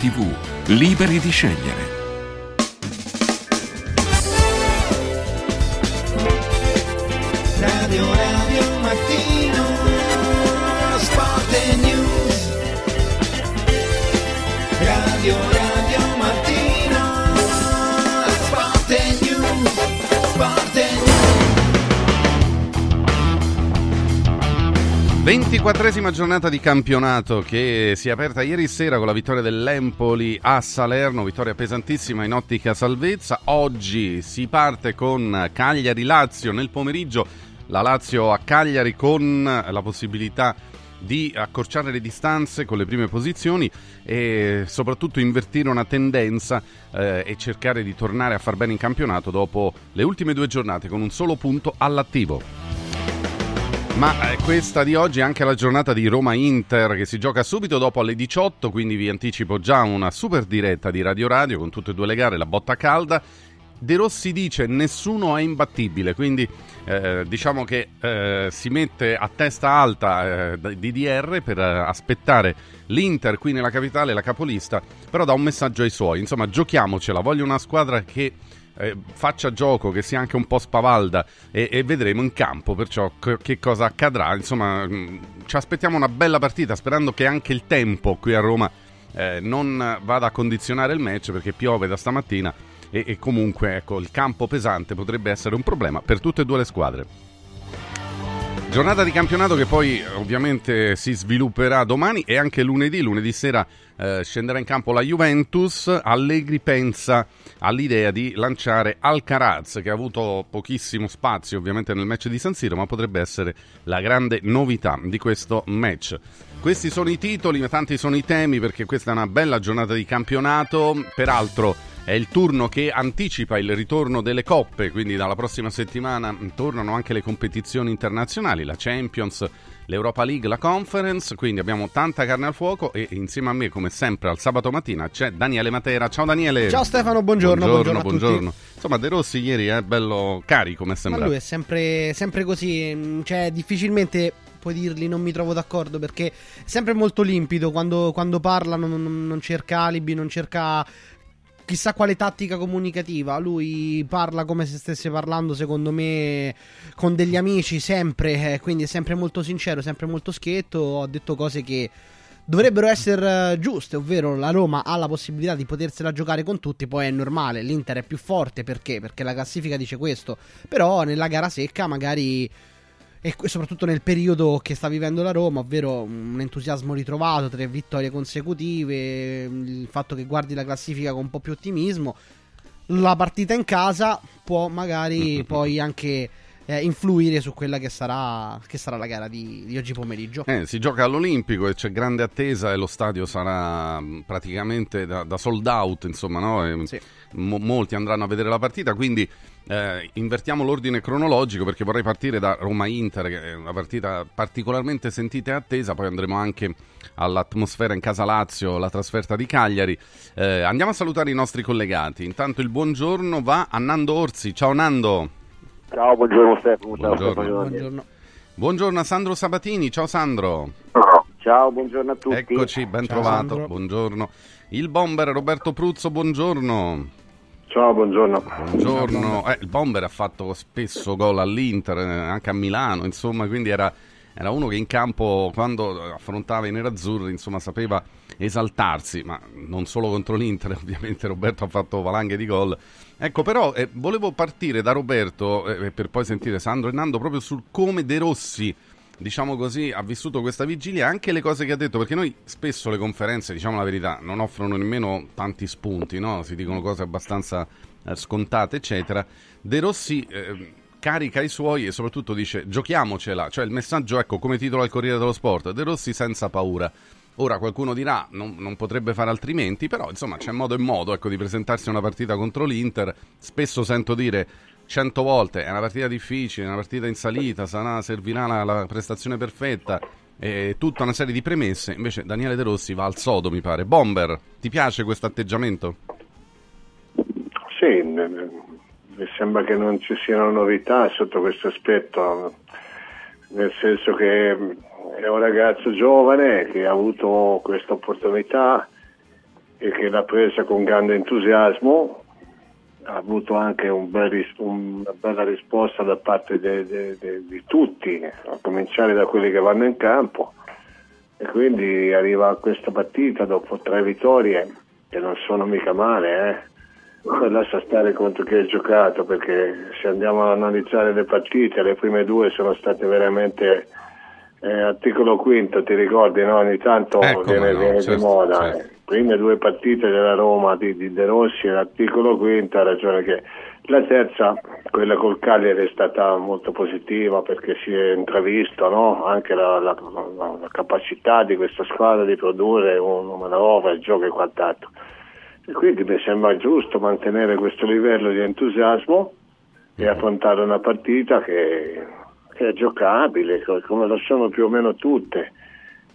TV, liberi di scegliere. 24esima giornata di campionato che si è aperta ieri sera con la vittoria dell'Empoli a Salerno, vittoria pesantissima in ottica salvezza. Oggi si parte con Cagliari-Lazio nel pomeriggio, la Lazio a Cagliari con la possibilità di accorciare le distanze con le prime posizioni e soprattutto invertire una tendenza eh, e cercare di tornare a far bene in campionato dopo le ultime due giornate con un solo punto all'attivo. Ma eh, questa di oggi è anche la giornata di Roma-Inter che si gioca subito dopo alle 18, quindi vi anticipo già una super diretta di Radio Radio con tutte e due le gare, la botta calda. De Rossi dice nessuno è imbattibile, quindi eh, diciamo che eh, si mette a testa alta eh, di DR per eh, aspettare l'Inter qui nella capitale, la capolista, però dà un messaggio ai suoi, insomma giochiamocela, voglio una squadra che eh, faccia gioco, che sia anche un po' spavalda e, e vedremo in campo perciò c- che cosa accadrà. Insomma, mh, ci aspettiamo una bella partita sperando che anche il tempo qui a Roma eh, non vada a condizionare il match perché piove da stamattina e, e comunque ecco, il campo pesante potrebbe essere un problema per tutte e due le squadre. Giornata di campionato che poi ovviamente si svilupperà domani e anche lunedì, lunedì sera eh, scenderà in campo la Juventus. Allegri pensa all'idea di lanciare Alcaraz che ha avuto pochissimo spazio ovviamente nel match di San Siro ma potrebbe essere la grande novità di questo match. Questi sono i titoli, ma tanti sono i temi perché questa è una bella giornata di campionato, peraltro è il turno che anticipa il ritorno delle coppe, quindi dalla prossima settimana tornano anche le competizioni internazionali, la Champions, l'Europa League, la Conference, quindi abbiamo tanta carne al fuoco e insieme a me come sempre al sabato mattina c'è Daniele Matera. Ciao Daniele. Ciao Stefano, buongiorno. Buongiorno, buongiorno. buongiorno. Insomma De Rossi ieri è bello carico, come Ma sembra. lui è sempre, sempre così, mm, cioè difficilmente puoi dirgli non mi trovo d'accordo perché è sempre molto limpido quando, quando parla, non- non cerca alibi, non cerca chissà quale tattica comunicativa. Lui parla come se stesse parlando, secondo me, con degli amici sempre, eh, quindi è sempre molto sincero, sempre molto schietto. Ha detto cose che dovrebbero essere eh, giuste, ovvero la Roma ha la possibilità di potersela giocare con tutti, poi è normale, l'Inter è più forte perché? Perché la classifica dice questo, però nella gara secca magari e soprattutto nel periodo che sta vivendo la Roma, ovvero un entusiasmo ritrovato, tre vittorie consecutive, il fatto che guardi la classifica con un po' più ottimismo, la partita in casa può magari poi anche eh, influire su quella che sarà, che sarà la gara di, di oggi pomeriggio. Eh, si gioca all'Olimpico e c'è grande attesa e lo stadio sarà mh, praticamente da, da sold out, insomma, no? E, Sì. mo- molti andranno a vedere la partita, quindi eh, invertiamo l'ordine cronologico perché vorrei partire da Roma-Inter, che è una partita particolarmente sentita e attesa, poi andremo anche all'atmosfera in casa Lazio, la trasferta di Cagliari. Eh, andiamo a salutare i nostri collegati. Intanto il buongiorno va a Nando Orsi. Ciao Nando. Ciao, buongiorno Stefano. Buongiorno. Buongiorno. Buongiorno a Sandro Sabatini. Ciao Sandro. Ciao, buongiorno a tutti. Eccoci, ben Ciao, trovato. Sandro. Buongiorno. Il bomber Roberto Pruzzo, buongiorno. Ciao, buongiorno. Buongiorno. Eh, il bomber ha fatto spesso gol all'Inter, eh, anche a Milano, insomma, quindi era, era uno che in campo, quando affrontava i nerazzurri, insomma, sapeva esaltarsi, ma non solo contro l'Inter, ovviamente Roberto ha fatto valanghe di gol. Ecco, però eh, volevo partire da Roberto, eh, per poi sentire Sandro e Nando, proprio sul come De Rossi diciamo così, ha vissuto questa vigilia anche le cose che ha detto, perché noi spesso le conferenze, diciamo la verità, non offrono nemmeno tanti spunti, no? si dicono cose abbastanza eh, scontate, eccetera. De Rossi eh, carica i suoi e soprattutto dice giochiamocela, cioè il messaggio, ecco, come titola il Corriere dello Sport, De Rossi senza paura. Ora qualcuno dirà non, non potrebbe fare altrimenti, però insomma c'è modo e modo ecco, di presentarsi a una partita contro l'Inter. Spesso sento dire cento volte è una partita difficile, è una partita in salita, sarà, servirà la, la prestazione perfetta e tutta una serie di premesse. Invece Daniele De Rossi va al sodo, mi pare. Bomber, ti piace questo atteggiamento? Sì, mi sembra che non ci siano novità sotto questo aspetto, nel senso che è un ragazzo giovane che ha avuto questa opportunità e che l'ha presa con grande entusiasmo, ha avuto anche un bel ris- una bella risposta da parte de- de- de- di tutti, a cominciare da quelli che vanno in campo e quindi arriva questa partita dopo tre vittorie che non sono mica male, eh. Lascia stare contro chi ha giocato perché se andiamo a analizzare le partite, le prime due sono state veramente eh, articolo quinto, ti ricordi, no? ogni tanto Ecco, viene, no, viene certo, di moda. certo. eh. Prime due partite della Roma di, di De Rossi, l'articolo quinto, ha ragione che la terza, quella col Cagliari, è stata molto positiva perché si è intravisto no? anche la, la- la- la capacità di questa squadra di produrre un manovra, il gioco e quant'altro. E quindi mi sembra giusto mantenere questo livello di entusiasmo e affrontare una partita che è giocabile, co- come lo sono più o meno tutte,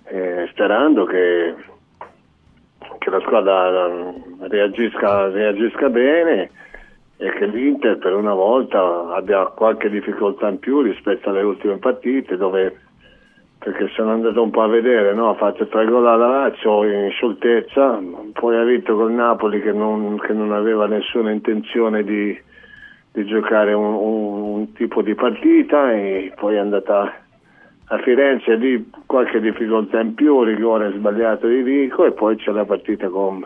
eh, sperando che, che la squadra eh, reagisca, reagisca bene e che l'Inter per una volta abbia qualche difficoltà in più rispetto alle ultime partite dove perché sono andato un po' a vedere, no? ha fatto tre gol alla Lazio in scioltezza, poi ha vinto col Napoli che non, che non aveva nessuna intenzione di, di giocare un, un- tipo di partita e poi è andata a Firenze lì qualche difficoltà in più, rigore sbagliato di Vico e poi c'è la partita con,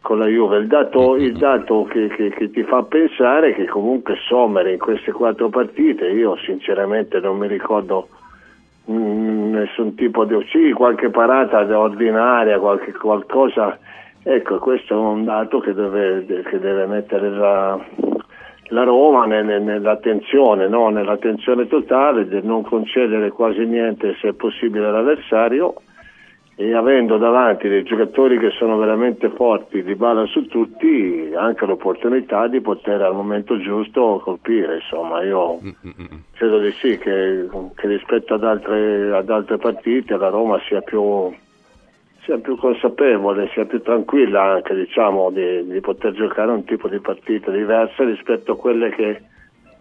con la Juve. Il dato, il dato che, che- che ti fa pensare è che comunque Sommer in queste quattro partite, io sinceramente non mi ricordo mm, nessun tipo di sì, qualche parata ordinaria, qualche qualcosa. Ecco, questo è un dato che deve, che deve mettere la, la Roma ne- ne- nell'attenzione, no? nell'attenzione totale di non concedere quasi niente se è possibile all'avversario e avendo davanti dei giocatori che sono veramente forti di balla su tutti, anche l'opportunità di poter al momento giusto colpire. Insomma, io credo di sì che, che rispetto ad altre, ad altre partite la Roma sia più, sia più consapevole, sia più tranquilla anche diciamo, di, di poter giocare un tipo di partita diversa rispetto a quelle che,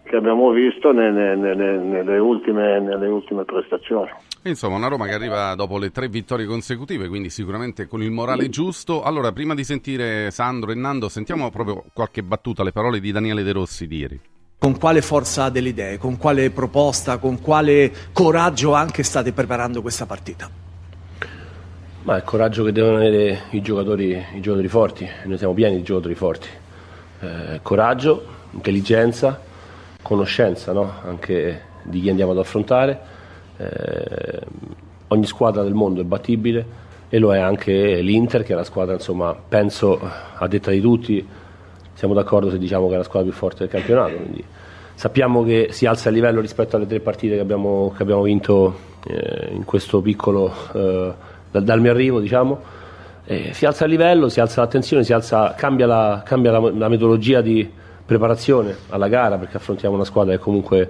che abbiamo visto nelle, nelle- nelle ultime, nelle ultime prestazioni. Insomma, una Roma che arriva dopo le tre vittorie consecutive, quindi sicuramente con il morale giusto. Allora, prima di sentire Sandro e Nando, sentiamo proprio qualche battuta, le parole di Daniele De Rossi di ieri. Con quale forza delle idee, con quale proposta, con quale coraggio anche state preparando questa partita? Ma il coraggio che devono avere i giocatori, i giocatori forti, noi siamo pieni di giocatori forti. Eh, coraggio, intelligenza, conoscenza no? anche di chi andiamo ad affrontare. Eh, ogni squadra del mondo è battibile e lo è anche l'Inter, che è la squadra, insomma, penso a detta di tutti, siamo d'accordo se diciamo che è la squadra più forte del campionato. Quindi sappiamo che si alza il livello rispetto alle tre partite che abbiamo, che abbiamo vinto eh, in questo piccolo eh, dal, dal mio arrivo, diciamo. Eh, si alza il livello, si alza l'attenzione, si alza, cambia, la, cambia la, la metodologia di preparazione alla gara perché affrontiamo una squadra che comunque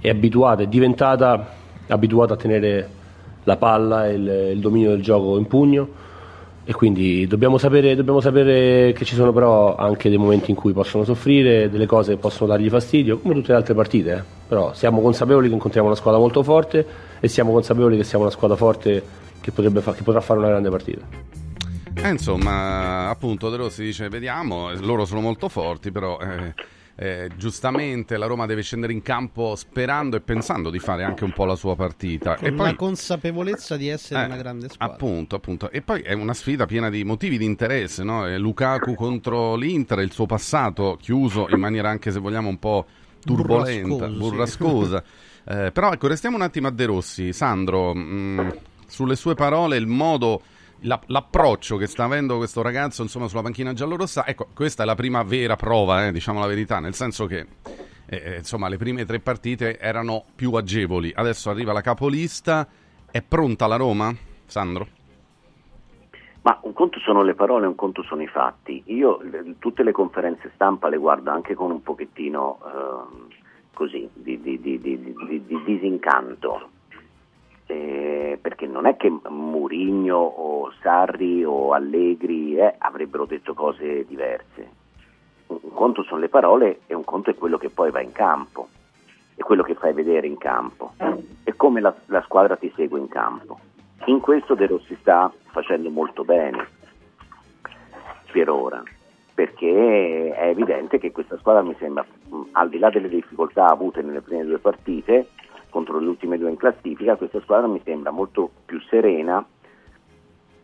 è abituata, è diventata abituata a tenere la palla e il, il dominio del gioco in pugno e quindi dobbiamo sapere, dobbiamo sapere che ci sono però anche dei momenti in cui possono soffrire, delle cose che possono dargli fastidio, come tutte le altre partite, eh. però siamo consapevoli che incontriamo una squadra molto forte e siamo consapevoli che siamo una squadra forte che, potrebbe fa- che potrà fare una grande partita. Eh, insomma, appunto, De Rossi dice, vediamo, eh, loro sono molto forti, però eh, eh, giustamente la Roma deve scendere in campo sperando e pensando di fare anche un po' la sua partita. Con e poi, la consapevolezza di essere Eh, una grande squadra. Appunto, appunto. E poi è una sfida piena di motivi di interesse, no? Eh, Lukaku contro l'Inter, il suo passato chiuso in maniera anche se vogliamo un po' turbolenta, Burrascoso, sì. burrascosa. Eh, però ecco, restiamo un attimo a De Rossi. Sandro, mh, sulle sue parole, il modo, la- l'approccio che sta avendo questo ragazzo insomma sulla panchina giallorossa, ecco, questa è la prima vera prova, eh, diciamo la verità, nel senso che eh, eh, insomma le prime tre partite erano più agevoli. Adesso arriva la capolista, è pronta la Roma? Sandro? Ma un conto sono le parole, un conto sono i fatti. Io tutte le conferenze stampa le guardo anche con un pochettino ehm, così di- di- di- di disincanto. Eh, perché non è che Murigno o Sarri o Allegri eh, avrebbero detto cose diverse. Un un conto sono le parole e un conto è quello che poi va in campo, è quello che fai vedere in campo, è come la, la squadra ti segue in campo. In questo De Rossi sta facendo molto bene, per ora, perché è evidente che questa squadra mi sembra, al di là delle difficoltà avute nelle prime due partite, contro le ultime due in classifica, questa squadra mi sembra molto più serena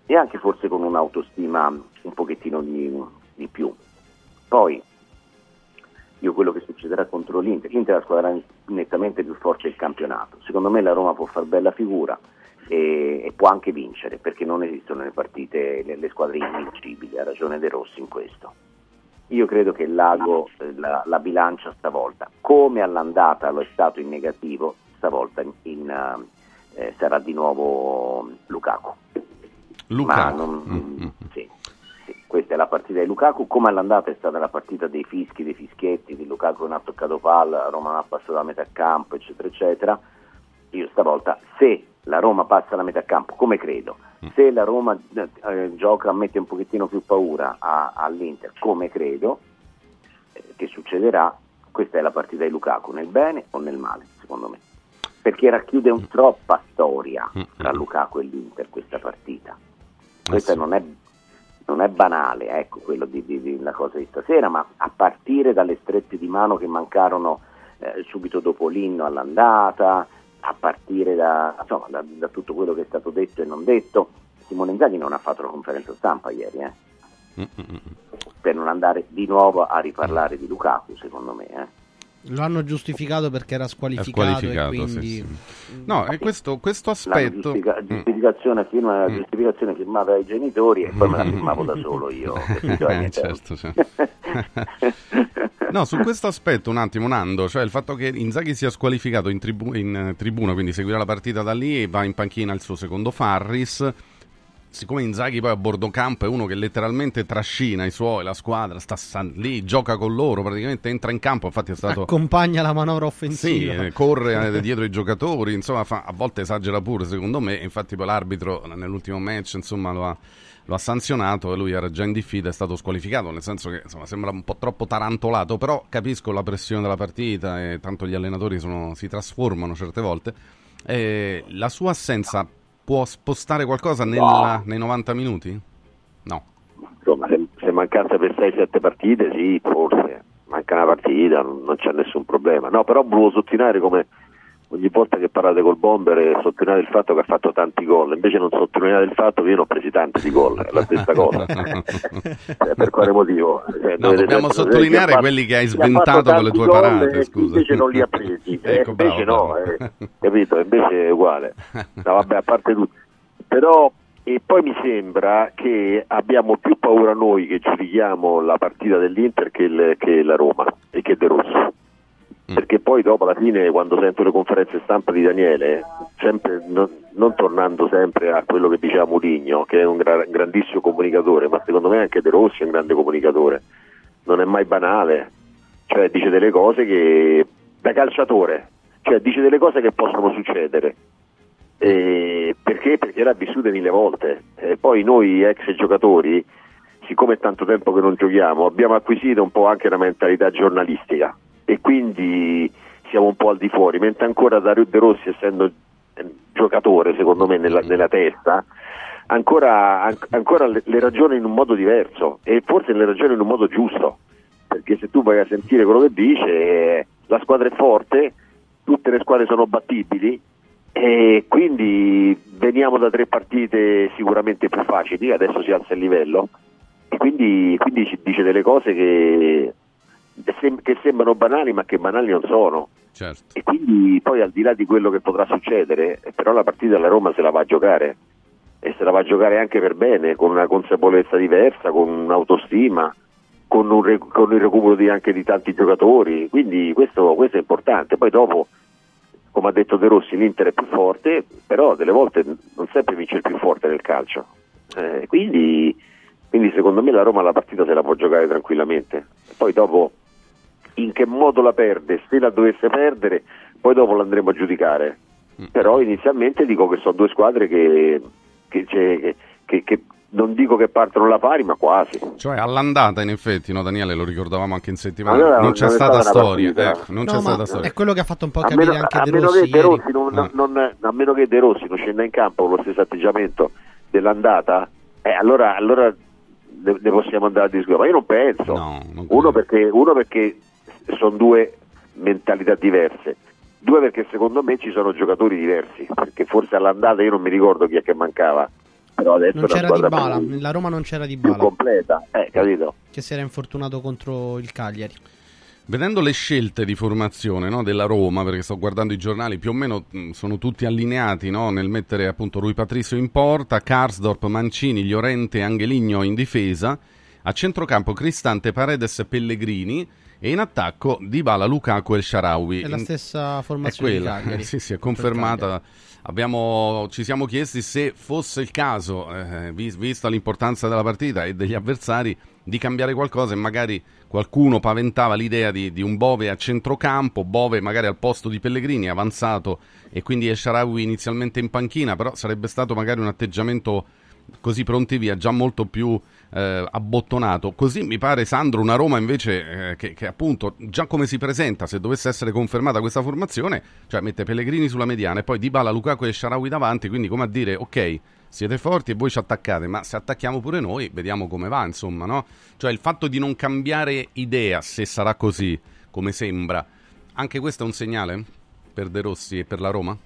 e anche forse con un'autostima un pochettino di, di più. Poi, io quello che succederà contro l'Inter, l'Inter è la squadra nettamente più forte del campionato, secondo me la Roma può far bella figura e, e può anche vincere, perché non esistono le partite, le, le squadre invincibili, ha ragione De Rossi in questo. Io credo che Lago la, la bilancia stavolta, come all'andata lo è stato in negativo, stavolta in, eh, eh, sarà di nuovo Lukaku. Lukaku. Non- Mm, mm. sì, sì, questa è la partita di Lukaku, come all'andata è stata la partita dei fischi, dei fischietti, di Lukaku non ha toccato palla, Roma non ha passato la metà campo, eccetera, eccetera. Io stavolta, se la Roma passa la metà campo, come credo, se la Roma eh, gioca, mette un pochettino più paura a- all'Inter, come credo, eh, che succederà, questa è la partita di Lukaku, nel bene o nel male, secondo me. Perché racchiude un troppa storia tra Lukaku e l'Inter questa partita. Questa sì. non, è, non è banale, ecco, quello di, di- di- la cosa di stasera, ma a partire dalle strette di mano che mancarono eh, subito dopo l'inno all'andata, a partire da, insomma, da, da tutto quello che è stato detto e non detto. Simone Inzaghi non ha fatto la conferenza stampa ieri, eh, Mm, mm, mm. per non andare di nuovo a riparlare di Lukaku, secondo me. Lo hanno giustificato perché era squalificato, squalificato, e sì, quindi... sì. No, e questo, questo La aspetto... giustifica- Mm. giustificazione, firma- Mm. giustificazione firmata dai genitori e poi me la firmavo da solo io. Eh, certo, certo. No, su questo aspetto un attimo, Nando, cioè il fatto che Inzaghi sia squalificato in, tribu- in, eh, tribuna, quindi seguirà la partita da lì e va in panchina il suo secondo Farris. Siccome Inzaghi poi a bordo campo è uno che letteralmente trascina i suoi, la squadra, sta lì, gioca con loro, praticamente entra in campo, infatti è stato... accompagna la manovra Sì, offensiva. eh, corre eh, dietro i giocatori, insomma, fa- a volte esagera pure, secondo me. Infatti, poi l'arbitro nell'ultimo match, insomma, lo ha, lo ha sanzionato e lui era già in diffida, è stato squalificato. Nel senso che insomma, sembra un po' troppo tarantolato, però capisco la pressione della partita e tanto gli allenatori sono- si trasformano certe volte. E la sua assenza può spostare qualcosa nella- nei 90 minuti? No. Insomma, se, se mancasse per 6-7 partite, sì, forse. Manca una partita, non, non c'è nessun problema. No, però volevo sottolineare come ogni volta che parlate col Bomber eh, sottolineate il fatto che ha fatto tanti gol, invece non sottolineate il fatto che io ne ho presi tanti di gol, è la stessa cosa. Eh, per quale motivo? Eh, No, dobbiamo sempre- sottolineare ha fatto- quelli che hai sventato con le tue parate, scusa. Invece non li ha presi, eh, Ecco, bravo, invece no, bravo. eh, capito? Invece è uguale. No, vabbè, a parte tutto. Però e poi mi sembra che abbiamo più paura noi che giudichiamo la partita dell'Inter che, il- che la Roma e che De Rossi. Perché poi dopo alla fine quando sento le conferenze stampa di Daniele, sempre, non, non tornando sempre a quello che diceva Mourinho, che è un gra- grandissimo comunicatore, ma secondo me anche De Rossi è un grande comunicatore, non è mai banale, cioè dice delle cose che da calciatore, cioè dice delle cose che possono succedere. E perché? Perché l'ha vissute mille volte. E poi noi ex giocatori, siccome è tanto tempo che non giochiamo, abbiamo acquisito un po' anche una mentalità giornalistica e quindi siamo un po' al di fuori, mentre ancora Dario De Rossi, essendo eh, giocatore secondo me nella, nella testa, ancora, an- ancora le, le ragiona in un modo diverso e forse le ragiona in un modo giusto, perché se tu vai a sentire quello che dice, la squadra è forte, tutte le squadre sono battibili e quindi veniamo da tre partite sicuramente più facili, adesso si alza il livello e quindi, quindi ci dice delle cose che, che sembrano banali ma che banali non sono. Certo. E quindi poi al di là di quello che potrà succedere, eh, però la partita alla Roma se la va a giocare e se la va a giocare anche per bene, con una consapevolezza diversa, con un'autostima, con, un con il recupero di- anche di tanti giocatori, quindi questo, questo è importante. Poi dopo, come ha detto De Rossi, l'Inter è più forte, però delle volte non sempre vince il più forte nel calcio. Eh, quindi, quindi secondo me la Roma la partita se la può giocare tranquillamente. Poi dopo in che modo la perde, se la dovesse perdere, poi dopo l'andremo a giudicare. Però inizialmente dico che sono due squadre che, che, c'è- che- che non dico che partono alla pari, ma quasi. Cioè, all'andata, in effetti, no, Daniele, lo ricordavamo anche in settimana. Allora, non c'è stata stata storia. ecco, non No, c'è stata storia. è quello che ha fatto un po' A capire meno, anche a De Rossi De. Rossi non, Ah. non- a meno che De Rossi non scenda in campo con lo stesso atteggiamento dell'andata, eh, allora, allora ne, possiamo andare a discutere, ma io non penso. No, non uno, perché, uno perché sono due mentalità diverse, due perché secondo me ci sono giocatori diversi, perché forse all'andata io non mi ricordo chi è che mancava, però adesso Non c'era di bala, più, la Roma non c'era di più bala, completa, eh, capito? che si era infortunato contro il Cagliari. Vedendo le scelte di formazione no, della Roma, perché sto guardando i giornali, più o meno mh, sono tutti allineati no, nel mettere appunto Rui Patricio in porta, Karsdorp, Mancini, Llorente e Angeligno in difesa, a centrocampo Cristante, Paredes e Pellegrini e in attacco Dybala, Lukaku e il Sharawi. È la stessa è formazione di quella, sì, sì, è confermata. Abbiamo- ci siamo chiesti se fosse il caso, eh, vis- vista l'importanza della partita e degli avversari, di cambiare qualcosa e magari qualcuno paventava l'idea di, di un Bove a centrocampo, Bove magari al posto di Pellegrini avanzato e quindi Esharawi inizialmente in panchina, però sarebbe stato magari un atteggiamento così pronti via, già molto più eh, abbottonato. Così mi pare, Sandro, una Roma invece eh, che, che appunto già come si presenta, se dovesse essere confermata questa formazione, cioè mette Pellegrini sulla mediana e poi Dybala, Lukaku e Sharawi davanti, quindi come a dire, ok, siete forti e voi ci attaccate, ma se attacchiamo pure noi, vediamo come va, insomma, no? Cioè il fatto di non cambiare idea, se sarà così, come sembra, anche questo è un segnale per De Rossi e per la Roma?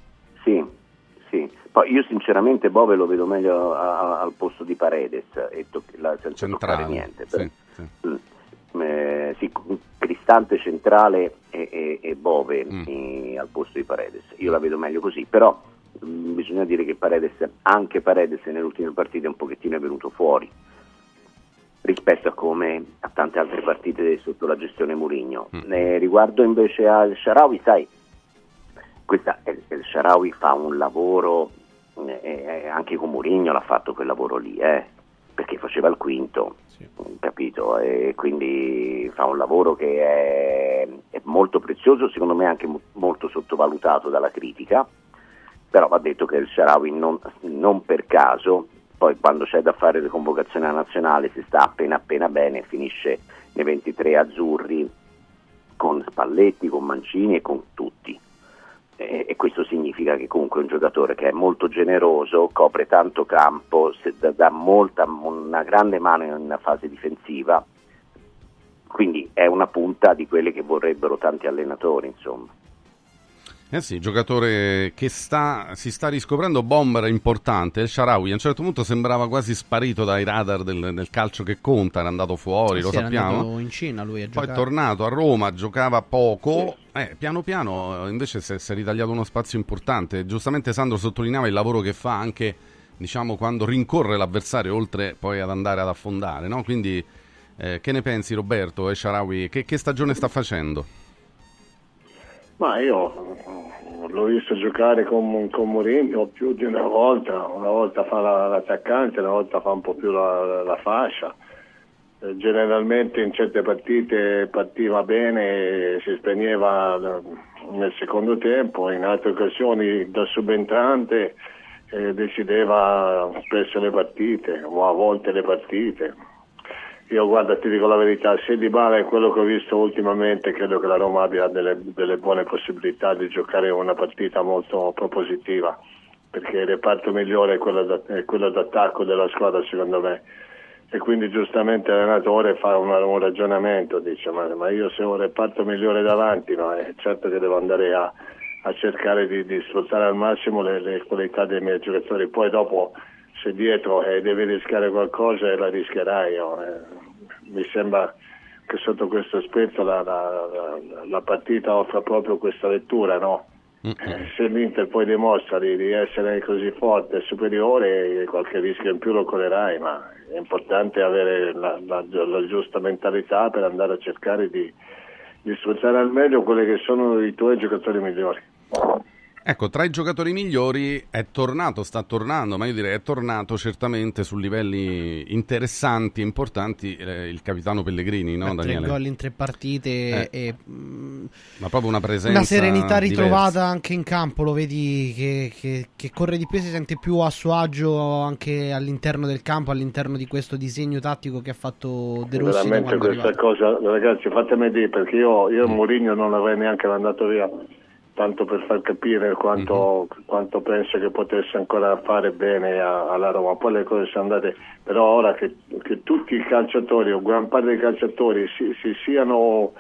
Poi io sinceramente Bove lo vedo meglio a- a- al posto di Paredes, e to- la- senza toccare Centrale. niente. Sì, sì. Mm. Eh, sì, Cristante centrale e, e- e Bove Mm. eh, al posto di Paredes. Io la vedo meglio così, però mm, bisogna dire che Paredes, anche Paredes nelle ultime partite un pochettino è venuto fuori rispetto a come a tante altre partite sotto la gestione Mourinho. Mm. Eh, riguardo invece al Sharawi, sai, questa, il, il Sharawi fa un lavoro, eh, eh, anche con Mourinho l'ha fatto quel lavoro lì, eh, perché faceva il quinto, capito? E quindi fa un lavoro che è, è molto prezioso, secondo me anche mo- molto sottovalutato dalla critica, però va detto che il Sharawi non, non per caso, poi quando c'è da fare le convocazioni alla nazionale si sta appena appena bene, finisce nei 23 azzurri con Spalletti, con Mancini e con tutti. E, questo significa che comunque è un giocatore che è molto generoso, copre tanto campo, dà molta, una grande mano in fase difensiva, quindi è una punta di quelle che vorrebbero tanti allenatori, insomma. Eh sì, giocatore che sta, si sta riscoprendo bomber importante. Il Sharawi a un certo punto sembrava quasi sparito dai radar del, del calcio che conta, era andato fuori, lo Sì, era sappiamo. andato in Cina lui a Poi giocare. è tornato a Roma, giocava poco, eh, piano piano eh, invece si è, si è ritagliato uno spazio importante. Giustamente Sandro sottolineava il lavoro che fa anche diciamo, quando rincorre l'avversario, oltre poi ad andare ad affondare. No? Quindi eh, che ne pensi Roberto e Sharawi? Che, che stagione sta facendo? Ma io l'ho visto giocare con, con Mourinho più di una volta, una volta fa la- l'attaccante, una volta fa un po' più la, la fascia. Eh, Generalmente in certe partite partiva bene e si spegneva eh, nel secondo tempo, in altre occasioni da subentrante eh, decideva spesso le partite o a volte le partite. Io guarda, ti dico la verità, se Di Bala è quello che ho visto ultimamente, credo che la Roma abbia delle, delle buone possibilità di giocare una partita molto propositiva, perché il reparto migliore è quello, da- è quello d'attacco della squadra secondo me. E quindi giustamente l'allenatore fa una- un ragionamento, dice ma, ma io se ho un reparto migliore davanti, no, è certo che devo andare a, a cercare di, di sfruttare al massimo le, le qualità dei miei giocatori, poi dopo se dietro eh, devi rischiare qualcosa la rischierai. no, eh. Mi sembra che sotto questo aspetto la, la- la- la partita offre proprio questa lettura, no? Eh, se l'Inter poi dimostra di, di essere così forte e superiore, qualche rischio in più lo correrai, ma è importante avere la, la- la giusta mentalità per andare a cercare di, di sfruttare al meglio quelli che sono i tuoi giocatori migliori. Ecco, tra i giocatori migliori è tornato, sta tornando, ma io direi è tornato certamente su livelli interessanti e importanti eh, il capitano Pellegrini, no Tre Daniele? gol in tre partite Eh. e mm, Ma proprio una presenza una serenità diversa. ritrovata anche in campo, lo vedi che, che- che corre di più e si sente più a suo agio anche all'interno del campo, all'interno di questo disegno tattico che ha fatto De Rossi Veramente questa arrivato. cosa, ragazzi, fatemi dire perché io, io Mourinho non l'avrei neanche mandato via tanto per far capire quanto, quanto penso che potesse ancora fare bene a- alla Roma. Poi le cose sono andate, però ora che, che tutti i calciatori o gran parte dei calciatori si, si siano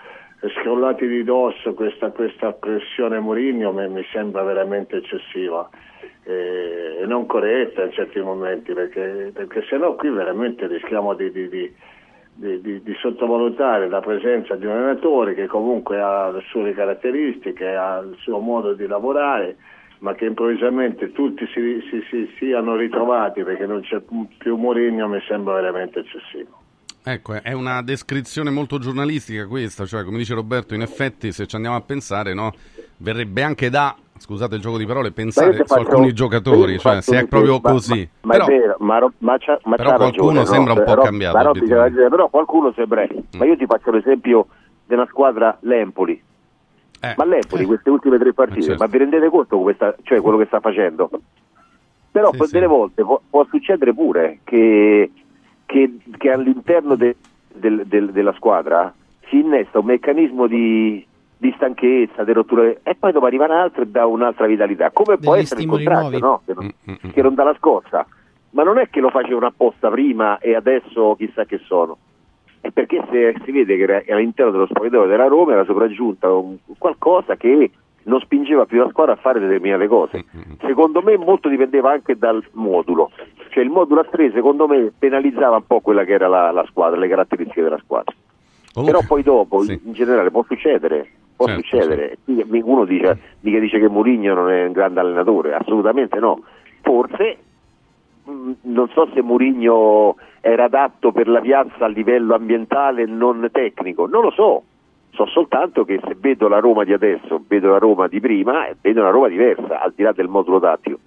scrollati di dosso questa, questa pressione Mourinho mi, mi sembra veramente eccessiva eh, e non corretta in certi momenti perché, perché se no qui veramente rischiamo di, di- di- di, di- di sottovalutare la presenza di un allenatore che comunque ha le sue caratteristiche, ha il suo modo di lavorare, ma che improvvisamente tutti si, si- si- siano ritrovati perché non c'è più Mourinho mi sembra veramente eccessivo. Ecco, è una descrizione molto giornalistica questa, cioè come dice Roberto, in effetti se ci andiamo a pensare, no, verrebbe anche da, scusate il gioco di parole, pensare su alcuni io giocatori, cioè se è proprio ma- così. Ma, Però- ma è vero, ma, Ro- ma c'ha, ma Però c'ha qualcuno ragione, sembra un po' Ro- cambiato, obiettivamente. ragione, però qualcuno sembra. Mm. Ma io ti faccio l'esempio della squadra l'Empoli. Eh, Ma l'Empoli, queste ultime tre partite, certo. ma vi rendete conto come sta- cioè quello che sta facendo? Però Sì, poi sì. delle volte può, può succedere pure che, che- che all'interno de- del- del- della squadra si innesta un meccanismo di, di stanchezza, di rotture, e poi dopo arriva un altro e dà un'altra vitalità. Come può essere il contrario, no? Che non, Mm, mm, mm. che non dà la scorsa. Ma non è che lo facevano apposta prima e adesso chissà che sono. È perché se, si vede che era- all'interno dello spogliatoio della Roma era sopraggiunta un- qualcosa che non spingeva più la squadra a fare determinate cose. Secondo me molto dipendeva anche dal modulo. Cioè il modulo a 3 secondo me penalizzava un po' quella che era la, la squadra, le caratteristiche della squadra. Comunque- Però poi dopo Sì. in generale può succedere, può Certo, succedere. Qui Uno dice, mica dice che Mourinho non è un grande allenatore, assolutamente no. Forse mh, non so se Mourinho era adatto per la piazza a livello ambientale e non tecnico, non lo so. So soltanto che se vedo la Roma di adesso, vedo la Roma di prima, vedo una Roma diversa, al di là del modulo tattico.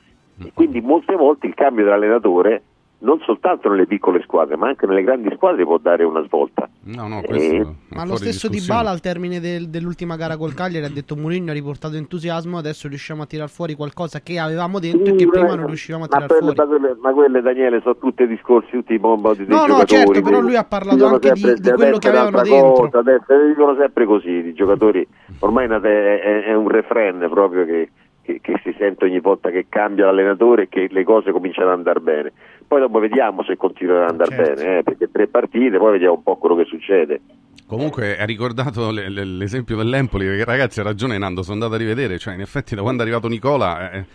E quindi molte volte il cambio dell'allenatore, non soltanto nelle piccole squadre, ma anche nelle grandi squadre può dare una svolta. No, no, questo Eh, Ma lo stesso Di. Bala al termine del- dell'ultima gara col Cagliari ha detto Mourinho ha riportato entusiasmo, adesso riusciamo a tirar fuori qualcosa che avevamo dentro e che prima non riuscivamo a ma tirar quelle, fuori. ma, quelle, ma quelle, Daniele sono tutti discorsi, tutti i bomba di No, no, giocatori, certo, però lui ha parlato anche di- sempre, di quello adesso che avevano dentro. cosa, adesso dicono sempre così i giocatori, ormai è, è- è un refren proprio che, che- che si sente ogni volta che cambia l'allenatore e che le cose cominciano ad andare bene. Poi dopo vediamo se continuano ad andare Certo. bene, eh, perché tre partite, poi vediamo un po' quello che succede. Comunque hai ricordato le- le- l'esempio dell'Empoli, perché ragazzi ha ragione Nando, sono andato a rivedere, cioè in effetti da quando è arrivato Nicola... eh,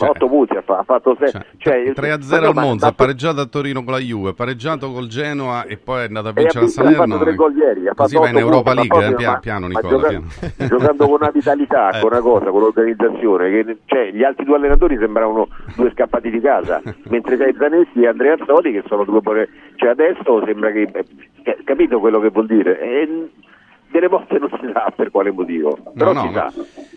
cioè, Ma 8 punti ha, fa- ha fatto 6. cioè, 3-0 al Monza, ha pareggiato a Torino con la Juve, ha pareggiato col Genoa e poi è andato a vincere a ha fatto Salerno. tre gol ieri, ha Così fatto va in Europa punti, ma League, eh, proprio- pia- ma- piano ma Nicola, gioca- piano. giocando con una vitalità, Eh. con una cosa, con l'organizzazione, che, cioè, gli altri due allenatori sembravano due scappati di casa, mentre c'è Zaneschi e Andrea Azzoli che sono due buone, cioè adesso sembra che, eh, capito quello che vuol dire? E, delle volte non si sa per quale motivo, però no, si no. sa.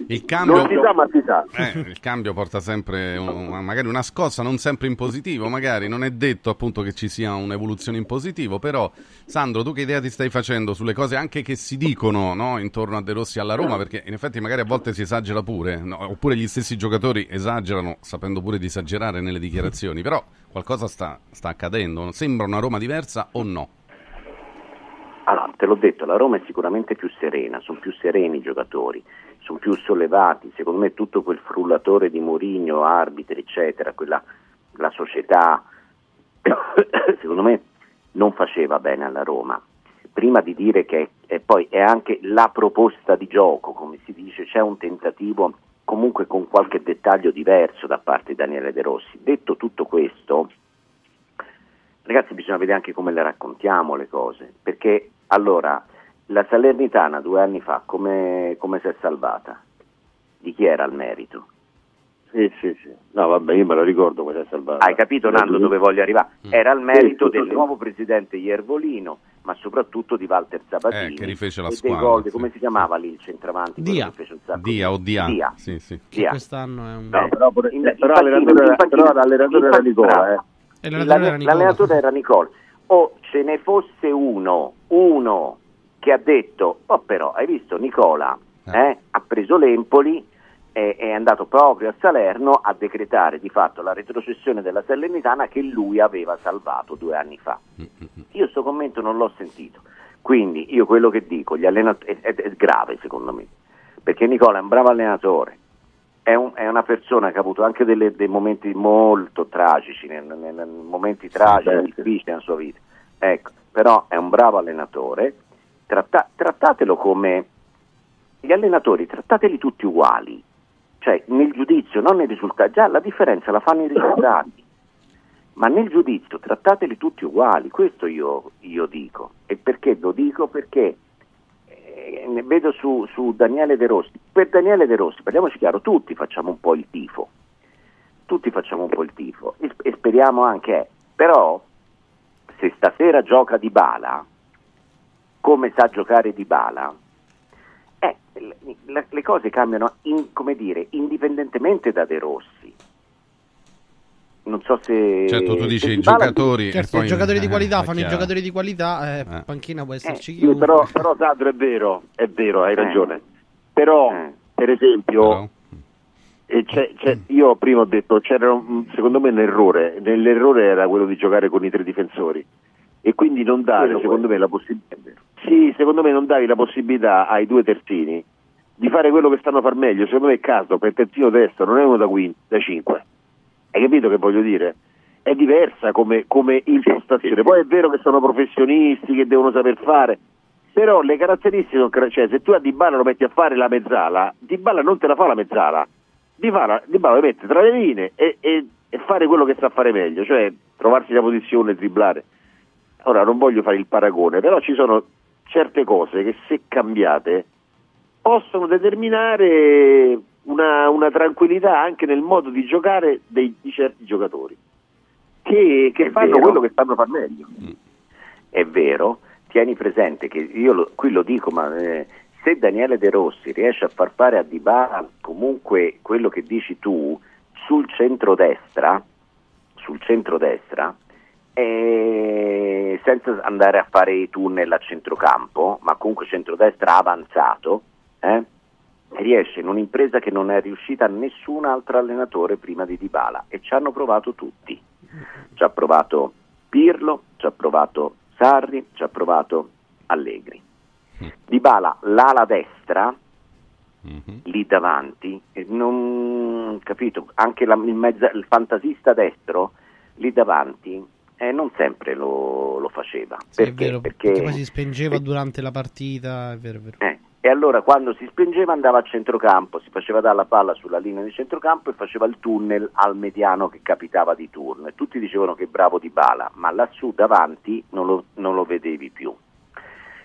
Il cambio, Non si sa, ma si sa. Eh, il cambio porta sempre un- magari una scossa, non sempre in positivo, magari non è detto appunto che ci sia un'evoluzione in positivo, però Sandro, tu che idea ti stai facendo sulle cose anche che si dicono no, intorno a De Rossi alla Roma? Perché in effetti magari a volte si esagera pure, no? oppure gli stessi giocatori esagerano sapendo pure di esagerare nelle dichiarazioni, però qualcosa sta, sta accadendo, sembra una Roma diversa o no? Allora, te l'ho detto, la Roma è sicuramente più serena, sono più sereni i giocatori, sono più sollevati, secondo me tutto quel frullatore di Mourinho, arbitri, eccetera, quella, la società, secondo me non faceva bene alla Roma. Prima di dire che e poi è anche la proposta di gioco, come si dice, c'è un tentativo comunque con qualche dettaglio diverso da parte di Daniele De Rossi. Detto tutto questo, Ragazzi, bisogna vedere anche come le raccontiamo le cose, perché allora la Salernitana due anni fa come, come si è salvata? Di chi era il merito? Sì, sì, sì. No, vabbè, io me lo ricordo come si è salvato. Hai capito Nando dove voglio arrivare? Era il merito del sì. nuovo presidente Iervolino, ma soprattutto di Walter Sabatini Eh, che rifece la squadra, gol sì. come si chiamava lì il centravanti? Dia. Dia o Dia? Dia. Sì, sì. Che Dia. quest'anno è un... No, però, pure- in- però infatti- l'allenatore, infatti- però l'allenatore era Nicola, eh. L'allenatore era Nicola. L'allenatore era Nicola. O ce ne fosse uno, uno che ha detto, oh però, hai visto Nicola, Eh. eh, ha preso l'Empoli, e è andato proprio a Salerno a decretare di fatto la retrocessione della Salernitana che lui aveva salvato due anni fa. Io sto commento non l'ho sentito, quindi io quello che dico, gli allenatori, è, è- è grave secondo me, perché Nicola è un bravo allenatore, è, un- è una persona che ha avuto anche delle- dei momenti molto tragici, nel- nel- nel- momenti tragici, certo. difficili nella sua vita. Ecco, però è un bravo allenatore, tratta- trattatelo come gli allenatori, trattateli tutti uguali, cioè nel giudizio, non nei risultati, già la differenza la fanno i risultati, ma nel giudizio trattateli tutti uguali, questo io, io dico. E perché lo dico? Perché ne vedo su, su Daniele De Rossi. Per Daniele De Rossi, parliamoci chiaro, tutti facciamo un po' il tifo, tutti facciamo un po' il tifo e, e speriamo anche, eh, però se stasera gioca Di Bala, come sa giocare Di Bala, eh, le, le- cose cambiano, in- dire, indipendentemente da De Rossi. Non so se... Certo, tu dici i Dybala- giocatori... Certo, poi- i giocatori di eh, qualità è fanno i giocatori di qualità, eh, Eh. panchina può esserci Eh, chiunque. però, però Sandro è vero, è vero, hai Eh. ragione. Però, Eh. per esempio, Però- c'è- c'è- io prima ho detto c'era un- secondo me un errore, l'errore era quello di giocare con i tre difensori e quindi non dare secondo me la possibilità sì, secondo me non davi la possibilità ai due terzini di fare quello che stanno a far meglio secondo me Caso per terzino destro non è uno da, quin- da 5 hai capito che voglio dire? è diversa come, come impostazione poi è vero che sono professionisti che devono saper fare però le caratteristiche sono cioè se tu a Dybala lo metti a fare la mezzala Dybala non te la fa la mezzala. Dybala, Dybala lo mette tra le linee e, e- e fare quello che sa fare meglio cioè trovarsi la posizione, dribblare ora non voglio fare il paragone però ci sono certe cose che se cambiate possono determinare una, una tranquillità anche nel modo di giocare dei- di certi giocatori che, che fanno vero. quello che stanno far meglio è vero, tieni presente che io lo- qui lo dico, ma eh, se Daniele De Rossi riesce a far fare a Dybala comunque quello che dici tu sul centrodestra, sul centrodestra, eh, senza andare a fare i tunnel a centrocampo, ma comunque centrodestra avanzato, eh, riesce in un'impresa che non è riuscita nessun altro allenatore prima di Dybala e ci hanno provato tutti. Ci ha provato Pirlo, ci ha provato Sarri, ci ha provato Allegri. Dybala l'ala destra Mhm. lì davanti, e non capito, anche la- il, mezza- il fantasista destro lì davanti eh, non sempre lo, lo faceva. Sì, è perché? vero, perché perché poi si spengeva eh, durante la partita, è vero, è vero. eh, E allora quando si spengeva andava a centrocampo, si faceva dare la palla sulla linea di centrocampo e faceva il tunnel al mediano che capitava di turno. E tutti dicevano che bravo di bala, ma lassù davanti non lo, non lo vedevi più.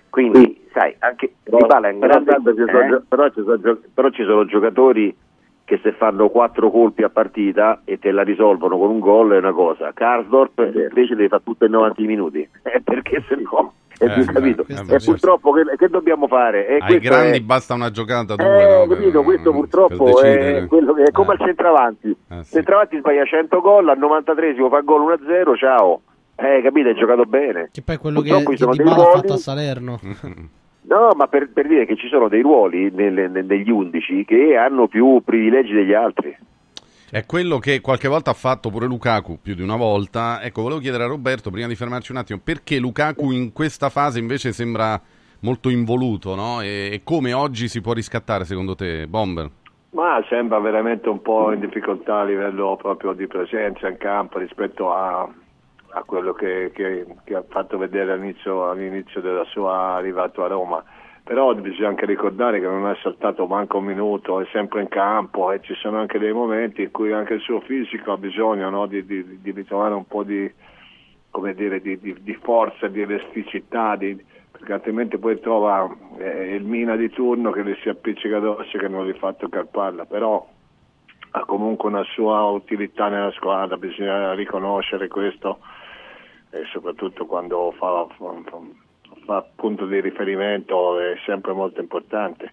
Quindi, sai, anche Però, Di Bala è un però grande... tanto ci sono eh? però ci sono però ci sono giocatori che se fanno quattro colpi a partita e te la risolvono con un gol è una cosa. Karsdorp invece deve fare tutto in 90 minuti Eh, perché se no Eh, beh, capito. questo E purtroppo che, che dobbiamo fare? E Ai grandi è- basta una giocata, due, eh, no? capito, Per- questo purtroppo è, quello che è come Eh. al centravanti. Eh, sì. Centravanti sbaglia 100 gol, al 93esimo fa gol 1-0, ciao. Eh, capito, hai giocato bene. Che poi quello che, Purtroppo che sono Di Bala ha fatto a Salerno. No, ma per, per dire che ci sono dei ruoli nelle- ne- negli 11 che hanno più privilegi degli altri. È quello che qualche volta ha fatto pure Lukaku, più di una volta. Ecco, volevo chiedere a Roberto, prima di fermarci un attimo, perché Lukaku in questa fase invece sembra molto involuto, no? E, e come oggi si può riscattare secondo te, Bomber? Ma sembra veramente un po' in difficoltà a livello proprio di presenza in campo rispetto a, a quello che, che- che ha fatto vedere all'inizio, all'inizio della sua arrivata a Roma. Però bisogna anche ricordare che non è saltato manco un minuto, è sempre in campo e ci sono anche dei momenti in cui anche il suo fisico ha bisogno no, di, di- di ritrovare un po' di, dire, di, forza, di elasticità, perché altrimenti poi trova eh, il mina di turno che le si appiccica addosso e che non gli fa toccare palla, però ha comunque una sua utilità nella squadra, bisogna riconoscere questo e soprattutto quando fa, fa, fa punto di riferimento è sempre molto importante.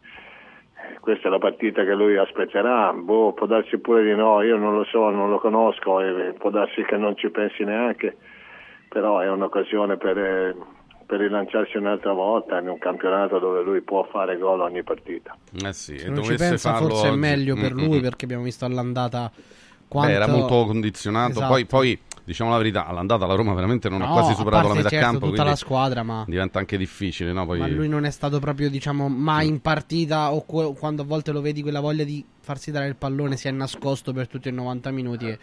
Questa è la partita che lui aspetterà, boh, può darsi pure di no, io non lo so, non lo conosco e può darsi che non ci pensi neanche, però è un'occasione per, eh, per rilanciarsi un'altra volta in un campionato dove lui può fare gol ogni partita. Eh sì, Se e non ci pensa farlo forse è oggi- meglio per Mm, lui mm. perché abbiamo visto all'andata Beh, quanto... era molto condizionato. Esatto. Poi, poi diciamo la verità, all'andata la Roma veramente non ha No, quasi a superato la metà certo, campo, tutta la squadra, ma... diventa anche difficile, no? Poi... Ma lui non è stato proprio, diciamo, mai in partita o que- quando a volte lo vedi quella voglia di farsi dare il pallone si è nascosto per tutti i 90 minuti e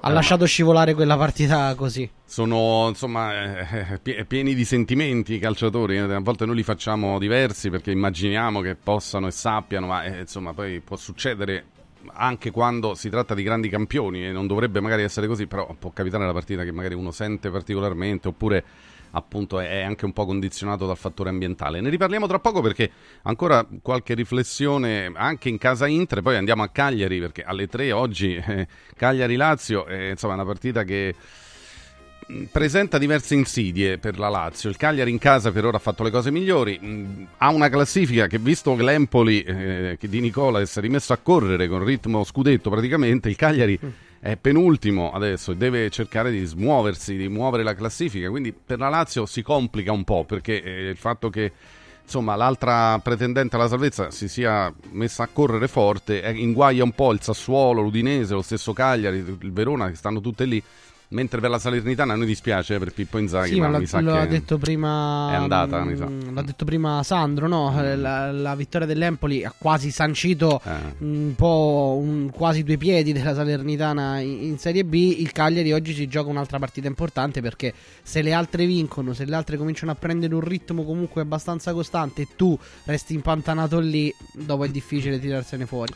ha lasciato scivolare quella partita così. Sono insomma eh, pie- pieni di sentimenti i calciatori, eh, a volte noi li facciamo diversi perché immaginiamo che possano e sappiano, ma eh, insomma poi può succedere anche quando si tratta di grandi campioni e non dovrebbe magari essere così, però può capitare nella partita che magari uno sente particolarmente oppure appunto è anche un po' condizionato dal fattore ambientale. Ne riparliamo tra poco perché ancora qualche riflessione anche in casa Inter, poi andiamo a Cagliari perché alle 3 oggi eh, Cagliari-Lazio è insomma una partita che presenta diverse insidie per la Lazio. Il Cagliari in casa per ora ha fatto le cose migliori. mh, Ha una classifica che, visto che l'Empoli eh, di Nicola si è rimesso a correre con ritmo scudetto praticamente, il Cagliari è penultimo adesso e deve cercare di smuoversi, di muovere la classifica. Quindi per la Lazio si complica un po' perché eh, il fatto che insomma l'altra pretendente alla salvezza si sia messa a correre forte eh, inguaia un po' il Sassuolo, l'Udinese, lo stesso Cagliari, il Verona che stanno tutte lì. Mentre per la Salernitana a noi dispiace eh, per Pippo Inzaghi, Sì, ma, ma mi sa lo che ha detto prima. è andata, mi sa. mm, L'ha detto prima Sandro, no? Eh, La, la vittoria dell'Empoli ha quasi sancito Eh. un po' un- quasi due piedi della Salernitana in, in Serie B. Il Cagliari oggi si gioca un'altra partita importante perché se le altre vincono, se le altre cominciano a prendere un ritmo comunque abbastanza costante e tu resti impantanato lì, dopo è difficile tirarsene fuori.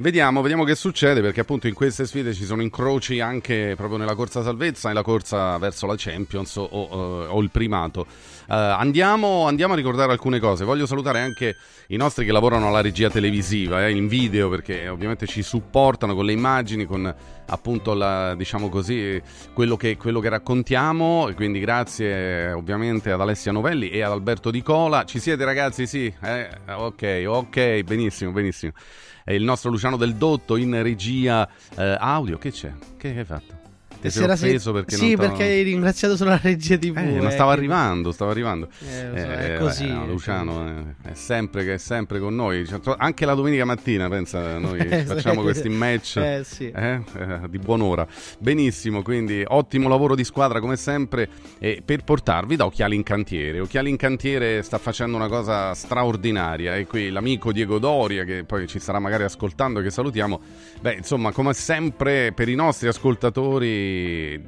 Vediamo, vediamo che succede perché appunto in queste sfide ci sono incroci anche proprio nella corsa salvezza e la corsa verso la Champions o, o- o il primato. Eh, andiamo, andiamo a ricordare alcune cose. Voglio salutare anche i nostri che lavorano alla regia televisiva, eh, in video perché ovviamente ci supportano con le immagini, con appunto la, diciamo così, quello che, quello che raccontiamo. Quindi grazie eh, ovviamente ad Alessia Novelli e ad Alberto Di Cola. Ci siete ragazzi? Sì, eh? ok, ok, benissimo, benissimo. Il nostro Luciano Del Dotto in regia eh, audio. Che c'è? Che hai fatto? Ti sei Sera se- offeso perché sì, non perché hai ringraziato solo la regia TV. eh, non eh, stava che- arrivando, stava arrivando. Eh, lo so, è così, no, è Luciano eh, è, sempre, che è sempre con noi. Cioè, anche la domenica mattina, pensa, noi Eh, facciamo questi match Eh, sì. eh, eh, di buon'ora. Benissimo, quindi ottimo lavoro di squadra come sempre eh, per portarvi da Occhiali in Cantiere. Occhiali in Cantiere sta facendo una cosa straordinaria e qui l'amico Diego Doria che poi ci starà magari ascoltando che salutiamo. Beh, insomma, come sempre per i nostri ascoltatori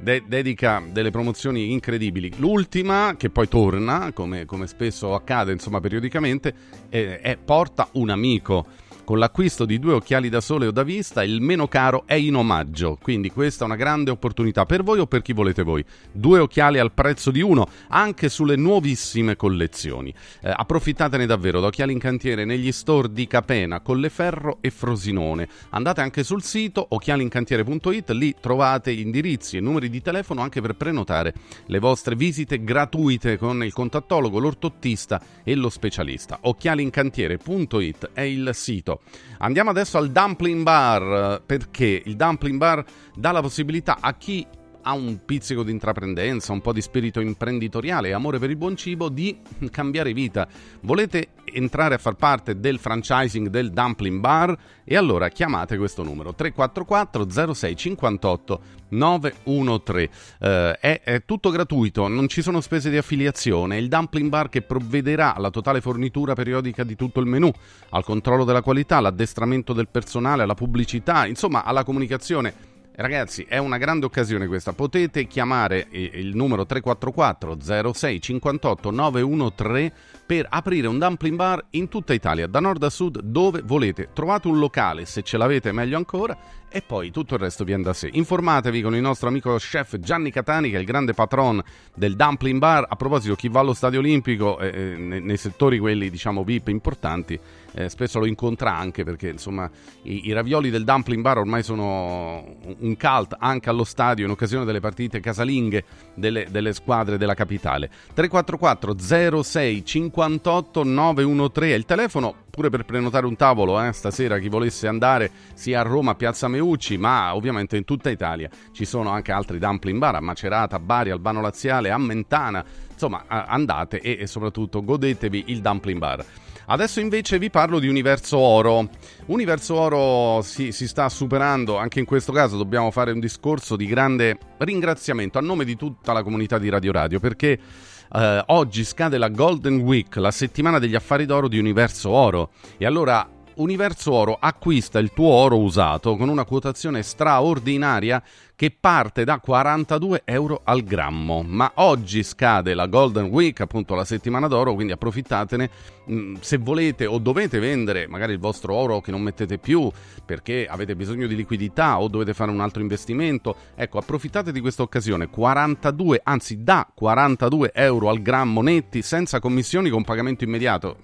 de- dedica delle promozioni incredibili. L'ultima che poi torna, come, come spesso accade, insomma, periodicamente, eh, è Porta un amico. Con l'acquisto di due occhiali da sole o da vista, il meno caro è in omaggio. Quindi questa è una grande opportunità per voi o per chi volete voi. Due occhiali al prezzo di uno, anche sulle nuovissime collezioni. Eh, approfittatene davvero da Occhiali in Cantiere negli store di Capena, Colleferro e Frosinone. Andate anche sul sito occhialincantiere.it, lì trovate indirizzi e numeri di telefono anche per prenotare le vostre visite gratuite con il contattologo, l'ortottista e lo specialista. Occhialincantiere.it è il sito. Andiamo adesso al Dumpling Bar eh, perché il Dumpling Bar dà la possibilità a chi ha un pizzico di intraprendenza, un po' di spirito imprenditoriale e amore per il buon cibo di cambiare vita. Volete entrare a far parte del franchising del Dumpling Bar? E allora chiamate questo numero 344 06 58 913. Eh, è, è tutto gratuito, non ci sono spese di affiliazione. Il Dumpling Bar che provvederà alla totale fornitura periodica di tutto il menù, al controllo della qualità, all'addestramento del personale, alla pubblicità, insomma alla comunicazione. Ragazzi, è una grande occasione questa. Potete chiamare eh, il numero 344 06 58 913 per aprire un dumpling bar in tutta Italia, da nord a sud, dove volete. Trovate un locale, se ce l'avete meglio ancora, e poi tutto il resto viene da sé. Informatevi con il nostro amico chef Gianni Catani, che è il grande patron del dumpling bar. A proposito, chi va allo Stadio Olimpico, eh, eh, nei, nei settori quelli diciamo VIP importanti, eh, spesso lo incontra anche perché insomma i, i ravioli del dumpling bar ormai sono un cult anche allo stadio in occasione delle partite casalinghe delle, delle squadre della capitale. 344 06 58 913 è il telefono pure per prenotare un tavolo eh, stasera chi volesse andare sia a Roma Piazza Meucci ma ovviamente in tutta Italia ci sono anche altri dumpling bar a Macerata, Bari, Albano Laziale, a Mentana. Insomma andate e, e soprattutto godetevi il dumpling bar Adesso invece vi parlo di Universo Oro. Universo Oro si, si sta superando, anche in questo caso dobbiamo fare un discorso di grande ringraziamento a nome di tutta la comunità di Radio Radio perché eh, oggi scade la Golden Week, la settimana degli affari d'oro di Universo Oro e allora Universo Oro acquista il tuo oro usato con una quotazione straordinaria che parte da 42 euro al grammo. Ma oggi scade la Golden Week, appunto la settimana d'oro, quindi approfittatene. Mm, Se volete o dovete vendere magari il vostro oro che non mettete più perché avete bisogno di liquidità o dovete fare un altro investimento, ecco, approfittate di questa occasione. 42, anzi da 42 euro al grammo netti senza commissioni con pagamento immediato.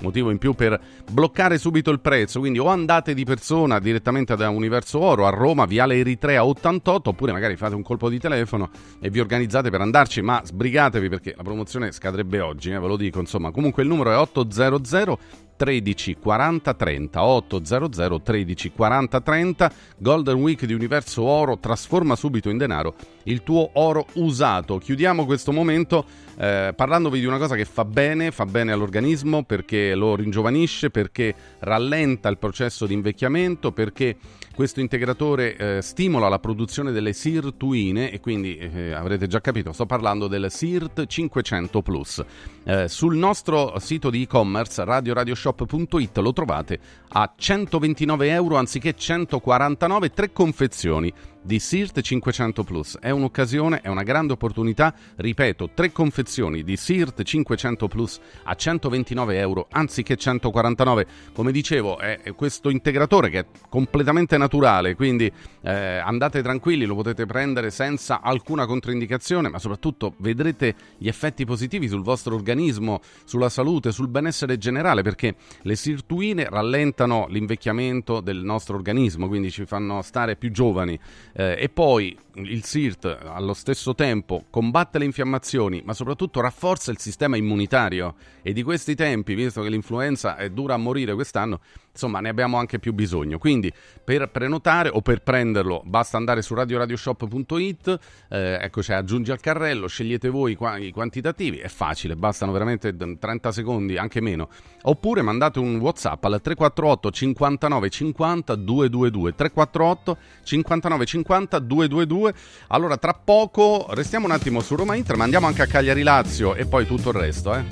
Motivo in più per bloccare subito il prezzo, quindi o andate di persona direttamente da Universo Oro a Roma, Viale Eritrea 88, oppure magari fate un colpo di telefono e vi organizzate per andarci, ma sbrigatevi perché la promozione scadrebbe oggi, eh, ve lo dico, insomma. Comunque il numero è 800 13 40 30 800 13 40 30 Golden Week di Universo Oro trasforma subito in denaro il tuo oro usato. Chiudiamo questo momento eh, parlandovi di una cosa che fa bene fa bene all'organismo perché lo ringiovanisce perché rallenta il processo di invecchiamento perché questo integratore eh, stimola la produzione delle sirtuine e quindi eh, avrete già capito sto parlando del SIRT 500 Plus. Eh, sul nostro sito di e-commerce radioradioshop.it lo trovate a 129 euro anziché 149 tre confezioni di SIRT 500 Plus. È un'occasione, è una grande opportunità. Ripeto, tre confezioni di SIRT 500 Plus a 129 euro anziché 149. Come dicevo, è questo integratore che è completamente naturale, quindi eh, andate tranquilli, lo potete prendere senza alcuna controindicazione, ma soprattutto vedrete gli effetti positivi sul vostro organismo, sulla salute, sul benessere generale, perché le sirtuine rallentano l'invecchiamento del nostro organismo, quindi ci fanno stare più giovani. Eh, e poi il SIRT allo stesso tempo combatte le infiammazioni, ma soprattutto rafforza il sistema immunitario. E di questi tempi, visto che l'influenza è dura a morire quest'anno, insomma ne abbiamo anche più bisogno. Quindi per prenotare o per prenderlo basta andare su radioradioshop.it, eh, ecco c'è aggiungi al carrello, scegliete voi qua- i quantitativi, è facile, bastano veramente d- 30 secondi, anche meno. Oppure mandate un WhatsApp al 348 59 50 222 348 59 50 222. Allora tra poco restiamo un attimo su Roma Inter, ma andiamo anche a Cagliari Lazio e poi tutto il resto, eh.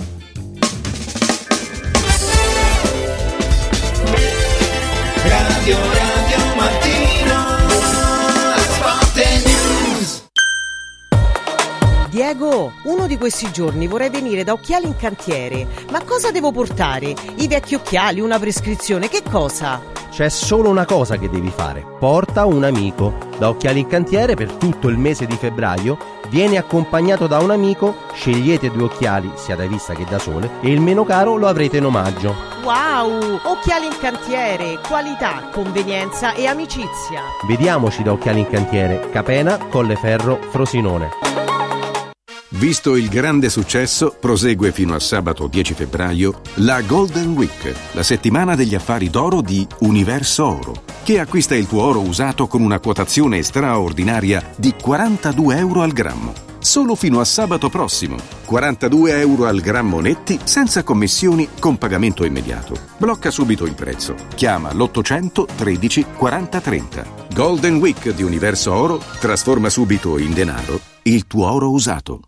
Radio Radio Mattino Sport News Diego, uno di questi giorni vorrei venire da Occhiali in Cantiere. Ma cosa devo portare? I vecchi occhiali, una prescrizione, che cosa? C'è solo una cosa che devi fare. Porta un amico. Da Occhiali in Cantiere per tutto il mese di febbraio vieni accompagnato da un amico, scegliete due occhiali, sia da vista che da sole, e il meno caro lo avrete in omaggio. Wow! Occhiali in Cantiere, qualità, convenienza e amicizia. Vediamoci da Occhiali in Cantiere, Capena, Colleferro, Frosinone. Visto il grande successo, prosegue fino a sabato 10 febbraio la Golden Week, la settimana degli affari d'oro di Universo Oro, che acquista il tuo oro usato con una quotazione straordinaria di 42 euro al grammo. Solo fino a sabato prossimo. 42 euro al grammo netti senza commissioni con pagamento immediato. Blocca subito il prezzo. Chiama l'800 13 40 30. Golden Week di Universo Oro trasforma subito in denaro il tuo oro usato.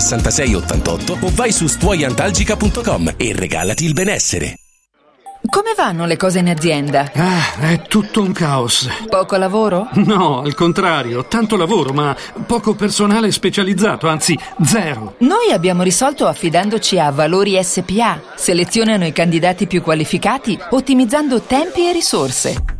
66 88 o vai su stuoiantalgica.com e regalati il benessere. Come vanno le cose in azienda? Ah, è tutto un caos. Poco lavoro? No, al contrario, tanto lavoro, ma poco personale specializzato, anzi zero. Noi abbiamo risolto affidandoci a Valori SPA. Selezionano i candidati più qualificati, ottimizzando tempi e risorse.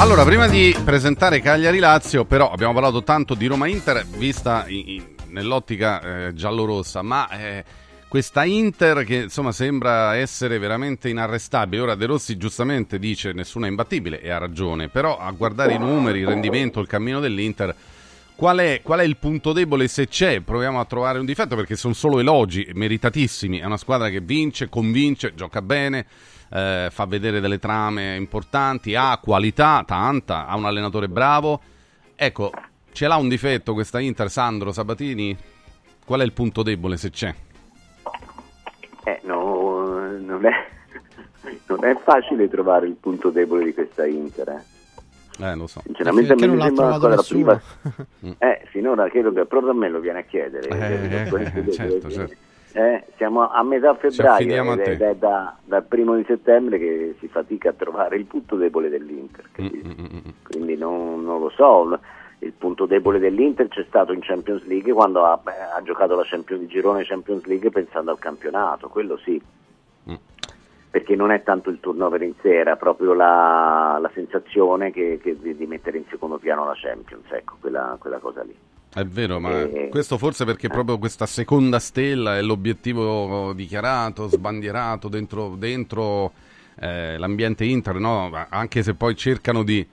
Allora, prima di presentare Cagliari-Lazio, però abbiamo parlato tanto di Roma-Inter vista in- in- nell'ottica eh, giallorossa, ma eh, questa Inter che insomma sembra essere veramente inarrestabile. Ora De Rossi giustamente dice nessuna è imbattibile e ha ragione, però a guardare i numeri, il rendimento, il cammino dell'Inter, qual è, qual è il punto debole se c'è? Proviamo a trovare un difetto perché sono solo elogi meritatissimi. È una squadra che vince, convince, gioca bene eh, fa vedere delle trame importanti, ha qualità, tanta, ha un allenatore bravo. Ecco, ce l'ha un difetto questa Inter, Sandro Sabatini? Qual è il punto debole se c'è? Eh, no, non è, non è facile trovare il punto debole di questa Inter. Eh. Eh, lo so. Sinceramente Perché a me non mi l'ha sembra squadra nessuno. prima. Eh, finora credo che proprio a me lo viene a chiedere. Eh, Questo eh, deve- certo, certo. Eh, siamo a metà febbraio ed è, da- dal primo di settembre che si fatica a trovare il punto debole dell'Inter. Mm, capito? Quindi non, non lo so. Il punto debole dell'Inter c'è stato in Champions League quando ha, ha giocato la Champions, il girone Champions League pensando al campionato, quello sì. Mm. Perché non è tanto il turnover in sé, era proprio la, la sensazione che, che di, di mettere in secondo piano la Champions, ecco, quella, quella cosa lì. È vero, ma Eh, questo forse perché proprio questa seconda stella è l'obiettivo dichiarato, sbandierato dentro, dentro eh, l'ambiente Inter, no? anche se poi cercano di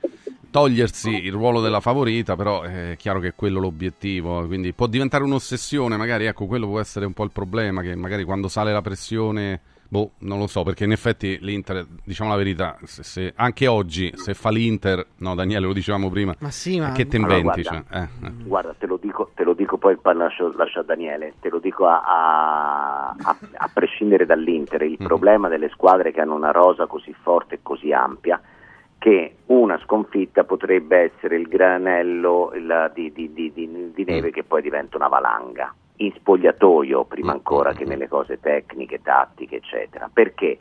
togliersi il ruolo della favorita, però è chiaro che è quello l'obiettivo, quindi può diventare un'ossessione, magari ecco, quello può essere un po' il problema, che magari quando sale la pressione, boh, non lo so, perché in effetti l'Inter, diciamo la verità, se- se- anche oggi se fa l'Inter, no Daniele lo dicevamo prima, Ma sì, ma- che te Allora, inventi? guarda, cioè, eh, eh. Guarda, te lo dico, te lo dico poi, poi lascio, lascio a Daniele, te lo dico a, a- a- a prescindere dall'Inter, il problema delle squadre che hanno una rosa così forte e così ampia che una sconfitta potrebbe essere il granello il- di, di- di- di- di neve che poi diventa una valanga, in spogliatoio prima ancora che nelle cose tecniche, tattiche, eccetera. Perché?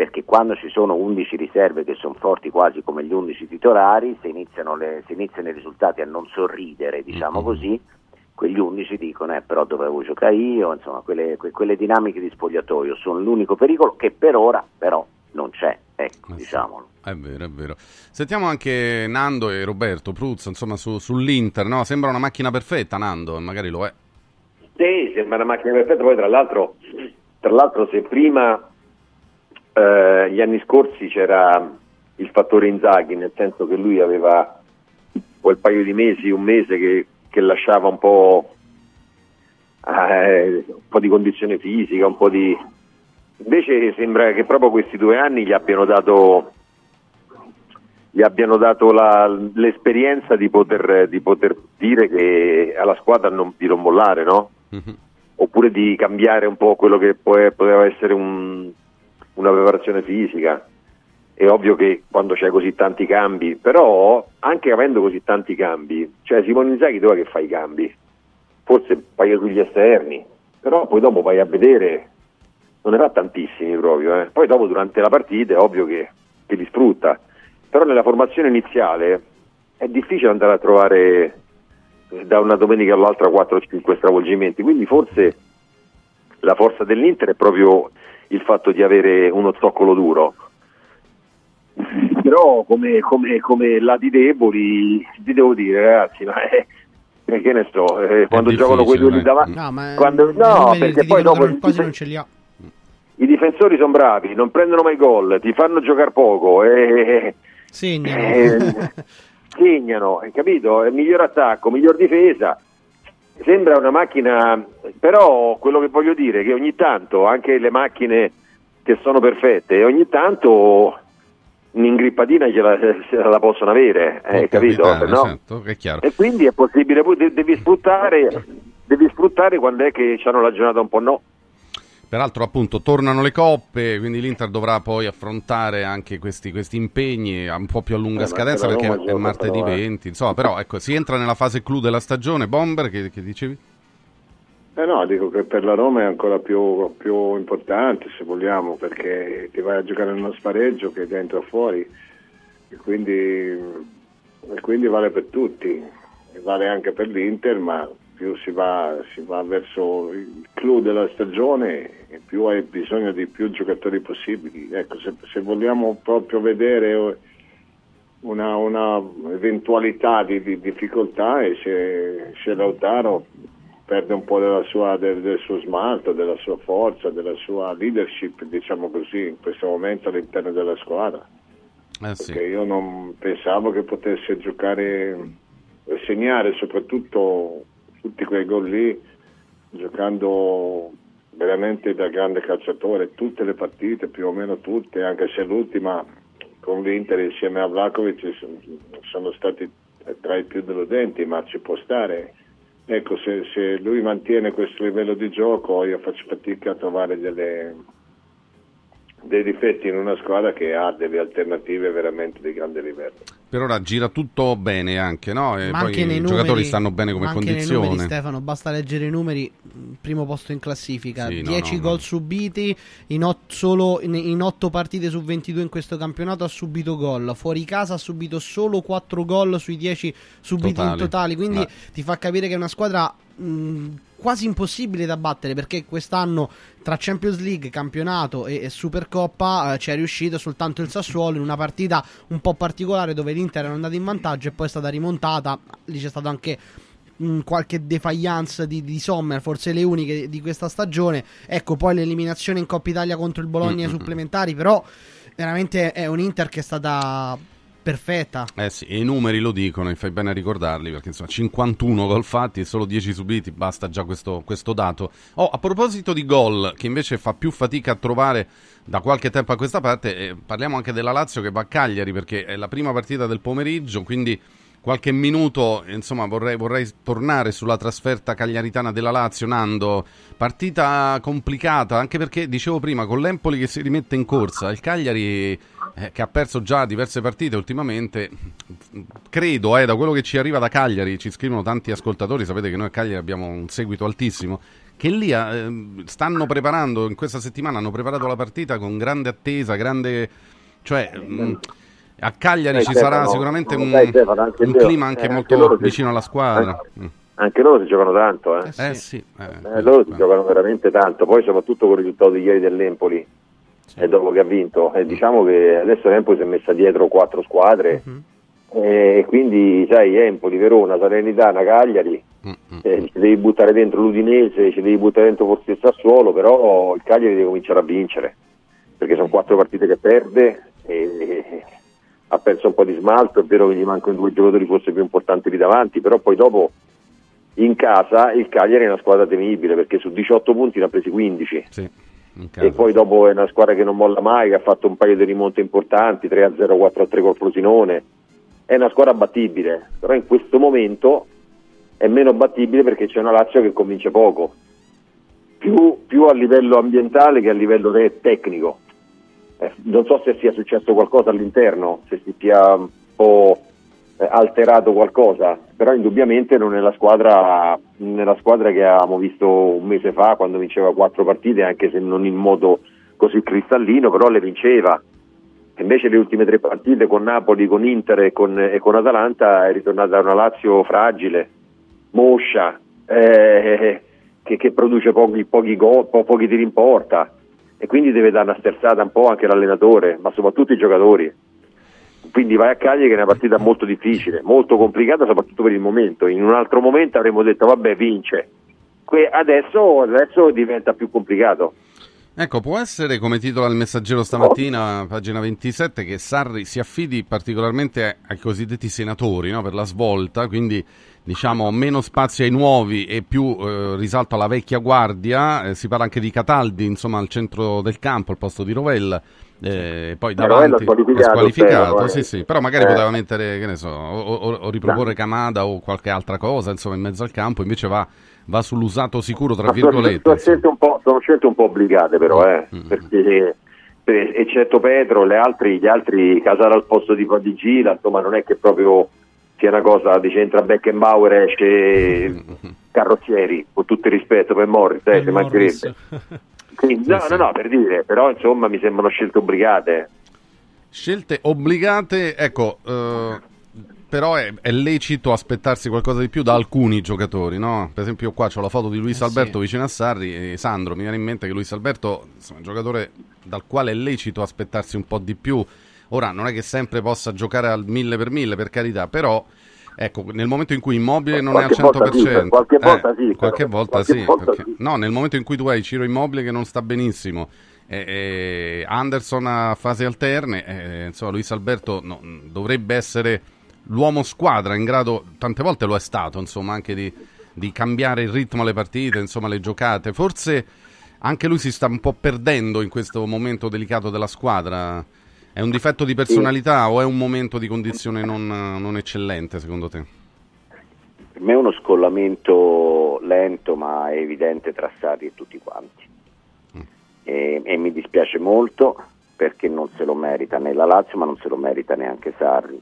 perché quando ci sono 11 riserve che sono forti quasi come gli 11 titolari, se iniziano, le, se iniziano i risultati a non sorridere, diciamo così, quegli 11 dicono eh, però dovevo giocare io, insomma quelle, que- quelle dinamiche di spogliatoio sono l'unico pericolo che per ora però non c'è, ecco, diciamolo. È vero, è vero. Sentiamo anche Nando e Roberto Pruzzo, insomma, su- sull'Inter, no? Sembra una macchina perfetta, Nando, magari lo è. Sì, sembra una macchina perfetta, poi tra l'altro, tra l'altro se prima eh, gli anni scorsi c'era il fattore Inzaghi, nel senso che lui aveva quel paio di mesi, un mese che, che lasciava un po', eh, un po' di condizione fisica, un po' di... Invece sembra che proprio questi due anni gli abbiano dato, gli abbiano dato la- l'esperienza di poter, di poter dire che alla squadra non, di non mollare, no? Oppure di cambiare un po' quello che poi poteva essere un- una preparazione fisica. È ovvio che quando c'hai così tanti cambi, però anche avendo così tanti cambi, cioè Simone Inzaghi dove che fa i cambi? Forse fai sugli esterni, però poi dopo vai a vedere, non ne fa tantissimi proprio, eh. poi dopo durante la partita è ovvio che, che li sfrutta, però nella formazione iniziale è difficile andare a trovare da una domenica all'altra 4-5 stravolgimenti, quindi forse la forza dell'Inter è proprio il fatto di avere uno zoccolo duro. Però come, come, come lati deboli, vi devo dire ragazzi, ma è, eh, che ne so, eh, quando giocano quei due lì davanti, No, ma quando- i no, perché poi dopo quasi non ce li ha. i difensori sono bravi, non prendono mai gol, ti fanno giocare poco e Segnano. eh, segnano, hai capito? È miglior attacco, miglior difesa. Sembra una macchina, però quello che voglio dire è che ogni tanto anche le macchine che sono perfette, ogni tanto un'ingrippatina gliela, la possono avere, hai capito? No? certo, chiaro. E quindi è possibile, poi de- devi sfruttare, devi sfruttare quando è che hanno la giornata un po' no. Peraltro, appunto, tornano le coppe, quindi l'Inter dovrà poi affrontare anche questi, questi impegni a un po' più a lunga Eh, scadenza perché è martedì però, eh. 20. Insomma, però ecco, si entra nella fase clou della stagione. Bomber, che, che dicevi? Eh no, dico che per la Roma è ancora più, più importante se vogliamo perché ti vai a giocare in uno spareggio che è dentro o fuori e quindi, e quindi vale per tutti, e vale anche per l'Inter ma più si va, si va verso il clou della stagione e più hai bisogno di più giocatori possibili. Ecco, se, se vogliamo proprio vedere una, una eventualità di, di difficoltà e se, se Lautaro perde un po' della sua- del, del suo smalto, della sua forza, della sua leadership, diciamo così, in questo momento all'interno della squadra. Eh sì. Perché io non pensavo che potesse giocare e segnare soprattutto tutti quei gol lì giocando veramente da grande calciatore, tutte le partite, più o meno tutte, anche se l'ultima con l'Inter insieme a Vlakovic sono- stati tra i più deludenti, ma ci può stare. Ecco, se, se lui mantiene questo livello di gioco io faccio fatica a trovare delle, dei difetti in una squadra che ha delle alternative veramente di grande livello. Per ora gira tutto bene anche, no? E Ma poi anche nei i numeri, giocatori stanno bene come anche nei numeri, condizione. Stefano, basta leggere i numeri, primo posto in classifica, Sì, no, 10 no, gol no. subiti, in, ot- solo in, in 8 partite su 22 in questo campionato ha subito gol, fuori casa ha subito solo 4 gol sui 10 subiti Totali. in totali, quindi Eh. ti fa capire che è una squadra mh, quasi impossibile da battere perché quest'anno tra Champions League, campionato e, e Supercoppa eh, ci è riuscito soltanto il Sassuolo in una partita un po' particolare dove l'Inter era andato in vantaggio e poi è stata rimontata. Lì c'è stato anche mh, qualche defiance di, di Sommer, forse le uniche di questa stagione. Ecco, poi l'eliminazione in Coppa Italia contro il Bologna ai Mm, mm, mm. supplementari, però veramente è un Inter che è stata perfetta. Eh sì, e i numeri lo dicono, e fai bene a ricordarli, perché insomma 51 gol fatti e solo 10 subiti, basta già questo, questo dato. Oh, a proposito di gol, che invece fa più fatica a trovare da qualche tempo a questa parte, eh, parliamo anche della Lazio che va a Cagliari, perché è la prima partita del pomeriggio, quindi qualche minuto, insomma, vorrei, vorrei tornare sulla trasferta cagliaritana della Lazio, Nando. Partita complicata, anche perché, dicevo prima, con l'Empoli che si rimette in corsa, il Cagliari eh, che ha perso già diverse partite ultimamente, credo, eh, da quello che ci arriva da Cagliari, ci scrivono tanti ascoltatori, sapete che noi a Cagliari abbiamo un seguito altissimo, che lì eh, stanno preparando, in questa settimana hanno preparato la partita con grande attesa, grande... cioè... mh, a Cagliari Eh, ci sarà Stefano, sicuramente un, sai, Stefano, anche un clima anche eh, molto anche loro si- vicino alla squadra. Mm. Anche loro si giocano tanto, eh. Eh sì, eh, Eh, loro si giocano veramente tanto, poi soprattutto con il risultato di ieri dell'Empoli e dopo che ha vinto. E diciamo che adesso l'Empoli si è messa dietro quattro squadre e quindi sai Empoli, Verona, Salernitana, Cagliari, eh, ci devi buttare dentro l'Udinese, ci devi buttare dentro forse il Sassuolo, però il Cagliari deve cominciare a vincere perché sono quattro partite che perde e ha perso un po' di smalto, è vero che gli mancano due giocatori forse più importanti lì davanti, però poi dopo in casa il Cagliari è una squadra temibile perché su 18 punti ne ha presi 15 e poi dopo è una squadra che non molla mai, che ha fatto un paio di rimonte importanti, 3-0, 4-3 col Frosinone, è una squadra battibile, però in questo momento è meno battibile perché c'è una Lazio che convince poco, più, più a livello ambientale che a livello te- tecnico. Eh, non so se sia successo qualcosa all'interno, se si sia un po' eh, alterato qualcosa, però indubbiamente non è la squadra, nella squadra che avevamo visto un mese fa quando vinceva quattro partite, anche se non in modo così cristallino, però le vinceva. Invece le ultime tre partite con Napoli, con Inter e con, e con Atalanta è ritornata una Lazio fragile, moscia, eh, che, che produce pochi, pochi, gol, po- pochi tiri in porta e quindi deve dare una sterzata un po' anche l'allenatore, ma soprattutto i giocatori. Quindi vai a Cagliari che è una partita molto difficile, molto complicata soprattutto per il momento. In un altro momento avremmo detto vabbè vince. Adesso, adesso diventa più complicato. Ecco, può essere come titola il messaggero stamattina, pagina 27, che Sarri si affidi particolarmente ai cosiddetti senatori no? per la svolta, quindi diciamo meno spazio ai nuovi e più eh, risalto alla vecchia guardia. Eh, si parla anche di Cataldi, insomma, al centro del campo, al posto di Rovella. Eh, poi Rovella davanti è squalificato, Stefano, eh. sì, sì, però magari Eh. poteva mettere, che ne so, o, o- o riproporre Camada o qualche altra cosa, insomma, in mezzo al campo, invece va, va sull'usato sicuro, tra virgolette. sono scelte un po', sono scelte un po' obbligate però, eh, perché per- eccetto Petro, le altri, gli altri Casara al posto di, di Gila, insomma non è che proprio sia una cosa di centra Beckenbauer esce carrozzieri, con tutto il rispetto per Morris, eh, ci mancherebbe. Quindi, no, no, no, per dire, però insomma mi sembrano scelte obbligate. Scelte obbligate, ecco, eh, però è, è lecito aspettarsi qualcosa di più da alcuni giocatori, no? Per esempio qua c'ho la foto di Luis Alberto vicino a Sarri e Sandro, mi viene in mente che Luis Alberto insomma, è un giocatore dal quale è lecito aspettarsi un po' di più. Ora non è che sempre possa giocare al mille per mille, per carità, però ecco, nel momento in cui Immobile non Qualche è al 100%, volta sì, qualche volta sì, qualche volta qualche sì, volta perché- no, nel momento in cui tu hai Ciro Immobile che non sta benissimo, Anderson a fasi alterne, eh, insomma Luis Alberto no, dovrebbe essere l'uomo squadra in grado, tante volte lo è stato, insomma, anche di, di cambiare il ritmo alle partite, insomma, le giocate. Forse anche lui si sta un po' perdendo in questo momento delicato della squadra. È un difetto di personalità o è un momento di condizione non, non eccellente, secondo te? Per me è uno scollamento lento ma evidente tra Sarri e tutti quanti. E, e mi dispiace molto perché non se lo merita né la Lazio ma non se lo merita neanche Sarri.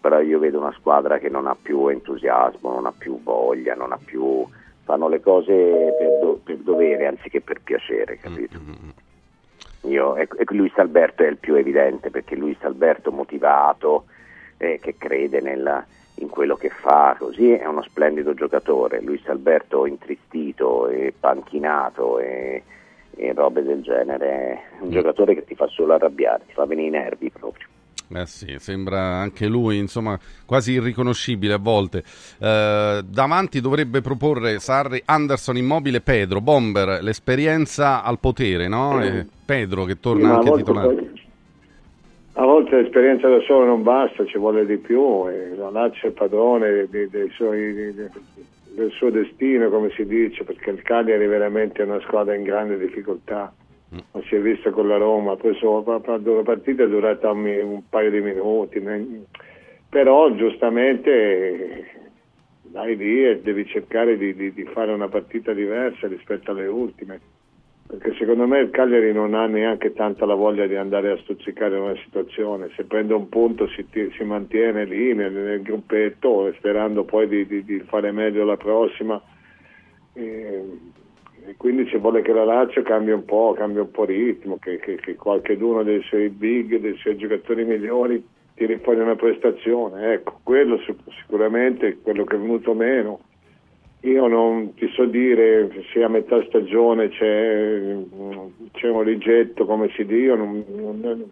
Però io vedo una squadra che non ha più entusiasmo, non ha più voglia, non ha più... fanno le cose per, do- per dovere anziché per piacere, capito? Io, e, e Luis Alberto è il più evidente perché Luis Alberto motivato, eh, che crede nella- in quello che fa, così è uno splendido giocatore. Luis Alberto intristito e panchinato e, e robe del genere, è un giocatore che ti fa solo arrabbiare, ti fa venire i nervi proprio. Eh sì, sembra anche lui, insomma, quasi irriconoscibile a volte. Eh, davanti dovrebbe proporre Sarri, Anderson, Immobile, Pedro, Bomber, l'esperienza al potere, no? E Pedro che torna a anche volte titolare. poi- A volte l'esperienza da solo non basta, ci vuole di più. E la Lazio è padrone dei- dei suoi- dei- del suo destino, come si dice, perché il Cagliari è veramente una squadra in grande difficoltà. Lo si è visto con la Roma, poi la partita è durata un, paio di minuti, però giustamente vai lì e devi cercare di, di- di fare una partita diversa rispetto alle ultime perché secondo me il Cagliari non ha neanche tanta la voglia di andare a stuzzicare una situazione, se prende un punto si, si mantiene lì nel, nel gruppetto sperando poi di, di- fare meglio la prossima. E, e quindi ci vuole che la Lazio cambi un po', cambi un po' ritmo, che, che, che qualcheduno dei suoi big, dei suoi giocatori migliori tiri fuori una prestazione. Ecco, quello sicuramente è quello che è venuto meno. Io non ti so dire se a metà stagione c'è, c'è un rigetto, come si dice, non, non,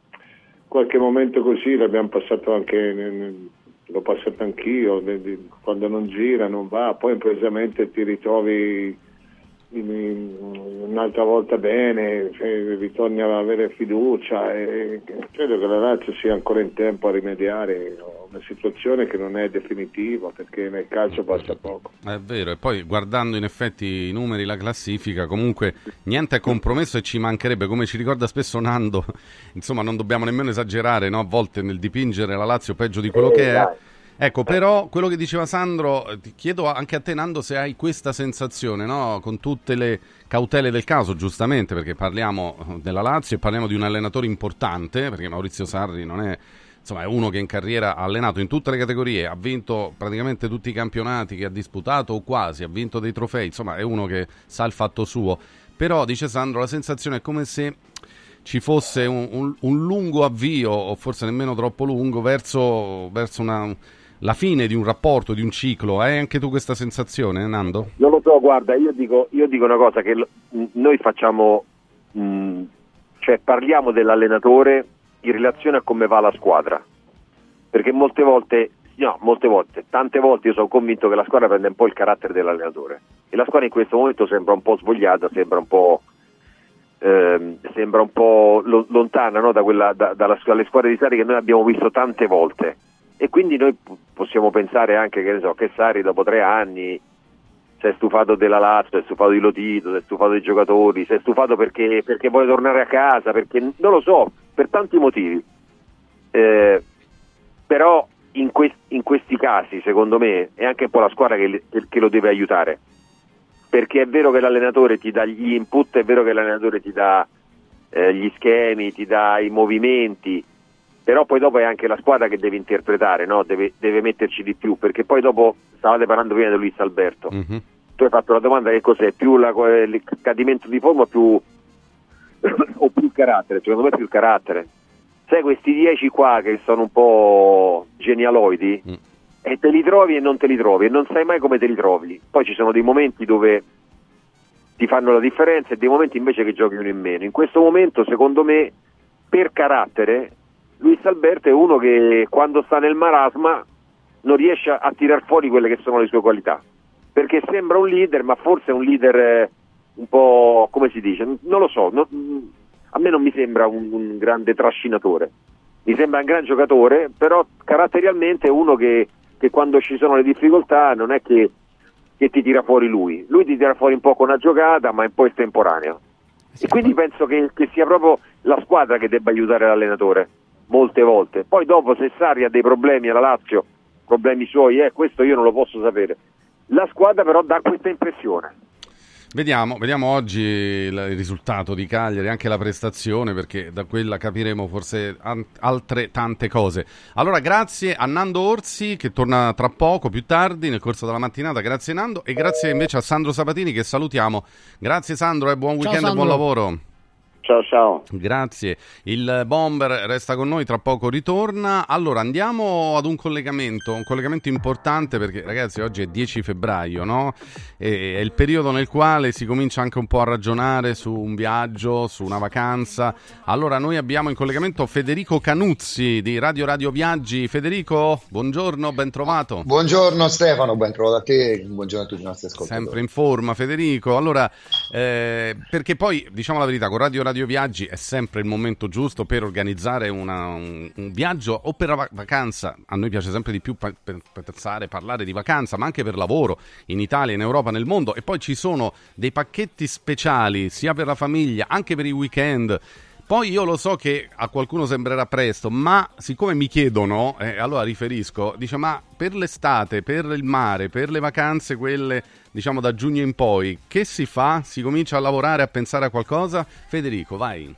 qualche momento così l'abbiamo passato anche, l'ho passato anch'io, quando non gira, non va, poi improvvisamente ti ritrovi un'altra volta bene, cioè, ritorni ad avere fiducia e credo che la Lazio sia ancora in tempo a rimediare una situazione che non è definitiva perché nel calcio passa poco. È vero, e poi guardando in effetti i numeri, la classifica, comunque niente è compromesso e ci mancherebbe, come ci ricorda spesso Nando, insomma non dobbiamo nemmeno esagerare no? a volte nel dipingere la Lazio peggio di quello eh, che è. Ecco, però quello che diceva Sandro, ti chiedo anche a te Nando se hai questa sensazione, no? con tutte le cautele del caso, giustamente, perché parliamo della Lazio e parliamo di un allenatore importante, perché Maurizio Sarri non è, insomma, è uno che in carriera ha allenato in tutte le categorie, ha vinto praticamente tutti i campionati che ha disputato o quasi, ha vinto dei trofei, insomma è uno che sa il fatto suo. Però, dice Sandro, la sensazione è come se ci fosse un, un, un lungo avvio, o forse nemmeno troppo lungo, verso, verso una la fine di un rapporto, di un ciclo. Hai anche tu questa sensazione, Nando? Non lo so, guarda, io dico, io dico una cosa che lo, noi facciamo, mh, cioè parliamo dell'allenatore in relazione a come va la squadra, perché molte volte, no, molte volte, tante volte io sono convinto che la squadra prende un po' il carattere dell'allenatore e la squadra in questo momento sembra un po' svogliata, sembra un po'... Eh, sembra un po' lontana no, da quella, da, dalle squadre di Sari che noi abbiamo visto tante volte e quindi noi possiamo pensare anche che, so, che Sari dopo tre anni si è stufato della Lazio, si è stufato di Lotito, si è stufato dei giocatori, si è stufato perché, perché vuole tornare a casa, perché non lo so, per tanti motivi. Eh, però in, quest, in, questi casi, secondo me, è anche un po' la squadra che, che, che, lo deve aiutare. Perché è vero che l'allenatore ti dà gli input, è vero che l'allenatore ti dà eh, gli schemi, ti dà i movimenti, però poi dopo è anche la squadra che deve interpretare, no? deve, deve, metterci di più, perché poi dopo stavate parlando prima di Luis Alberto, mm-hmm. tu hai fatto la domanda che cos'è, più la, il cadimento di forma più, o più il carattere, secondo me più il carattere. Sai questi dieci qua che sono un po' genialoidi, mm. e te li trovi e non te li trovi, e non sai mai come te li trovi. Poi ci sono dei momenti dove ti fanno la differenza e dei momenti invece che giochi uno in meno. In questo momento, secondo me, per carattere Luis Alberto è uno che quando sta nel marasma non riesce a, tirar fuori quelle che sono le sue qualità, perché sembra un leader, ma forse è un leader eh, un po' come si dice, non lo so, non, a me non mi sembra un, un, grande trascinatore, mi sembra un gran giocatore, però caratterialmente è uno che, che quando ci sono le difficoltà non è che, che, ti tira fuori lui, lui ti tira fuori un po' con una giocata, ma è un po' estemporaneo. E quindi penso che, che sia proprio la squadra che debba aiutare l'allenatore molte volte. Poi dopo se Sari ha dei problemi alla Lazio, problemi suoi, eh, questo io non lo posso sapere. La squadra però dà questa impressione. Vediamo, vediamo oggi il risultato di Cagliari, anche la prestazione, perché da quella capiremo forse altre tante cose. Allora, grazie a Nando Orsi che torna tra poco, più tardi, nel corso della mattinata. Grazie Nando e grazie invece a Sandro Sabatini che salutiamo. Grazie Sandro e buon weekend Ciao, e buon lavoro. Ciao ciao. Grazie. Il bomber resta con noi, tra poco ritorna. Allora andiamo ad un collegamento, un collegamento importante perché ragazzi oggi è 10 febbraio, no? E è il periodo nel quale si comincia anche un po' a ragionare su un viaggio, su una vacanza. Allora noi abbiamo in collegamento Federico Canuzzi di Radio Radio Viaggi. Federico, buongiorno, ben trovato. Buongiorno Stefano, ben trovato a te, buongiorno a tutti i nostri ascoltatori. Sempre in forma Federico. Allora, eh, perché poi diciamo la verità, con Radio Radio Radio Viaggi è sempre il momento giusto per organizzare una, un, un, viaggio o per la vacanza. A noi piace sempre di più pensare, parlare di vacanza, ma anche per lavoro in Italia, in Europa, nel mondo. E poi ci sono dei pacchetti speciali sia per la famiglia, anche per i weekend. Poi io lo so che a qualcuno sembrerà presto, ma siccome mi chiedono, eh, allora riferisco, dice ma per l'estate, per il mare, per le vacanze, quelle diciamo da giugno in poi, che si fa? Si comincia a lavorare, a pensare a qualcosa? Federico, vai.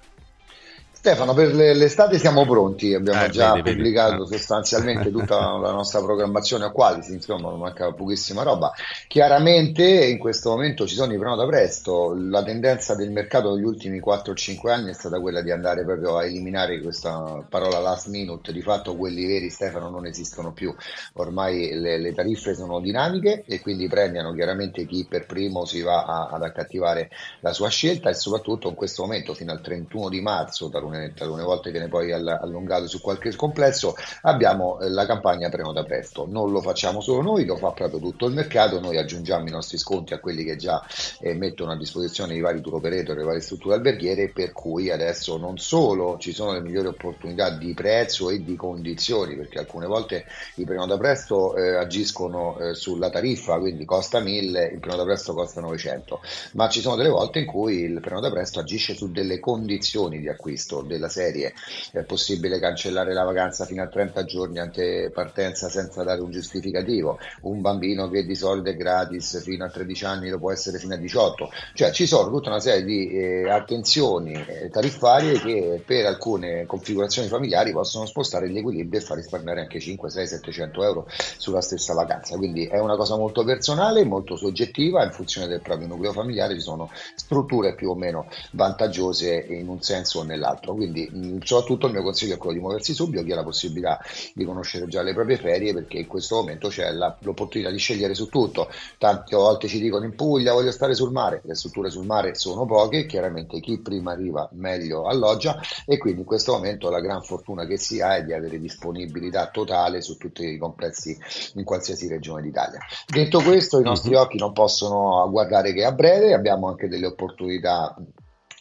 Stefano, per le- l'estate siamo pronti, abbiamo Eh, già vedi, vedi. pubblicato Eh. sostanzialmente tutta la nostra programmazione, o quasi, insomma, non manca pochissima roba. Chiaramente in questo momento ci sono i prenota presto, la tendenza del mercato negli ultimi 4-5 anni è stata quella di andare proprio a eliminare questa parola last minute, di fatto quelli veri Stefano non esistono più, ormai le, le tariffe sono dinamiche e quindi premiano chiaramente chi per primo si va a- ad accattivare la sua scelta e soprattutto in questo momento fino al 31 di marzo, talune, talune volte viene poi all- allungato su qualche complesso, abbiamo eh, la campagna prenota presto. Non lo facciamo solo noi, lo fa proprio tutto il mercato, noi aggiungiamo i nostri sconti a quelli che già eh, mettono a disposizione i vari tour operator, le varie strutture alberghiere, per cui adesso non solo ci sono le migliori opportunità di prezzo e di condizioni, perché alcune volte i prenota presto eh, agiscono eh, sulla tariffa, quindi costa 1000, il prenota presto costa 900, ma ci sono delle volte in cui il prenota presto agisce su delle condizioni di acquisto della serie, è possibile cancellare la vacanza fino a 30 giorni ante partenza senza dare un giustificativo, un bambino che di solito è gratis fino a 13 anni lo può essere fino a 18, cioè ci sono tutta una serie di eh, attenzioni eh, tariffarie che per alcune configurazioni familiari possono spostare gli equilibri e far risparmiare anche 5, 6, 700 euro sulla stessa vacanza, quindi è una cosa molto personale, molto soggettiva, in funzione del proprio nucleo familiare ci sono strutture più o meno vantaggiose in un senso o nell'altro, quindi mh, soprattutto il mio consiglio è quello di muoversi subito, chi ha la possibilità di conoscere già le proprie ferie perché in questo momento c'è la- l'opportunità di scegliere su tutto, tante volte ci dicono in Puglia voglio stare sul mare, le strutture sul mare sono poche, chiaramente chi prima arriva meglio alloggia e quindi in questo momento la gran fortuna che si ha è di avere disponibilità totale su tutti i complessi in qualsiasi regione d'Italia. Detto questo, i nostri occhi non possono guardare che a breve, abbiamo anche delle opportunità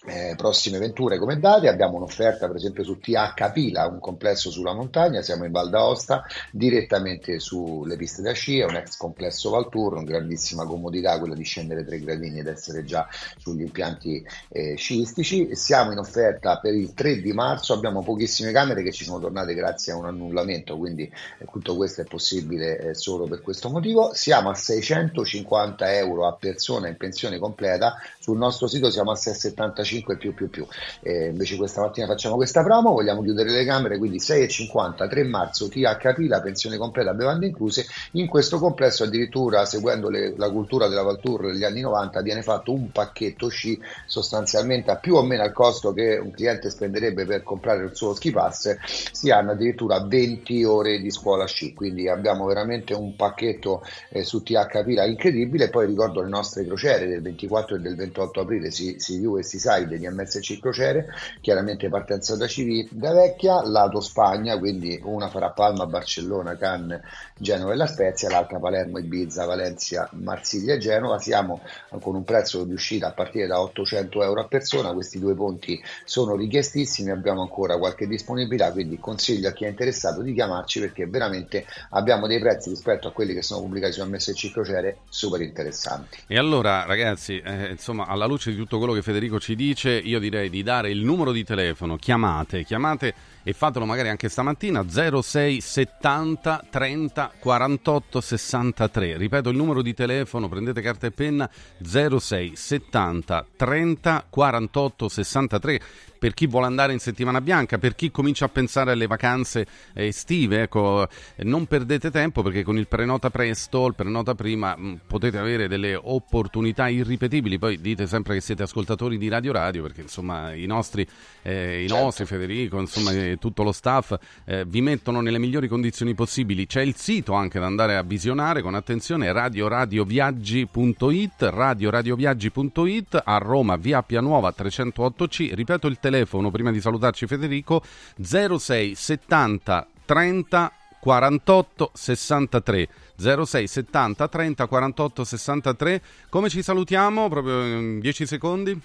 eh, prossime venture come date, abbiamo un'offerta per esempio su TH Pila, un complesso sulla montagna, siamo in Val d'Aosta, direttamente sulle piste da sci, è un ex complesso Valtour, una grandissima comodità quella di scendere tre gradini ed essere già sugli impianti eh, sciistici, siamo in offerta per il 3 di marzo, abbiamo pochissime camere che ci sono tornate grazie a un annullamento, quindi eh, tutto questo è possibile eh, solo per questo motivo, siamo a 650 euro a persona in pensione completa, sul nostro sito siamo a 675 più più più. Eh, invece questa mattina facciamo questa promo, vogliamo chiudere le camere, quindi 6,50 3 marzo THP, la pensione completa, bevande incluse. In questo complesso addirittura seguendo le- la cultura della Valtour degli anni 90 viene fatto un pacchetto sci sostanzialmente a più o meno al costo che un cliente spenderebbe per comprare il suo ski pass, si hanno addirittura 20 ore di scuola sci, quindi abbiamo veramente un pacchetto eh, su TH Pila incredibile. Poi ricordo le nostre crociere del 24 e del 28 aprile, Sea-View e Seaside di MSC Crociere, chiaramente partenza da Civitavecchia, lato Spagna, quindi una farà Palma, Barcellona, Cannes, Genova e La Spezia, l'altra Palermo, Ibiza, Valencia, Marsiglia e Genova. Siamo con un prezzo di uscita a partire da 800 euro a persona, questi due ponti sono richiestissimi, abbiamo ancora qualche disponibilità, quindi consiglio a chi è interessato di chiamarci perché veramente abbiamo dei prezzi rispetto a quelli che sono pubblicati su MSC Crociere super interessanti. E allora, ragazzi, eh, insomma, alla luce di tutto quello che Federico ci dice, io direi di dare il numero di telefono, chiamate, chiamate e fatelo magari anche stamattina. 06 70 30 48 63. Ripeto il numero di telefono, prendete carta e penna. 06 70 30 48 63 per chi vuole andare in settimana bianca, per chi comincia a pensare alle vacanze eh, estive, ecco, non perdete tempo perché con il prenota presto, il prenota prima mh, potete avere delle opportunità irripetibili. Poi dite sempre che siete ascoltatori di Radio Radio perché insomma i nostri, eh, i nostri Federico, insomma tutto lo staff eh, vi mettono nelle migliori condizioni possibili. C'è il sito anche da andare a visionare con attenzione radioradioviaggi.it, radioradioviaggi.it a Roma via Pianuova 308C. Ripeto il telefono prima di salutarci Federico 06 70 30 48 63 06 70 30 48 63 come ci salutiamo? Proprio in 10 secondi?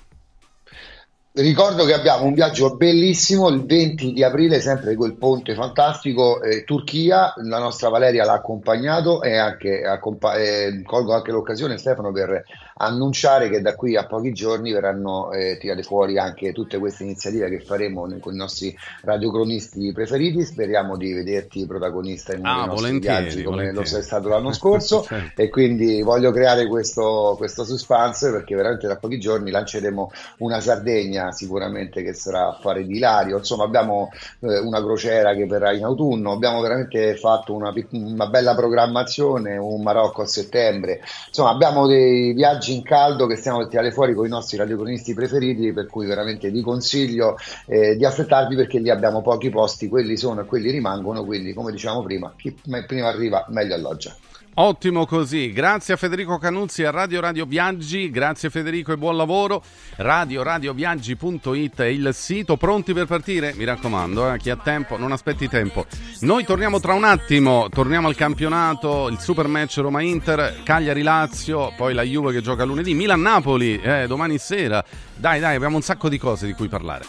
Ricordo che abbiamo un viaggio bellissimo il 20 di aprile, sempre quel ponte fantastico, eh, Turchia, la nostra Valeria l'ha accompagnato e anche, accompa- eh, colgo anche l'occasione Stefano per annunciare che da qui a pochi giorni verranno eh, tirate fuori anche tutte queste iniziative che faremo con i nostri radiocronisti preferiti, speriamo di vederti protagonista in uno Ah, dei nostri viaggi come volentieri. lo sei stato l'anno scorso. Certo. e quindi voglio creare questo, questo suspense perché veramente tra pochi giorni lanceremo una Sardegna sicuramente che sarà affare di Ilario, insomma abbiamo eh, una crociera che verrà in autunno, abbiamo veramente fatto una, una bella programmazione, un Marocco a settembre, insomma abbiamo dei viaggi in caldo che stiamo per tirare fuori con i nostri radiocronisti preferiti, per cui veramente vi consiglio eh, di affrettarvi perché lì abbiamo pochi posti, quelli sono e quelli rimangono, quindi come diciamo prima, chi prima arriva meglio alloggia. Ottimo così, grazie a Federico Canuzzi a Radio Radio Viaggi, grazie Federico e buon lavoro. RadioRadioViaggi.it è il sito, pronti per partire? Mi raccomando, eh, chi ha tempo non aspetti tempo. Noi torniamo tra un attimo, torniamo al campionato, il super match Roma-Inter, Cagliari-Lazio, poi la Juve che gioca lunedì, Milan-Napoli eh, domani sera. Dai dai, abbiamo un sacco di cose di cui parlare.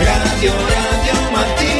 Radio Radio Mattino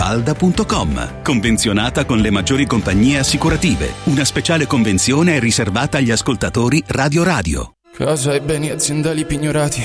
villamafalda.com. Convenzionata con le maggiori compagnie assicurative. Una speciale convenzione è riservata agli ascoltatori Radio Radio. Casa e beni aziendali pignorati,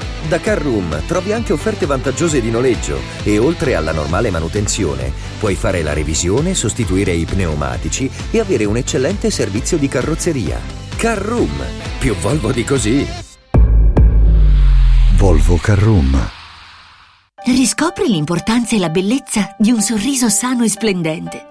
Da Carroom trovi anche offerte vantaggiose di noleggio e oltre alla normale manutenzione puoi fare la revisione, sostituire i pneumatici e avere un eccellente servizio di carrozzeria. Carroom, più Volvo di così. Volvo Carroom. Riscopri l'importanza e la bellezza di un sorriso sano e splendente.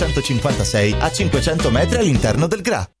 956 a 500 metri all'interno del GRA.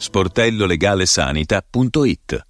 sportellolegalesanita.it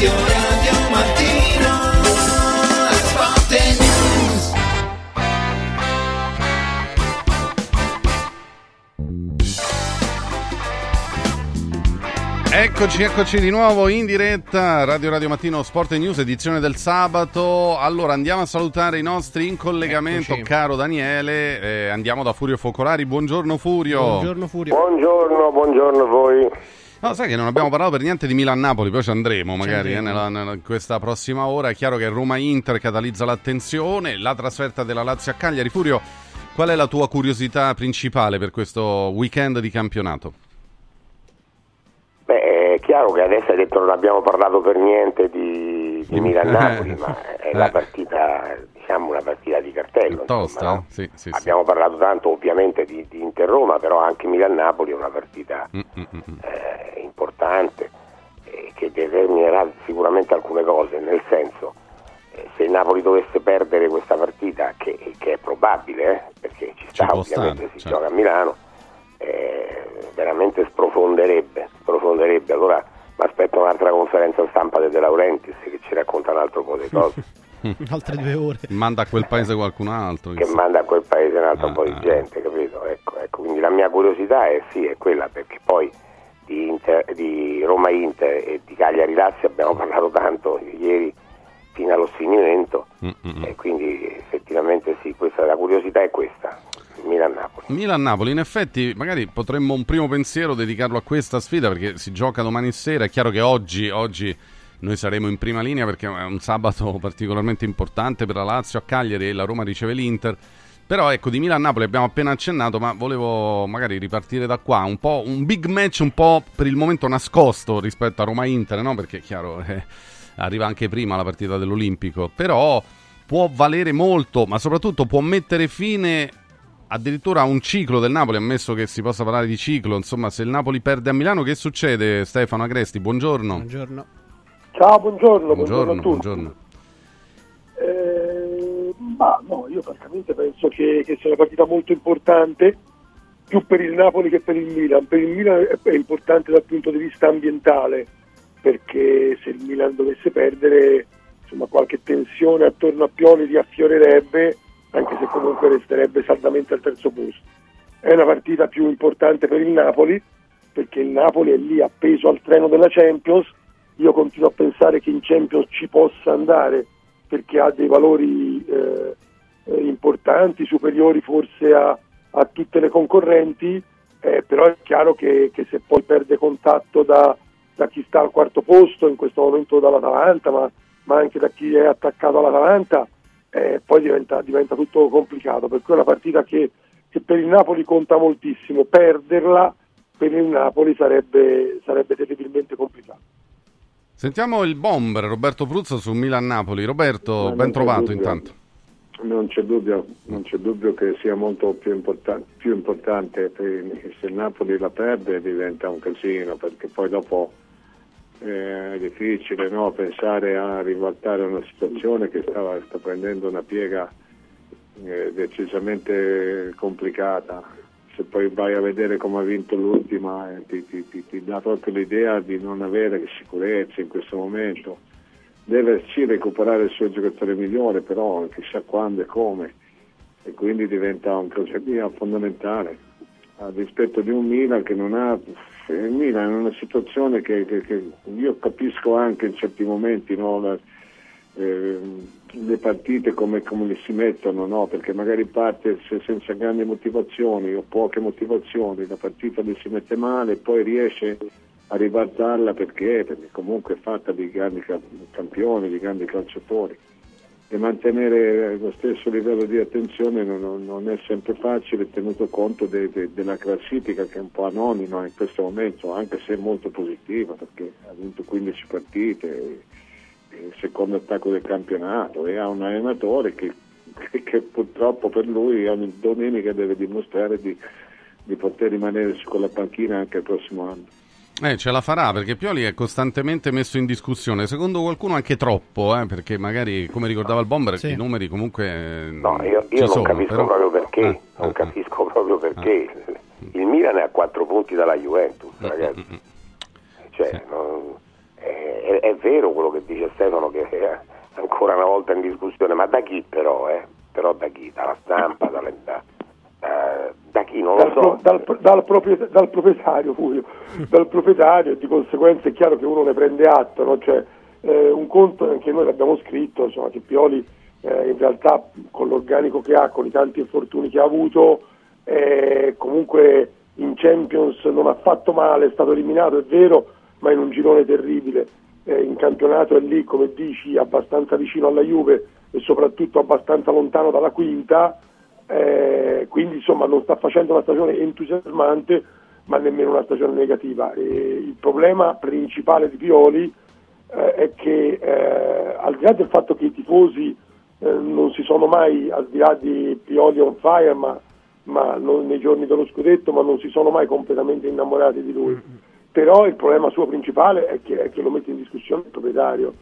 Radio Radio Mattino Sport News Eccoci, eccoci di nuovo in diretta Radio Radio Mattino Sport e News, edizione del sabato. Allora andiamo a salutare i nostri in collegamento, Eccoci. caro Daniele. Eh, andiamo da Furio Focolari. Buongiorno Furio. Buongiorno Furio. Buongiorno, buongiorno a voi. No, sai che non abbiamo parlato per niente di Milan-Napoli, poi ci andremo magari eh, nella- nella- in questa prossima ora. È chiaro che Roma-Inter catalizza l'attenzione, la trasferta della Lazio a Cagliari. Furio, qual è la tua curiosità principale per questo weekend di campionato? Beh, è chiaro che adesso hai detto non abbiamo parlato per niente di, di Milan-Napoli, ma è la Eh. partita, diciamo una partita di cartello. Tosta, insomma, no? Sì, sì, sì. Abbiamo parlato tanto ovviamente di, di Inter-Roma, però anche Milan-Napoli è una partita Mm, mm, mm, eh, importante eh, che determinerà sicuramente alcune cose, nel senso eh, se il Napoli dovesse perdere questa partita, che, che è probabile, eh, perché ci sta può ovviamente, stare, si certo. gioca a Milano, eh, veramente sprofonderebbe, sprofonderebbe. Allora mi aspetto un'altra conferenza stampa di De Laurentiis che ci racconta un altro po' di cose, Altre due ore. Manda a quel paese qualcun altro. che manda a quel paese un altro Ah, po' di gente, capito? Ecco, ecco, quindi la mia curiosità è sì, è quella, perché poi di, Inter- di Roma Inter e di Cagliari Lazio abbiamo parlato tanto ieri fino allo sfinimento Mm, e quindi effettivamente sì, questa, la curiosità è questa, Milan-Napoli. Milan-Napoli, in effetti magari potremmo un primo pensiero dedicarlo a questa sfida perché si gioca domani sera, è chiaro che oggi, oggi noi saremo in prima linea perché è un sabato particolarmente importante per la Lazio a Cagliari e la Roma riceve l'Inter, però ecco di Milan-Napoli abbiamo appena accennato ma volevo magari ripartire da qua, un po' un big match un po' per il momento nascosto rispetto a Roma-Inter, no? perché è chiaro eh, arriva anche prima la partita dell'Olimpico, però può valere molto, ma soprattutto può mettere fine addirittura a un ciclo del Napoli, ammesso che si possa parlare di ciclo. Insomma, se il Napoli perde a Milano, che succede? Stefano Agresti, buongiorno. Buongiorno. Ciao, buongiorno, buongiorno, Buongiorno, a tutti. buongiorno. Eh, ma no, io francamente penso che, che sia una partita molto importante, più per il Napoli che per il Milan. Per il Milan è, importante dal punto di vista ambientale, perché se il Milan dovesse perdere, insomma, qualche tensione attorno a Pioli riaffiorerebbe, anche se comunque resterebbe saldamente al terzo posto. È una partita più importante per il Napoli, perché il Napoli è lì appeso al treno della Champions. Io continuo a pensare che in Champions ci possa andare perché ha dei valori eh, eh, importanti, superiori forse a, a tutte le concorrenti, eh, però è chiaro che, che se poi perde contatto da, da chi sta al quarto posto, in questo momento dall'Atalanta, ma, ma anche da chi è attaccato all'Atalanta, eh, poi diventa, diventa tutto complicato. Per cui è una partita che, che per il Napoli conta moltissimo. Perderla per il Napoli sarebbe, sarebbe terribilmente complicato. Sentiamo il bomber Roberto Pruzzo su Milan-Napoli. Roberto, ben trovato intanto. Non c'è dubbio, non c'è dubbio che sia molto più, importan- più importante se il Napoli la perde diventa un casino perché poi dopo eh, è difficile no, pensare a ribaltare una situazione che stava, sta prendendo una piega eh, decisamente complicata. Se poi vai a vedere come ha vinto l'ultima eh, ti, ti- ti- ti dà proprio l'idea di non avere sicurezza in questo momento. Deve sì recuperare il suo giocatore migliore, però chissà quando e come, e quindi diventa un crocevia fondamentale, a dispetto di un Milan che non ha, il Milan è una situazione che, che- che io capisco anche in certi momenti, no, la- eh, le partite come, come si mettono, no? perché magari parte se- senza grandi motivazioni o poche motivazioni, la partita le si mette male e poi riesce a ribaltarla perché? Perché comunque è fatta di grandi ca- campioni, di grandi calciatori e mantenere lo stesso livello di attenzione non, non- è sempre facile tenuto conto de- de- della classifica che è un po' anonima in questo momento, anche se molto positiva perché ha vinto 15 partite, il secondo attacco del campionato e ha un allenatore che che, che purtroppo per lui ogni domenica deve dimostrare di, di poter rimanere su quella panchina anche il prossimo anno. Eh, ce la farà perché Pioli è costantemente messo in discussione, secondo qualcuno anche troppo, eh, perché magari, come ricordava il Bomber, Sì. i numeri comunque No, io, ci io non sono, capisco però- proprio perché, Eh, non capisco proprio perché il Milan è a 4 punti dalla Juventus, Mm, ragazzi. Cioè, non- è, è- è vero quello che dice Stefano che è ancora una volta in discussione, ma da chi però, eh? Però da chi? Dalla stampa, da, da- da chi? Non lo dal, so. pro- dal- dal propriet- dal proprietario, Fulvio, dal proprietario e di conseguenza è chiaro che uno ne prende atto, no? Cioè, eh, un conto anche noi l'abbiamo scritto, insomma, che Pioli eh, in realtà con l'organico che ha, con i tanti infortuni che ha avuto, eh, comunque in Champions non ha fatto male, è stato eliminato, è vero, ma in un girone terribile. Eh, in campionato è lì, come dici, abbastanza vicino alla Juve e soprattutto abbastanza lontano dalla quinta, eh, quindi insomma non sta facendo una stagione entusiasmante ma nemmeno una stagione negativa. E il problema principale di Pioli eh, è che eh, al di là del fatto che i tifosi eh, non si sono mai, al di là di Pioli on fire, ma, ma non nei giorni dello scudetto, ma non si sono mai completamente innamorati di lui. Però il problema suo principale è che, è che lo mette in discussione il proprietario.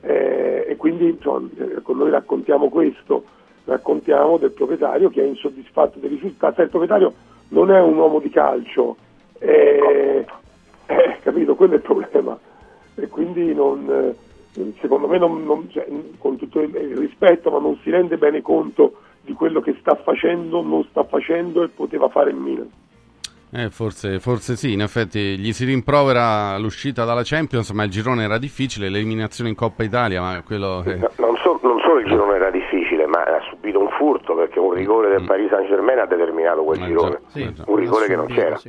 Eh, e quindi insomma, eh, noi raccontiamo questo, raccontiamo del proprietario che è insoddisfatto dei risultati. Il proprietario non è un uomo di calcio, eh, eh, capito? Quello è il problema. E quindi non, eh, secondo me, non- non- cioè, con tutto il rispetto, ma non si rende bene conto di quello che sta facendo, non sta facendo e poteva fare in Milan. Eh, forse, forse sì, in effetti gli si rimprovera l'uscita dalla Champions, ma il girone era difficile, l'eliminazione in Coppa Italia, ma quello... eh, No, non, so- non solo il girone era difficile, ma ha subito un furto perché un rigore del Paris Saint Germain ha determinato quel girone. un rigore che non c'era.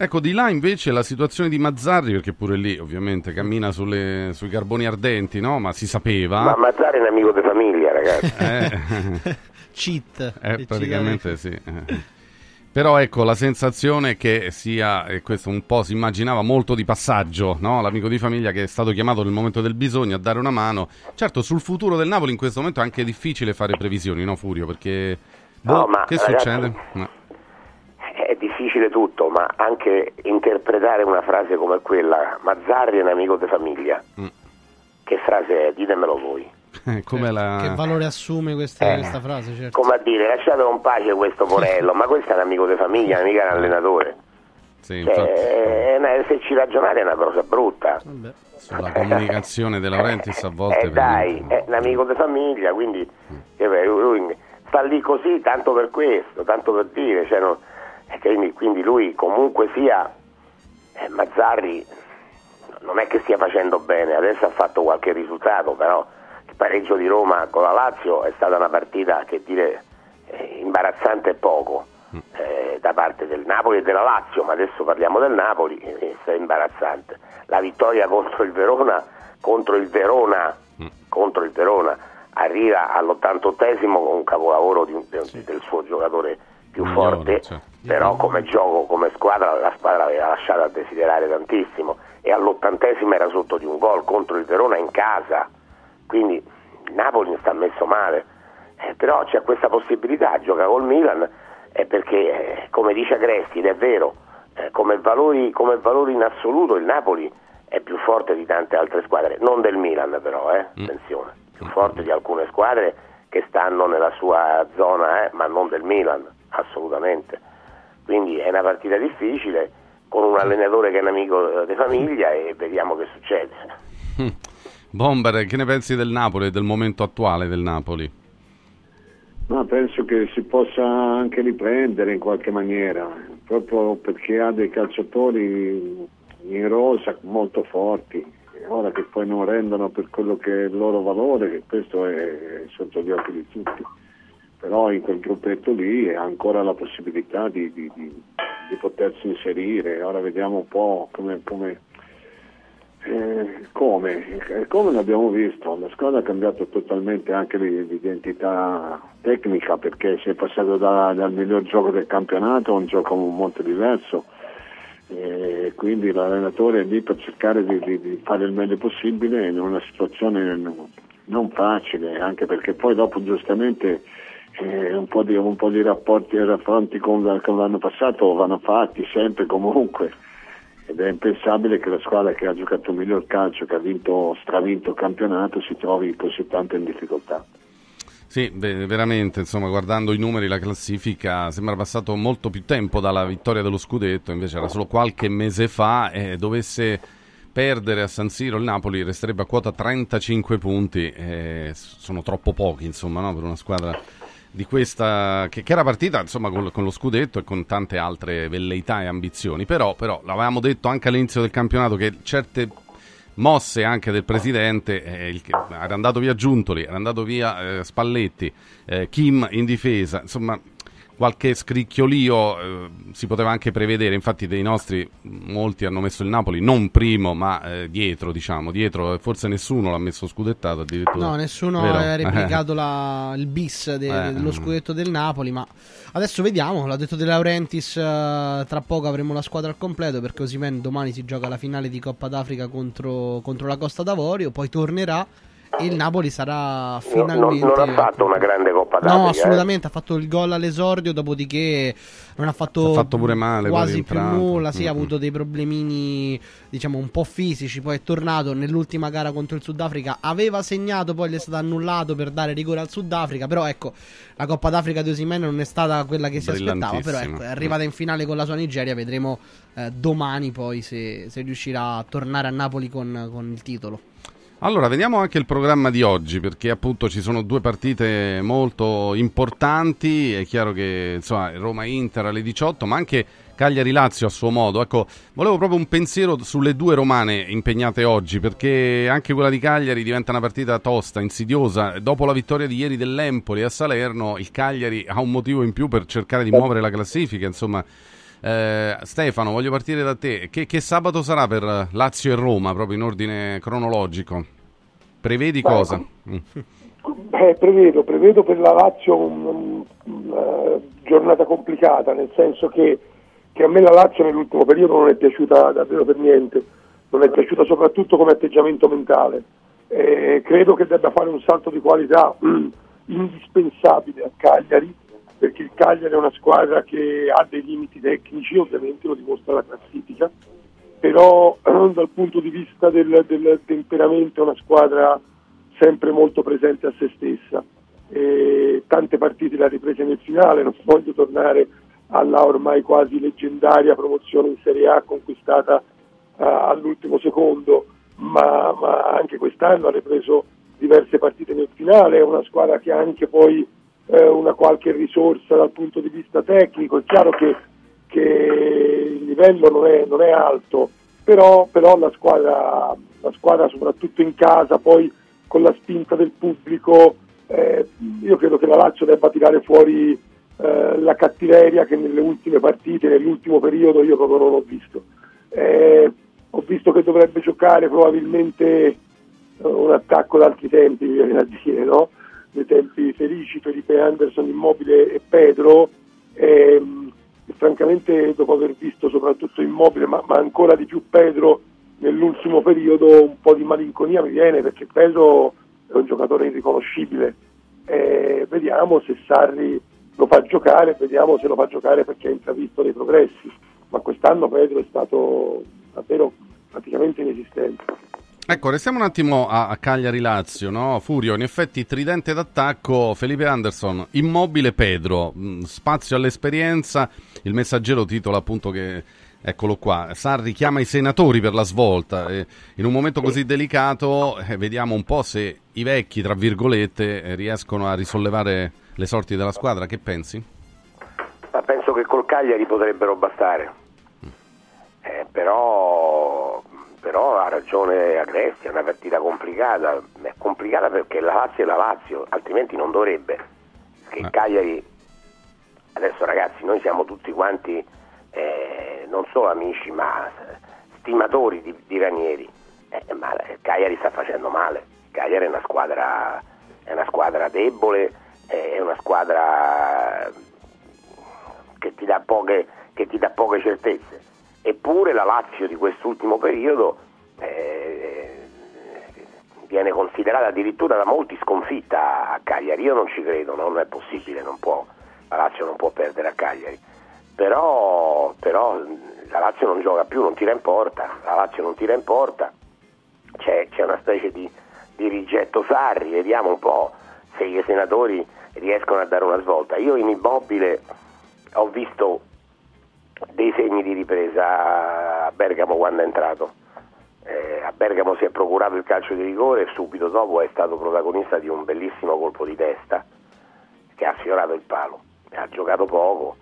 Ecco, di là invece la situazione di Mazzarri, perché pure lì ovviamente cammina sulle- sui carboni ardenti, no? Ma si sapeva. Ma Mazzari è un amico di famiglia, ragazzi. Eh, Cheat. eh, praticamente sì. Però ecco, la sensazione che sia, e questo un po' si immaginava, molto di passaggio, no? L'amico di famiglia che è stato chiamato nel momento del bisogno a dare una mano. Certo, sul futuro del Napoli in questo momento è anche difficile fare previsioni, no Furio? Perché... No, boh, ma, che ragazzi, succede? No. È difficile tutto, ma anche interpretare una frase come quella, Mazzarri è un amico di famiglia. Mm. Che frase è? Ditemelo voi. Eh, Come la... Che valore assume questa, Eh. questa frase, certo. Come a dire, lasciatelo in pace questo porello, ma questo è un amico di famiglia, mica un allenatore. Sì, Cioè, infatti, è una- se ci ragionate è una cosa brutta. sulla comunicazione De Laurentiis a volte... Eh dai, è un amico di famiglia, quindi beh, lui sta lì così tanto per questo, tanto per dire, cioè, non- quindi, quindi lui comunque sia eh, Mazzarri non è che stia facendo bene, adesso ha fatto qualche risultato, però pareggio di Roma con la Lazio è stata una partita che dire eh, imbarazzante e poco eh, da parte del Napoli e della Lazio, ma adesso parliamo del Napoli, è imbarazzante. La vittoria contro il Verona, contro il Verona, contro il Verona, arriva all'88esimo con un capolavoro di de- del suo giocatore più Migliore, forte, certo. però come gioco, come squadra, la squadra aveva lasciato a desiderare tantissimo e all'ottantesimo era sotto di un gol contro il Verona in casa, quindi il Napoli sta messo male, Eh, però c'è questa possibilità, gioca col Milan, eh, perché eh, come dice Cresti, ed è vero, eh, come, valori, come valori in assoluto il Napoli è più forte di tante altre squadre, non del Milan però, eh, attenzione, più forte di alcune squadre che stanno nella sua zona, eh, ma non del Milan, assolutamente. Quindi è una partita difficile con un allenatore che è un amico eh, di famiglia e vediamo che succede. Bomber, che ne pensi del Napoli e del momento attuale del Napoli? Ma penso che si possa anche riprendere in qualche maniera, proprio perché ha dei calciatori in rosa molto forti, ora che poi non rendono per quello che è il loro valore, che questo è sotto gli occhi di tutti. Però in quel gruppetto lì ha ancora la possibilità di, di- di- di potersi inserire. Ora vediamo un po' come, come, eh, come, Eh, come l'abbiamo visto, la squadra ha cambiato totalmente anche l'i- l'identità tecnica perché si è passato da- dal miglior gioco del campionato a un gioco molto diverso. E quindi l'allenatore è lì per cercare di, di- di fare il meglio possibile in una situazione non facile, anche perché poi dopo giustamente eh, un, po di, un po' di rapporti e raffronti con, con l'anno passato vanno fatti sempre comunque ed è impensabile che la squadra che ha giocato miglior calcio, che ha vinto, stravinto il campionato, si trovi così tanto in difficoltà. Sì, beh, veramente, insomma, guardando i numeri, la classifica sembra passato molto più tempo dalla vittoria dello scudetto, invece era solo qualche mese fa e dovesse perdere a San Siro il Napoli resterebbe a quota 35 punti, sono troppo pochi, insomma, no, per una squadra di questa che, che era partita insomma con, con lo scudetto e con tante altre velleità e ambizioni. Però, però l'avevamo detto anche all'inizio del campionato che certe mosse anche del presidente eh, il- era andato via Giuntoli era andato via eh, Spalletti eh, Kim in difesa insomma qualche scricchiolio eh, si poteva anche prevedere infatti dei nostri molti hanno messo il Napoli non primo ma eh, dietro diciamo dietro forse nessuno l'ha messo scudettato addirittura No, nessuno Vero? ha replicato la- il bis de- Eh. dello scudetto del Napoli, ma adesso vediamo, l'ha detto De Laurentiis, eh, tra poco avremo la squadra al completo perché Osimen domani si gioca la finale di Coppa d'Africa contro, contro la Costa d'Avorio, poi tornerà il Napoli sarà No, finalmente... non, non ha fatto una grande Coppa d'Africa. No, eh. assolutamente, ha fatto il gol all'esordio, dopodiché non ha fatto, Ha fatto pure male, quasi più nulla, sì, ha Mm-mm. avuto dei problemini diciamo un po' fisici, poi è tornato nell'ultima gara contro il Sudafrica, aveva segnato, poi gli è stato annullato per dare rigore al Sudafrica, però ecco, la Coppa d'Africa di Osimhen non è stata quella che si aspettava, però ecco, è arrivata in finale con la sua Nigeria, vedremo eh, domani poi se, se riuscirà a tornare a Napoli con, con il titolo. Allora, vediamo anche il programma di oggi, perché appunto ci sono due partite molto importanti. È chiaro che insomma, Roma-Inter alle 18, ma anche Cagliari-Lazio a suo modo. Ecco, volevo proprio un pensiero sulle due romane impegnate oggi, perché anche quella di Cagliari diventa una partita tosta, insidiosa. Dopo la vittoria di ieri dell'Empoli a Salerno, il Cagliari ha un motivo in più per cercare di muovere la classifica. Insomma, eh, Stefano, voglio partire da te. Che, che sabato sarà per Lazio e Roma, proprio in ordine cronologico? Prevedi Beh, cosa? Eh, prevedo, prevedo per la Lazio un- un- una giornata complicata, nel senso che, che a me la Lazio nell'ultimo periodo non è piaciuta davvero per niente, non è piaciuta soprattutto come atteggiamento mentale. Eh, credo che debba fare un salto di qualità indispensabile a Cagliari, perché il Cagliari è una squadra che ha dei limiti tecnici, ovviamente lo dimostra la classifica, però dal punto di vista del, del temperamento è una squadra sempre molto presente a se stessa. E tante partite le ha riprese nel finale, non voglio tornare alla ormai quasi leggendaria promozione in Serie A conquistata eh, all'ultimo secondo, ma, ma anche quest'anno ha ripreso diverse partite nel finale, è una squadra che anche poi eh, una qualche risorsa dal punto di vista tecnico, è chiaro che, che il livello non è, non è alto, però, però la, squadra, la squadra soprattutto in casa poi con la spinta del pubblico, eh, io credo che la Lazio debba tirare fuori eh, la cattiveria che nelle ultime partite, nell'ultimo periodo io proprio non ho visto. Eh, ho visto che dovrebbe giocare probabilmente eh, un attacco d'altri tempi, mi viene da dire, no? Dei tempi felici, Felipe Anderson, Immobile e Pedro. ehm, e francamente dopo aver visto soprattutto Immobile, ma, ma ancora di più Pedro nell'ultimo periodo un po' di malinconia mi viene perché Pedro è un giocatore irriconoscibile. Eh, vediamo se Sarri lo fa giocare, vediamo se lo fa giocare perché ha intravisto dei progressi, ma quest'anno Pedro è stato davvero praticamente inesistente. Ecco, restiamo un attimo a, a Cagliari-Lazio, no? Furio, in effetti tridente d'attacco, Felipe Anderson, immobile Pedro, mh, spazio all'esperienza, il messaggero titola appunto che, eccolo qua, Sarri chiama i senatori per la svolta, e in un momento così delicato eh, vediamo un po' se i vecchi, tra virgolette, eh, riescono a risollevare le sorti della squadra, che pensi? Ma penso che col Cagliari potrebbero bastare. Eh, però, però ha ragione Agresti, è una partita complicata. È complicata perché la Lazio è la Lazio, altrimenti non dovrebbe. Perché il Cagliari, adesso ragazzi, noi siamo tutti quanti eh, non solo amici ma stimatori di, di Ranieri. Eh, ma Cagliari sta facendo male. Cagliari è una squadra, è una squadra debole, eh, è una squadra che ti dà poche, che ti dà poche certezze. Eppure la Lazio di quest'ultimo periodo, eh, viene considerata addirittura da molti sconfitta a Cagliari. Io non ci credo, no? non è possibile, non può, la Lazio non può perdere a Cagliari. Però, però la Lazio non gioca più, non tira in porta, la Lazio non tira in porta, c'è, c'è una specie di, di rigetto Sarri, vediamo un po' se i senatori riescono a dare una svolta. Io in immobile ho visto dei segni di ripresa a Bergamo quando è entrato. Eh, a Bergamo si è procurato il calcio di rigore e subito dopo è stato protagonista di un bellissimo colpo di testa che ha sfiorato il palo. Ha giocato poco,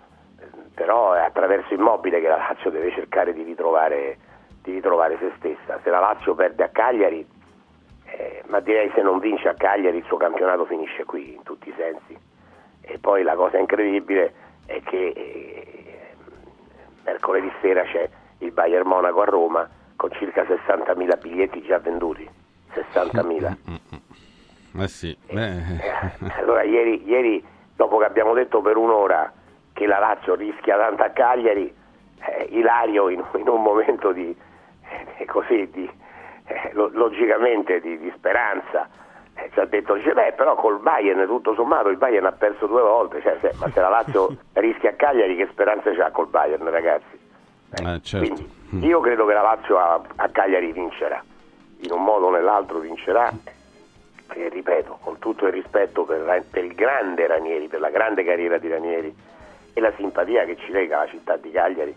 però è attraverso Immobile che la Lazio deve cercare di ritrovare, di ritrovare se stessa. Se la Lazio perde a Cagliari, eh, ma direi se non vince a Cagliari il suo campionato finisce qui in tutti i sensi. E poi la cosa incredibile è che eh, mercoledì sera c'è il Bayern Monaco a Roma con circa 60.000 biglietti già venduti. 60.000. Eh sì, beh, Allora ieri, ieri, dopo che abbiamo detto per un'ora che la Lazio rischia tanto a Cagliari, eh, Ilario in, in un momento di, eh, così, di, eh, lo- logicamente di, di speranza eh, ci ha detto, dice, beh però col Bayern tutto sommato il Bayern ha perso due volte, cioè, se- ma se la Lazio rischia a Cagliari che speranze c'ha col Bayern ragazzi? eh, certo. Io credo che la Lazio a, a Cagliari vincerà, in un modo o nell'altro vincerà, e ripeto, con tutto il rispetto per, per il grande Ranieri, per la grande carriera di Ranieri e la simpatia che ci lega alla città di Cagliari,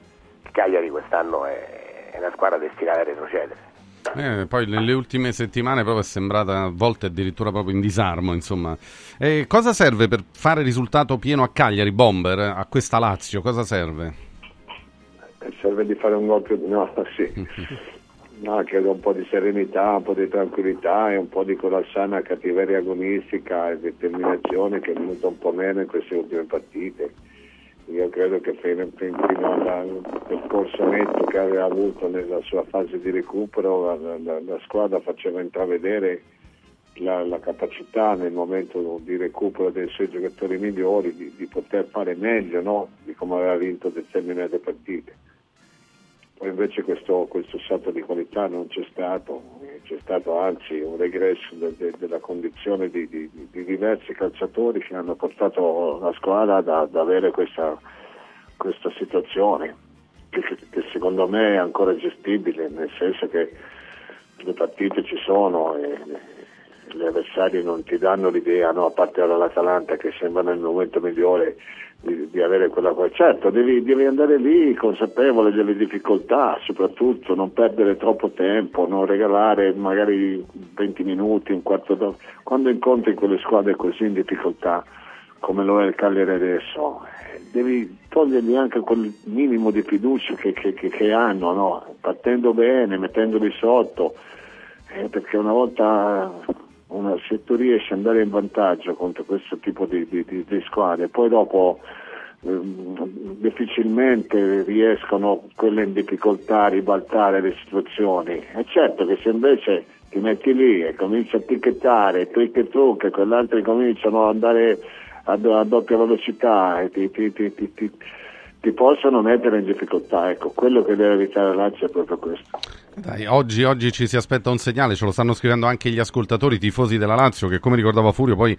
Cagliari quest'anno è, è una squadra destinata a retrocedere. Eh, poi nelle ultime settimane proprio è sembrata a volte addirittura proprio in disarmo, insomma. E cosa serve per fare risultato pieno a Cagliari, Bomber, a questa Lazio? Cosa serve? Eh, serve di fare un gol più no, sì. no, credo un po' di serenità, un po' di tranquillità e un po' di quella sana cattiveria agonistica e determinazione che è venuta un po' meno in queste ultime partite. Io credo che fin- fino al percorso netto che aveva avuto nella sua fase di recupero la, la- la squadra faceva intravedere la, la capacità nel momento di recupero dei suoi giocatori migliori di, di poter fare meglio no? di come aveva vinto determinate partite. Poi invece questo, questo salto di qualità non c'è stato, eh, c'è stato anzi un regresso de- de- della condizione di, di- di diversi calciatori che hanno portato la squadra ad, ad avere questa, questa situazione, che, che- secondo me è ancora gestibile, nel senso che le partite ci sono e gli avversari non ti danno l'idea, no? a parte l'Atalanta che sembra nel momento migliore di, di avere quella cosa. Certo, devi, devi andare lì consapevole delle difficoltà, soprattutto non perdere troppo tempo, non regalare magari 20 minuti, un quarto d'ora. Quando incontri quelle squadre così in difficoltà, come lo è il Cagliari adesso, eh, devi togliergli anche quel minimo di fiducia che, che- che- che hanno, no? partendo bene, mettendoli sotto, eh, perché una volta una, se tu riesci ad andare in vantaggio contro questo tipo di, di- di- di squadre, poi dopo ehm, difficilmente riescono quelle in difficoltà a ribaltare le situazioni. È certo che se invece ti metti lì e cominci a ticchettare, trick e truc, e quell'altro cominciano ad andare a, a doppia velocità e ti, ti- ti- ti- ti- possono mettere in difficoltà. Ecco, quello che deve evitare la Lazio è proprio questo. Dai, oggi, oggi ci si aspetta un segnale, ce lo stanno scrivendo anche gli ascoltatori, i tifosi della Lazio, che come ricordava Furio poi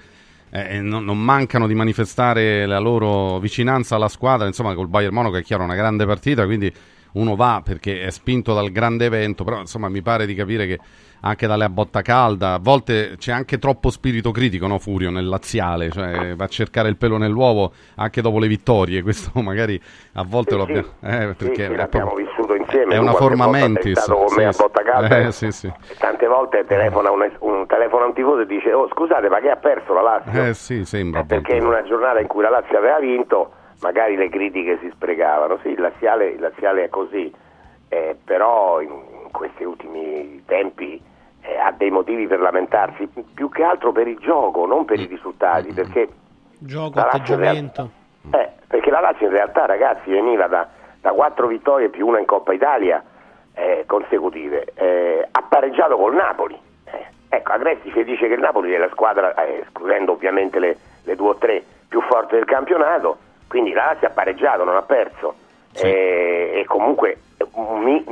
eh, non, non mancano di manifestare la loro vicinanza alla squadra, insomma col Bayern Monaco è chiaro una grande partita, quindi uno va perché è spinto dal grande evento, però insomma mi pare di capire che anche dalle a botta calda, a volte c'è anche troppo spirito critico, no Furio, nel laziale, cioè va a cercare il pelo nell'uovo anche dopo le vittorie, questo magari a volte lo abbiamo... Eh, Sì, perché sì, è l'abbiamo proprio- vissuto insieme. È una forma mentis. stato con me a sì, botta calda. Eh, sì, sì. e Tante volte telefona un, un telefono a un tifoso e dice oh scusate ma che ha perso la Lazio? Eh sì, sembra. a Perché in una giornata in cui la Lazio aveva vinto magari le critiche si sprecavano. Sì, il laziale, il laziale è così, eh, però in, in questi ultimi tempi eh, ha dei motivi per lamentarsi, più che altro per il gioco, non per i risultati, perché Gioco, atteggiamento. eh, perché la Lazio in realtà, ragazzi, veniva da, da quattro vittorie più una in Coppa Italia eh, consecutive. Eh, ha pareggiato col Napoli. Eh, ecco, Agresti ci dice che il Napoli è la squadra, escludendo ovviamente le, le due o tre più forti del campionato, quindi la Lazio ha pareggiato, non ha perso. Eh, e comunque un mi-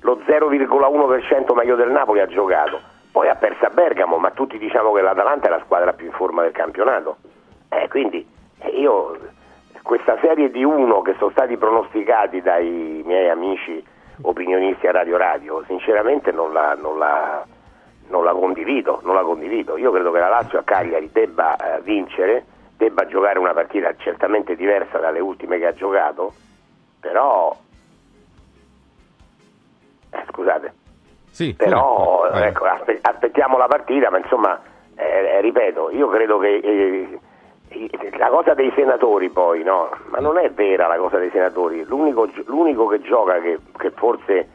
lo 0,1% meglio del Napoli ha giocato. Poi ha perso a Bergamo, ma tutti diciamo che l'Atalanta è la squadra più in forma del campionato. Eh, quindi eh, io questa serie di uno che sono stati pronosticati dai miei amici opinionisti a Radio Radio, sinceramente non la, non la- non la condivido, non la condivido. Io credo che la Lazio a Cagliari debba eh, vincere, debba giocare una partita certamente diversa dalle ultime che ha giocato, però eh, scusate, Sì, però vai. ecco, aspe- aspettiamo la partita, ma insomma, eh, eh, ripeto, io credo che eh, la cosa dei senatori poi, no, ma non è vera la cosa dei senatori, l'unico, l'unico che gioca che, che forse eh,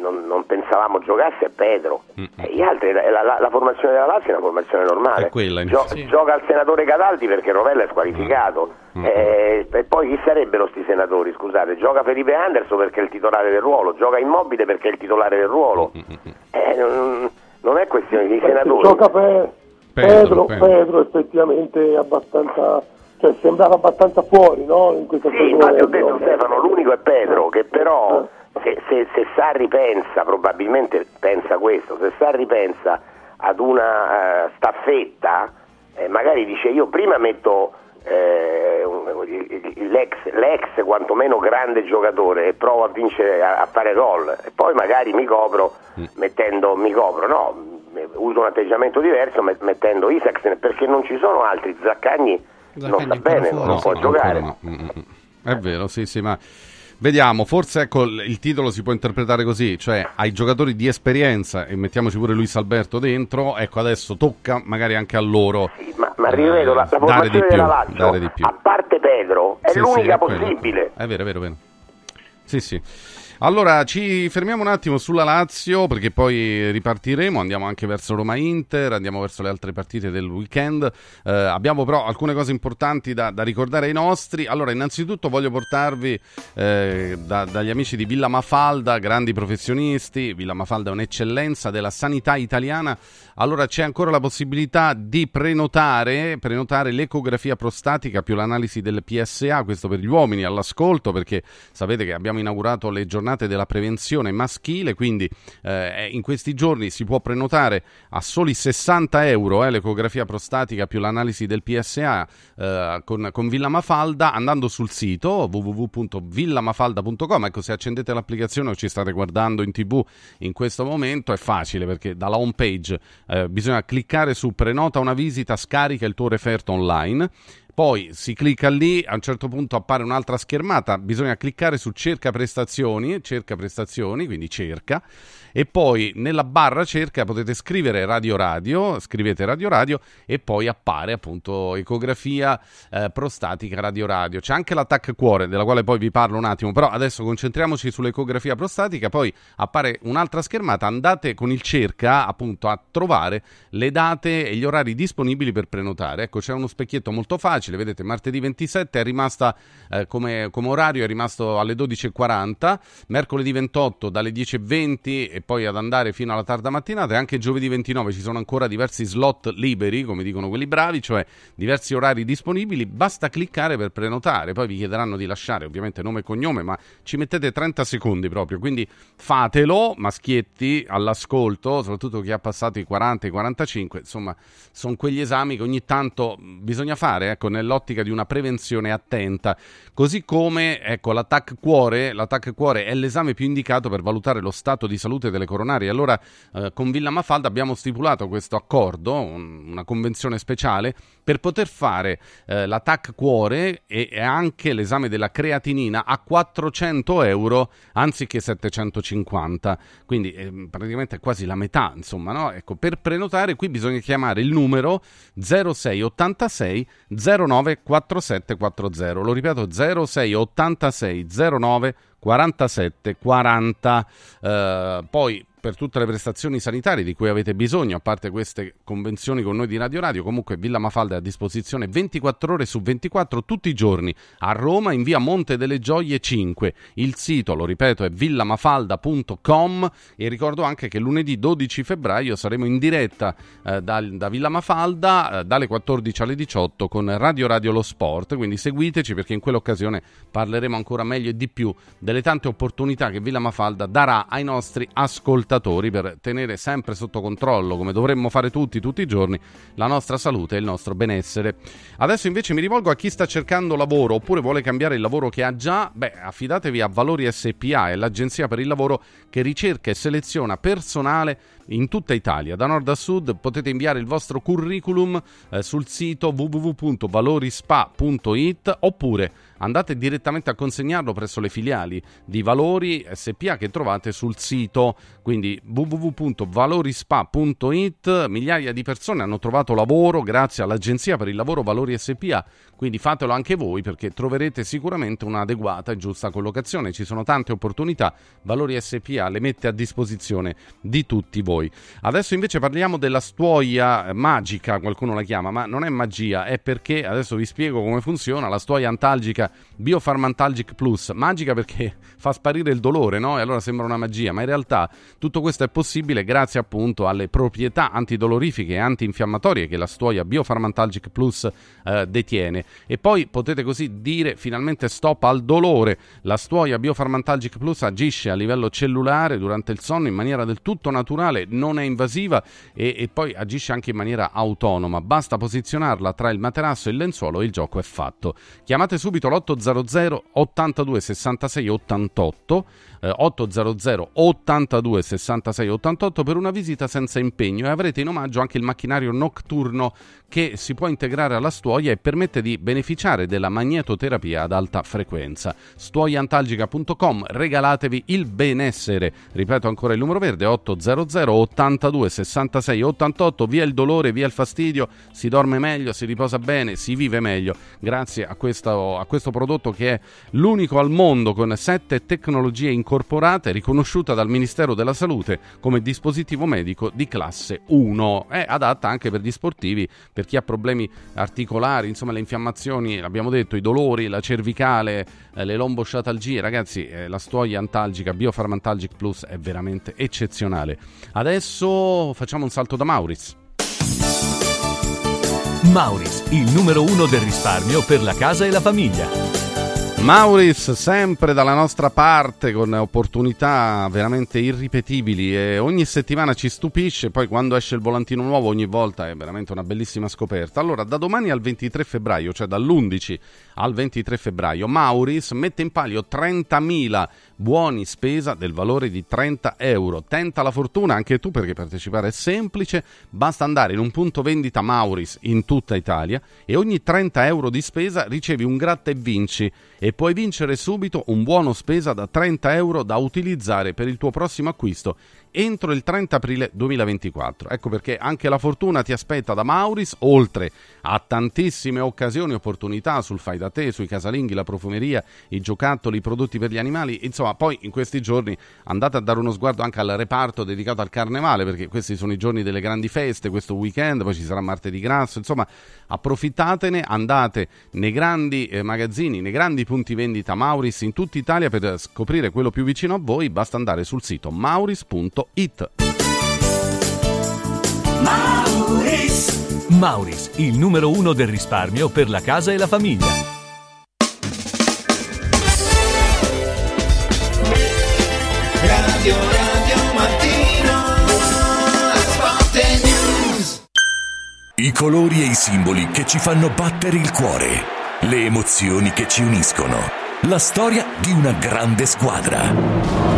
non, non pensavamo giocasse è Pedro, e gli altri, la, la- la formazione della Lazio è una formazione normale, È quella, Gio- sì. gioca il senatore Cataldi perché Rovella è squalificato, Mm. Eh, e poi chi sarebbero sti senatori, scusate, gioca Felipe Anderson perché è il titolare del ruolo, gioca Immobile perché è il titolare del ruolo, Mm, Eh, non, non è questione di Perché senatori. gioca Pe- Pedro, Pedro, Pedro. Pedro effettivamente è abbastanza, cioè sembrava abbastanza fuori no? in questa Sì, infatti ho detto. Stefano, l'unico è Pedro, che però se, se, se Sarri pensa, probabilmente pensa questo, se Sarri pensa ad una eh, staffetta, eh, magari dice io prima metto eh, un- l'ex, l'ex quantomeno grande giocatore e provo a vincere, a, a fare gol e poi magari mi copro mettendo, mi copro, no, uso un atteggiamento diverso met- mettendo Isaacsen perché non ci sono altri, Zaccagni non sta bene, non No, può no, giocare. no. Mm, mm, mm. È vero, sì, sì, ma vediamo, forse ecco il titolo si può interpretare così, cioè ai giocatori di esperienza e mettiamoci pure Luis Alberto dentro, ecco adesso tocca magari anche a loro Ma, ma ripeto, la, la dare di formazione più, della Lazio, a parte Pedro, è Sì, sì, l'unica è quello. possibile. È vero, è vero, è vero. Sì, sì. Allora ci fermiamo un attimo sulla Lazio perché poi ripartiremo, andiamo anche verso Roma-Inter, andiamo verso le altre partite del weekend. Eh, abbiamo però alcune cose importanti da, da ricordare ai nostri. Allora, innanzitutto voglio portarvi eh, da- dagli amici di Villa Mafalda, grandi professionisti. Villa Mafalda è un'eccellenza della sanità italiana. Allora c'è ancora la possibilità di prenotare, prenotare l'ecografia prostatica più l'analisi del PSA, questo per gli uomini all'ascolto, perché sapete che abbiamo inaugurato le giornate della prevenzione maschile, quindi eh, in questi giorni si può prenotare a soli 60 euro eh, l'ecografia prostatica più l'analisi del PSA eh, con, con Villa Mafalda andando sul sito www.villamafalda.com. Ecco, se accendete l'applicazione o ci state guardando in tv in questo momento è facile perché dalla home page eh, bisogna cliccare su prenota una visita, scarica il tuo referto online. Poi si clicca lì, a un certo punto appare un'altra schermata, bisogna cliccare su cerca prestazioni, cerca prestazioni, quindi cerca, e poi nella barra cerca potete scrivere Radio Radio, scrivete Radio Radio e poi appare appunto ecografia eh, prostatica Radio Radio. C'è anche l'attacco cuore della quale poi vi parlo un attimo, però adesso concentriamoci sull'ecografia prostatica, poi appare un'altra schermata, andate con il cerca appunto a trovare le date e gli orari disponibili per prenotare. Ecco, c'è uno specchietto molto facile, vedete, martedì 27 è rimasta eh, come, come orario è rimasto alle 12.40, mercoledì 28 dalle 10.20 e poi ad andare fino alla tarda mattinata. E anche giovedì 29 ci sono ancora diversi slot liberi, come dicono quelli bravi, cioè diversi orari disponibili, basta cliccare per prenotare, poi vi chiederanno di lasciare ovviamente nome e cognome, ma ci mettete 30 secondi proprio, quindi fatelo, maschietti all'ascolto, soprattutto chi ha passato i 40 e i 45, insomma, sono quegli esami che ogni tanto bisogna fare, ecco, nell'ottica di una prevenzione attenta. Così come, ecco, l'attacco cuore, l'attacco cuore è l'esame più indicato per valutare lo stato di salute delle coronarie. Allora, eh, con Villa Mafalda abbiamo stipulato questo accordo, un- una convenzione speciale per poter fare eh, l'attacco cuore e, e anche l'esame della creatinina a 400 euro anziché 750. Quindi ehm, praticamente quasi la metà, insomma, no? Ecco, per prenotare qui bisogna chiamare il numero 0686 09 4740. Lo ripeto 0686 09 47 40. Eh, poi per tutte le prestazioni sanitarie di cui avete bisogno, a parte queste convenzioni con noi di Radio Radio, comunque Villa Mafalda è a disposizione 24 ore su 24 tutti i giorni. A Roma in via Monte delle Gioie 5. Il sito, lo ripeto, è villamafalda.com e ricordo anche che lunedì 12 febbraio saremo in diretta eh, da, da Villa Mafalda eh, dalle 14 alle 18 con Radio Radio Lo Sport, quindi seguiteci perché in quell'occasione parleremo ancora meglio e di più delle tante opportunità che Villa Mafalda darà ai nostri ascoltatori per tenere sempre sotto controllo, come dovremmo fare tutti, tutti i giorni, la nostra salute e il nostro benessere. Adesso invece mi rivolgo a chi sta cercando lavoro oppure vuole cambiare il lavoro che ha già, beh, affidatevi a Valori SPA, è l'agenzia per il lavoro che ricerca e seleziona personale in tutta Italia, da nord a sud. Potete inviare il vostro curriculum eh, sul sito www.valorispa.it oppure andate direttamente a consegnarlo presso le filiali di Valori SPA che trovate sul sito. Quindi www.valorispa.it. Migliaia di persone hanno trovato lavoro grazie all'Agenzia per il lavoro Valori SPA. Quindi fatelo anche voi perché troverete sicuramente un'adeguata e giusta collocazione. Ci sono tante opportunità. Valori SPA le mette a disposizione di tutti voi. Adesso invece parliamo della stuoia magica, qualcuno la chiama, ma non è magia, è perché adesso vi spiego come funziona la stuoia antalgica Biofarmantalgic Plus. Magica perché fa sparire il dolore, no? E allora sembra una magia, ma in realtà tutto questo è possibile grazie appunto alle proprietà antidolorifiche e antinfiammatorie che la stuoia Biofarmantalgic Plus eh, detiene. E poi potete così dire finalmente stop al dolore. La stuoia Biofarmantalgic Plus agisce a livello cellulare durante il sonno in maniera del tutto naturale, non è invasiva e, e poi agisce anche in maniera autonoma. Basta posizionarla tra il materasso e il lenzuolo e il gioco è fatto. Chiamate subito l'800 82 66 88 eh, 800 82 66 88 per una visita senza impegno e avrete in omaggio anche il macchinario nocturno che si può integrare alla stuoia e permette di beneficiare della magnetoterapia ad alta frequenza. Stuoiantalgica.com, regalatevi il benessere. Ripeto ancora il numero verde 800 82 66 88, via il dolore, via il fastidio, si dorme meglio, si riposa bene, si vive meglio grazie a questo, a questo prodotto che è l'unico al mondo con sette tecnologie incorporate riconosciuta dal Ministero della Salute come dispositivo medico di classe 1. È adatta anche per gli sportivi, per chi ha problemi articolari, insomma le infiammazioni, l'abbiamo detto, i dolori, la cervicale, eh, le lombosciatalgie. Ragazzi, eh, la stuoia antalgica Biofarmantalgic Plus è veramente eccezionale. Adesso facciamo un salto da Mauriz. Mauris, il numero uno del risparmio per la casa e la famiglia. Maurice sempre dalla nostra parte con opportunità veramente irripetibili e ogni settimana ci stupisce, poi quando esce il volantino nuovo ogni volta è veramente una bellissima scoperta. Allora, da domani al 23 febbraio, cioè dall'11 al 23 febbraio, Maurice mette in palio 30.000 buoni spesa del valore di 30 euro. Tenta la fortuna anche tu perché partecipare è semplice, basta andare in un punto vendita Maurice in tutta Italia e ogni 30 euro di spesa ricevi un gratta e vinci. E puoi vincere subito un buono spesa da 30 euro da utilizzare per il tuo prossimo acquisto entro il 30 aprile 2024. Ecco perché anche la fortuna ti aspetta da Mauris, oltre a tantissime occasioni e opportunità sul fai da te, sui casalinghi, la profumeria, i giocattoli, i prodotti per gli animali. Insomma, poi in questi giorni andate a dare uno sguardo anche al reparto dedicato al carnevale, perché questi sono i giorni delle grandi feste, questo weekend, poi ci sarà martedì grasso. Insomma, approfittatene, andate nei grandi eh, magazzini, nei grandi punti vendita Mauris in tutta Italia per scoprire quello più vicino a voi. Basta andare sul sito mauris.it. Mauris. Mauris, il numero uno del risparmio per la casa e la famiglia. Radio Radio Mattino Sport e News I colori e i simboli che ci fanno battere il cuore, le emozioni che ci uniscono, la storia di una grande squadra.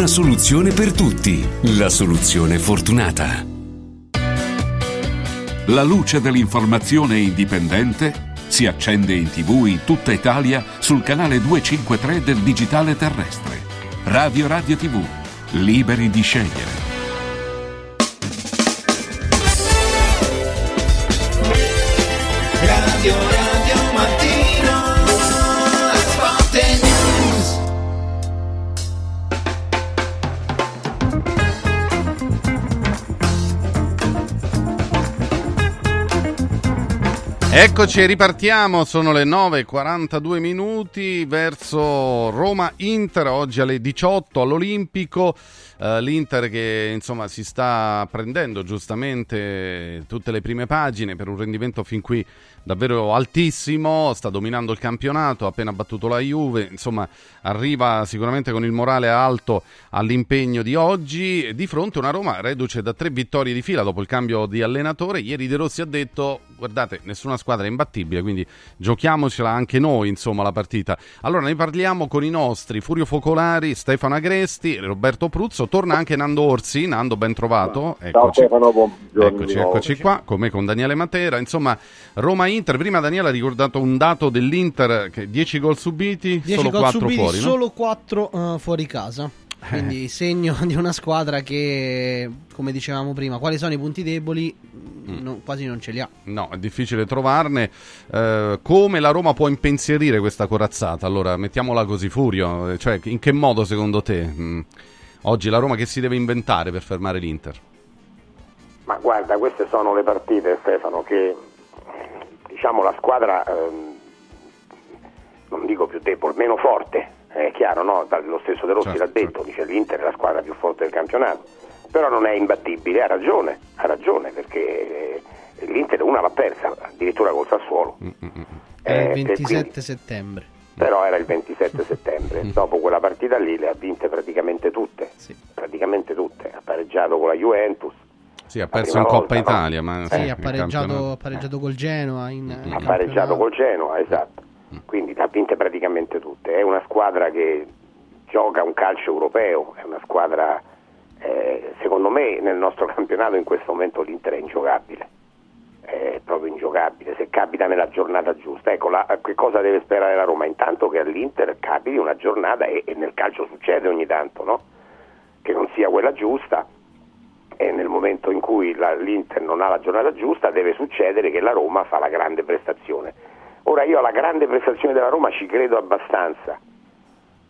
Una soluzione per tutti. La soluzione fortunata. La luce dell'informazione indipendente si accende in tv in tutta Italia sul canale 253 del digitale terrestre. Radio Radio TV, liberi di scegliere. Radio Radio Eccoci, ripartiamo, sono le 9.42 minuti verso Roma-Inter, oggi alle 18 all'Olimpico, Eh, l'Inter che insomma si sta prendendo giustamente tutte le prime pagine per un rendimento fin qui davvero altissimo, sta dominando il campionato, ha appena battuto la Juve, insomma arriva sicuramente con il morale alto all'impegno di oggi, di fronte a una Roma reduce da tre vittorie di fila dopo il cambio di allenatore, ieri De Rossi ha detto guardate nessuna squadra è imbattibile, quindi giochiamocela anche noi insomma la partita. Allora ne parliamo con i nostri Furio Focolari, Stefano Agresti, Roberto Pruzzo, torna anche Nando Orsi, Nando ben trovato, Ciao eccoci. Stefano, buongiorno. Eccoci, eccoci qua, come con Daniele Matera. Insomma, Roma-Inter. Prima Daniele ha ricordato un dato dell'Inter che 10 gol subiti, 10 solo gol 4 subiti, fuori. no? solo 4 fuori casa. Quindi segno di una squadra che, come dicevamo prima, quali sono i punti deboli? Mm. No, quasi non ce li ha. No, è difficile trovarne. Eh, come la Roma può impensierire questa corazzata? Allora, mettiamola così, Furio. Cioè, in che modo secondo te? mm, oggi la Roma che si deve inventare per fermare l'Inter? Ma guarda, queste sono le partite, Stefano, che diciamo la squadra, ehm, non dico più debole, meno forte, è chiaro, no? Lo stesso De Rossi Certo, l'ha detto, dice l'Inter è la squadra più forte del campionato, però non è imbattibile, ha ragione, ha ragione, perché eh, l'Inter una l'ha persa, addirittura col Sassuolo. Era Eh, il per 27 quindi- settembre. però era il 27 settembre. Mm. Dopo quella partita lì le ha vinte praticamente tutte, praticamente tutte. Ha pareggiato con la Juventus, Sì, ha perso in Coppa volta, no? Italia, ma Sì, sì, ha in pareggiato, ha pareggiato col Genoa in, in ha pareggiato campionato. col Genoa, esatto. Quindi ha vinte praticamente tutte. È una squadra che gioca un calcio europeo, è una squadra, eh, secondo me nel nostro campionato in questo momento l'Inter è ingiocabile. È proprio ingiocabile, se capita nella giornata giusta. Ecco, la- che cosa deve sperare la Roma? Intanto che all'Inter capiti una giornata e, e nel calcio succede ogni tanto, no? Che non sia quella giusta e nel momento in cui la- l'Inter non ha la giornata giusta deve succedere che la Roma fa la grande prestazione. Ora io alla grande prestazione della Roma ci credo abbastanza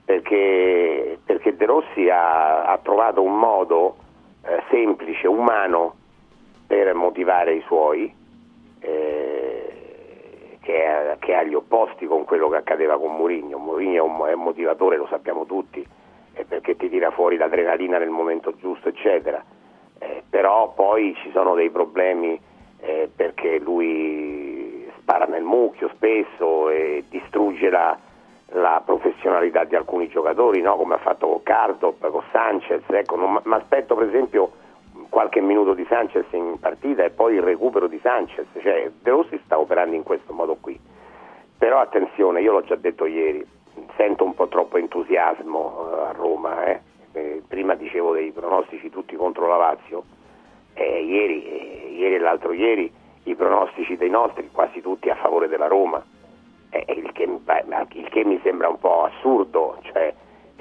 perché, perché De Rossi ha, ha trovato un modo eh, semplice, umano per motivare i suoi eh, che, è, che agli opposti con quello che accadeva con Mourinho. Mourinho è un, è un motivatore, lo sappiamo tutti, perché ti tira fuori l'adrenalina nel momento giusto, eccetera. Eh, però poi ci sono dei problemi eh, perché lui spara nel mucchio spesso e distrugge la, la professionalità di alcuni giocatori, no? come ha fatto con Cardop, con Sanchez. Ecco, mi aspetto per esempio qualche minuto di Sanchez in partita e poi il recupero di Sanchez. Cioè, De Rossi sta operando in questo modo qui. Però attenzione, io l'ho già detto ieri, sento un po' troppo entusiasmo eh, a Roma. eh. Eh, prima dicevo dei pronostici tutti contro la Lazio, eh, ieri, eh, ieri e l'altro ieri i pronostici dei nostri quasi tutti a favore della Roma, il, che, il che mi sembra un po' assurdo, cioè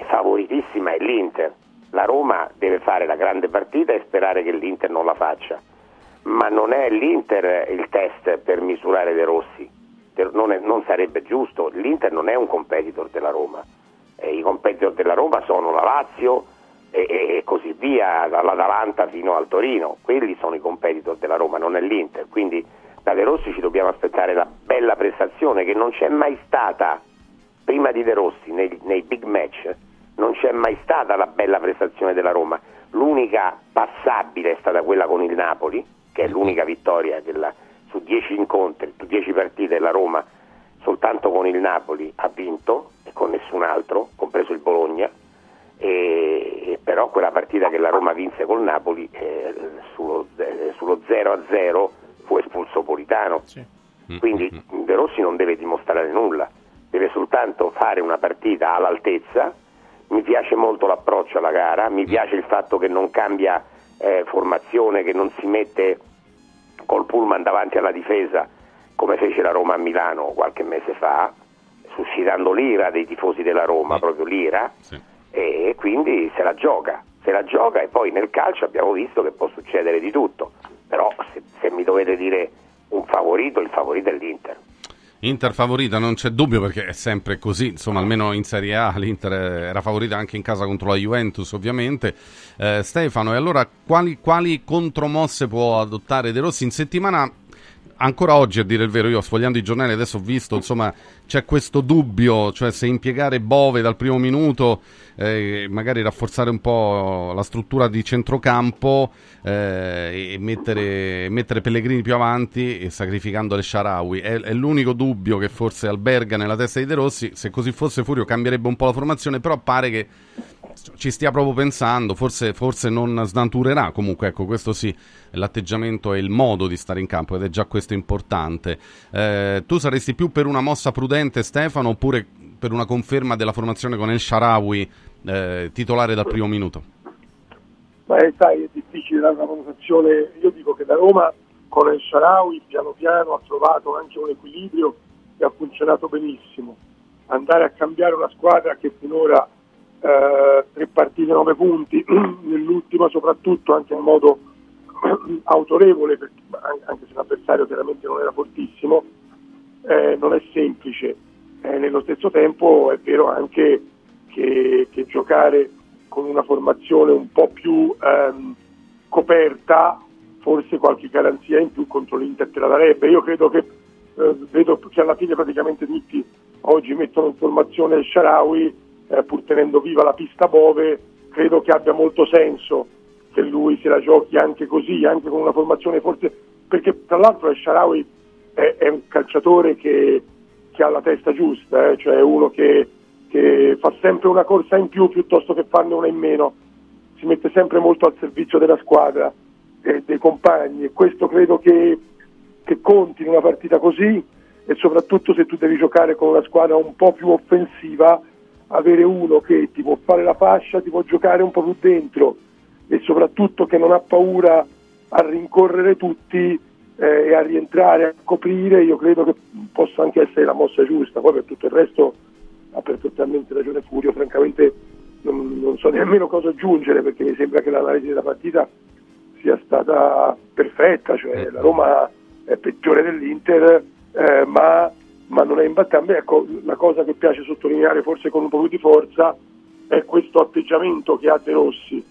favoritissima è l'Inter, la Roma deve fare la grande partita e sperare che l'Inter non la faccia, ma non è l'Inter il test per misurare De Rossi, non, è- non sarebbe giusto, l'Inter non è un competitor della Roma, Eh, i competitor della Roma sono la Lazio e, e- così via, dall'Atalanta fino al Torino, quelli sono i competitor della Roma, non è l'Inter, quindi da De Rossi ci dobbiamo aspettare la bella prestazione che non c'è mai stata prima di De Rossi nei, nei big match, non c'è mai stata la bella prestazione della Roma, l'unica passabile è stata quella con il Napoli, che è l'unica vittoria della- su 10 incontri, su 10 partite la Roma soltanto con il Napoli ha vinto e con nessun altro, compreso il Bologna, e, e però quella partita che la Roma vinse col Napoli eh, sullo, eh, sullo 0-0 fu espulso Politano. Quindi De Rossi non deve dimostrare nulla, deve soltanto fare una partita all'altezza. Mi piace molto l'approccio alla gara, mi piace il fatto che non cambia eh, formazione, che non si mette col pullman davanti alla difesa come fece la Roma a Milano qualche mese fa, suscitando l'ira dei tifosi della Roma, proprio l'ira, e quindi se la gioca, se la gioca e poi nel calcio abbiamo visto che può succedere di tutto, però se, se mi dovete dire un favorito, il favorito è l'Inter. Inter favorita, non c'è dubbio perché è sempre così, insomma almeno in Serie A l'Inter era favorita anche in casa contro la Juventus ovviamente. Eh, Stefano, e allora quali, quali contromosse può adottare De Rossi in settimana? Ancora oggi, a dire il vero, io sfogliando i giornali adesso ho visto, insomma, c'è questo dubbio, cioè se impiegare Bove dal primo minuto, eh, magari rafforzare un po' la struttura di centrocampo eh, e mettere, mettere Pellegrini più avanti e sacrificando le Sharawi. È, è l'unico dubbio che forse alberga nella testa di De Rossi. Se così fosse Furio cambierebbe un po' la formazione, però pare che ci stia proprio pensando, forse, forse non snaturerà, comunque ecco questo sì, l'atteggiamento e il modo di stare in campo ed è già questo importante. Eh, tu saresti più per una mossa prudente Stefano oppure per una conferma della formazione con El Sharawi eh, titolare dal primo minuto? Ma eh, sai, è difficile dare una valutazione. Io dico che la Roma con el Sharawi piano piano ha trovato anche un equilibrio che ha funzionato benissimo. Andare a cambiare una squadra che finora eh, tre partite, nove punti, nell'ultima soprattutto anche in modo autorevole, perché- anche se l'avversario chiaramente non era fortissimo, eh, non è semplice. Eh, nello stesso tempo è vero anche che, che giocare con una formazione un po' più ehm, coperta forse qualche garanzia in più contro l'Inter te la darebbe. Io credo che, eh, vedo che alla fine praticamente tutti oggi mettono in formazione Sharawi, eh, pur tenendo viva la pista Bove, credo che abbia molto senso che lui se la giochi anche così, anche con una formazione forse, perché tra l'altro Sharawi è, è un calciatore che, che ha la testa giusta, eh, cioè uno che, che fa sempre una corsa in più piuttosto che farne una in meno, si mette sempre molto al servizio della squadra, e dei compagni e questo credo che, che conti in una partita così e soprattutto se tu devi giocare con una squadra un po' più offensiva, avere uno che ti può fare la fascia, ti può giocare un po' più dentro e soprattutto che non ha paura a rincorrere tutti eh, e a rientrare, a coprire, io credo che possa anche essere la mossa giusta. Poi per tutto il resto ha perfettamente ragione Furio, francamente non, non so nemmeno cosa aggiungere perché mi sembra che l'analisi della partita sia stata perfetta, cioè la Roma è peggiore dell'Inter, eh, ma, ma non è imbattibile. Ecco, la cosa che piace sottolineare forse con un po' più di forza è questo atteggiamento che ha De Rossi,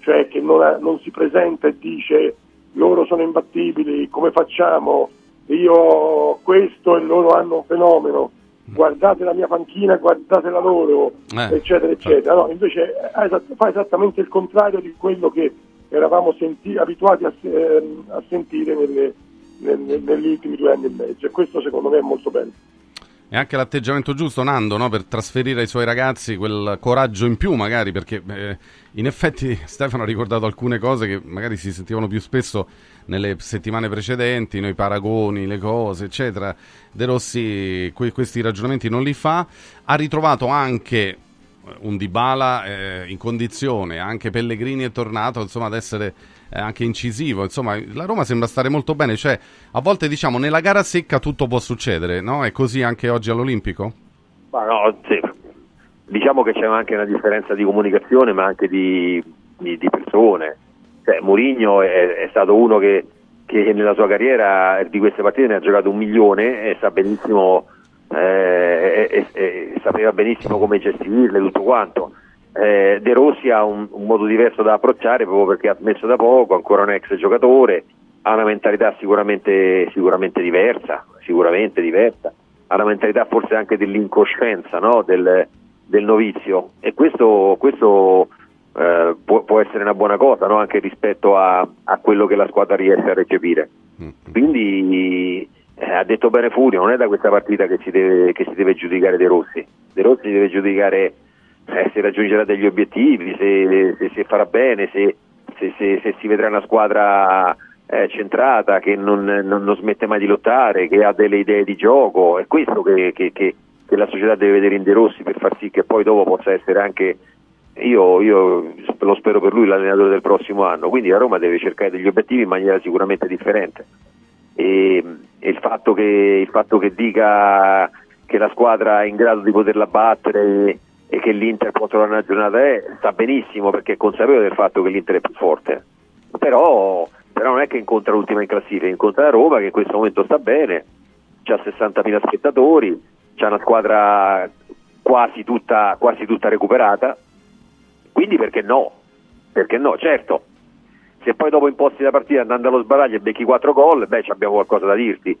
cioè che non, ha- non si presenta e dice loro sono imbattibili, come facciamo? Io ho questo e loro hanno un fenomeno, guardate la mia panchina, guardate la loro, Eh, eccetera, eccetera. No, invece esatt- fa esattamente il contrario di quello che eravamo senti- abituati a, ehm, a sentire nelle- nel- negli ultimi due anni e mezzo e questo secondo me è molto bello. E anche l'atteggiamento giusto, Nando, no? per trasferire ai suoi ragazzi quel coraggio in più, magari, perché eh, in effetti Stefano ha ricordato alcune cose che magari si sentivano più spesso nelle settimane precedenti, noi paragoni, le cose, eccetera. De Rossi que- questi ragionamenti non li fa. Ha ritrovato anche un Dybala eh, in condizione, anche Pellegrini è tornato insomma ad essere eh, anche incisivo, insomma la Roma sembra stare molto bene, cioè a volte diciamo nella gara secca tutto può succedere, no? È così anche oggi all'Olimpico? Ma no, sì. Diciamo che c'è anche una differenza di comunicazione, ma anche di, di- di persone. Cioè, Mourinho è, è stato uno che, che nella sua carriera di queste partite ne ha giocato un milione e sa benissimo, eh, e- e- e sapeva benissimo come gestirle, tutto quanto. Eh, De Rossi ha un, un modo diverso da approcciare proprio perché ha smesso da poco, ancora un ex giocatore, ha una mentalità sicuramente, sicuramente diversa, sicuramente diversa, ha una mentalità forse anche dell'incoscienza no? del, del novizio e questo, questo eh, può, può essere una buona cosa no? anche rispetto a, a quello che la squadra riesce a recepire. Quindi eh, ha detto bene Furio, non è da questa partita che si deve, che si deve giudicare De Rossi, De Rossi deve giudicare eh, se raggiungerà degli obiettivi, se, se- se farà bene, se, se- si vedrà una squadra eh, centrata, che non, non- non smette mai di lottare, che ha delle idee di gioco, è questo che, che- che- che la società deve vedere in De Rossi per far sì che poi dopo possa essere anche, io, io lo spero per lui, l'allenatore del prossimo anno, quindi la Roma deve cercare degli obiettivi in maniera sicuramente differente. E, e il, fatto che, il fatto che dica che la squadra è in grado di poterla battere e, che l'Inter può trovare una giornata è, sta benissimo perché è consapevole del fatto che l'Inter è più forte. Però, però non è che incontra l'ultima in classifica, incontra la Roma che in questo momento sta bene, ha 60.000 spettatori, c'ha una squadra quasi tutta, quasi tutta recuperata, quindi perché no? Perché no? Certo, se poi dopo imposti la partita andando allo sbaraglio e becchi 4 gol, beh, abbiamo qualcosa da dirti.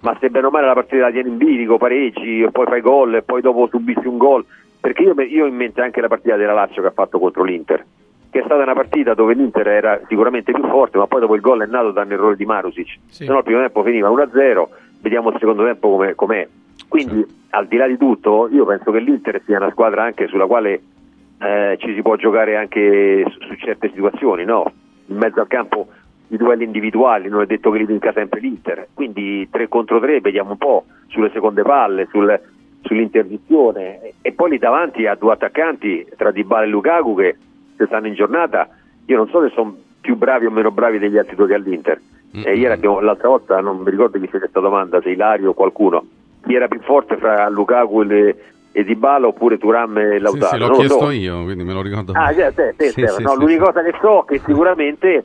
Ma se bene o male la partita la tieni in bilico, pareggi, e poi fai gol e poi dopo subisci un gol, perché io, io ho in mente anche la partita della Lazio che ha fatto contro l'Inter, che è stata una partita dove l'Inter era sicuramente più forte, ma poi dopo il gol è nato da un errore di Marusic. Se no il primo tempo finiva 1-0, vediamo il secondo tempo come, com'è. Quindi, al di là di tutto, io penso che l'Inter sia una squadra anche sulla quale eh, ci si può giocare anche su, su certe situazioni, no? In mezzo al campo i duelli individuali, non è detto che li vinca sempre l'Inter, quindi 3 contro 3 vediamo un po' sulle seconde palle, sul- sull'interdizione e poi lì davanti a due attaccanti tra Dybala e Lukaku che se stanno in giornata, io non so se sono più bravi o meno bravi degli altri due che all'Inter. E ieri abbiamo, l'altra volta, non mi ricordo chi fece questa domanda, se Ilario o qualcuno, chi era più forte fra Lukaku e, e Dybala oppure Turam e Sì, Lautaro? sì, l'ho Non lo chiesto so. io, quindi me lo ricordo. Ah, sì, Sì, sì, No, sì, l'unica sì. cosa che so è che sicuramente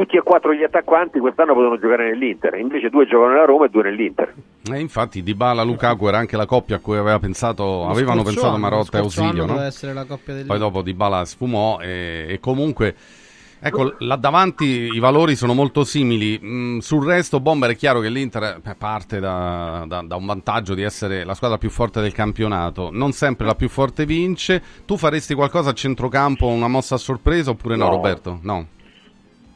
tutti e quattro gli attaccanti quest'anno potevano giocare nell'Inter, invece due giocano nella Roma e due nell'Inter. E infatti Dybala Lukaku era anche la coppia a cui aveva pensato, avevano pensato Marotta e Ausilio, no? doveva essere la coppia del Poi dopo Dybala sfumò e, e comunque Ecco, là davanti i valori sono molto simili. Mm, sul resto, Bomber, è chiaro che l'Inter eh, parte da, da- da un vantaggio di essere la squadra più forte del campionato. Non sempre la più forte vince. Tu faresti qualcosa a centrocampo, una mossa a sorpresa oppure no, No. Roberto? No.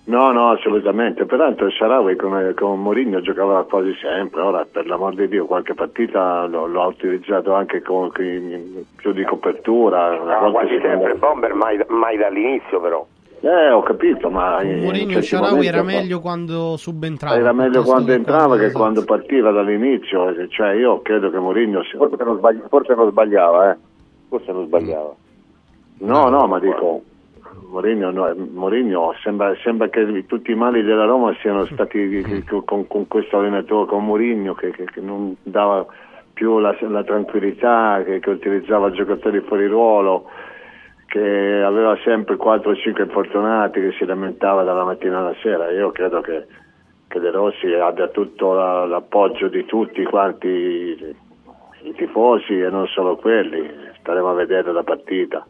No, no, assolutamente. Peraltro il Sharawi con, con Mourinho giocava quasi sempre. Ora, per l'amor di Dio, qualche partita lo, lo ha utilizzato anche con, con- più di copertura. No, quasi sempre Bomber, mai, mai dall'inizio però. Eh, ho capito, ma in Mourinho e Sharawi era meglio quando subentrava. Era meglio quando entrava che quando partiva dall'inizio, cioè io credo che Mourinho sia... Forse non, sbagli- forse non sbagliava, eh. Forse non sbagliava. No, no, ma dico, Mourinho, no, eh, Mourinho sembra, sembra che tutti i mali della Roma siano stati con, con questo allenatore, con Mourinho che, che- che non dava più la, la tranquillità, che, che utilizzava giocatori fuori ruolo, che aveva sempre 4 o 5 infortunati, che si lamentava dalla mattina alla sera. Io credo che, che De Rossi abbia tutto la- l'appoggio di tutti quanti i, i tifosi e non solo quelli. Staremo a vedere la partita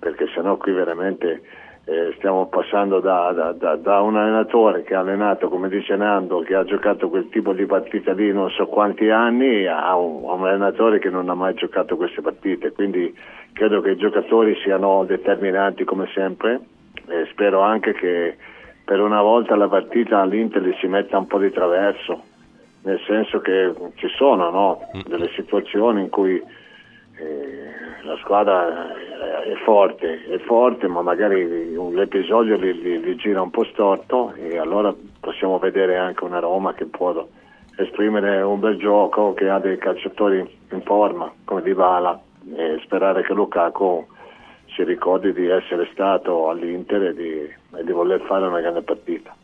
perché sennò qui veramente eh, stiamo passando da, da- da- da un allenatore che ha allenato, come dice Nando, che ha giocato quel tipo di partita lì non so quanti anni, a un, a un allenatore che non ha mai giocato queste partite. Quindi credo che i giocatori siano determinanti come sempre e spero anche che per una volta la partita all'Inter si metta un po' di traverso, nel senso che ci sono no? delle situazioni in cui eh, la squadra è, forte, è forte, ma magari l'episodio li, li- li gira un po' storto e allora possiamo vedere anche una Roma che può esprimere un bel gioco, che ha dei calciatori in forma come Dybala e sperare che Lukaku si ricordi di essere stato all'Inter e di, e di voler fare una grande partita.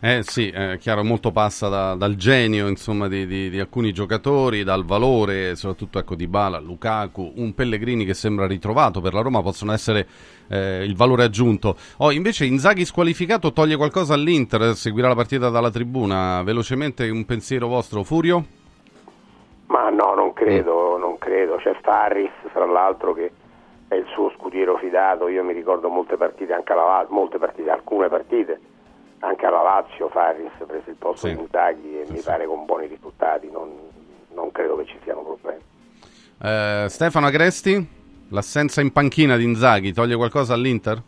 Eh sì, è chiaro, molto passa da- dal genio insomma, di, di- di alcuni giocatori, dal valore, soprattutto ecco, di Bala, Lukaku, un Pellegrini che sembra ritrovato per la Roma, possono essere eh, il valore aggiunto. Oh, invece Inzaghi squalificato toglie qualcosa all'Inter, seguirà la partita dalla tribuna. Velocemente un pensiero vostro, Furio? Ma no, non credo, non credo. C'è Farris, fra l'altro, che è il suo scudiero fidato. Io mi ricordo molte partite, anche alla La- molte partite, alcune partite, anche alla Lazio Farris ha preso il posto Sì. di Inzaghi e mi pare con buoni risultati. Non, non credo che ci siano problemi. Eh, Stefano Agresti, l'assenza in panchina di Inzaghi toglie qualcosa all'Inter?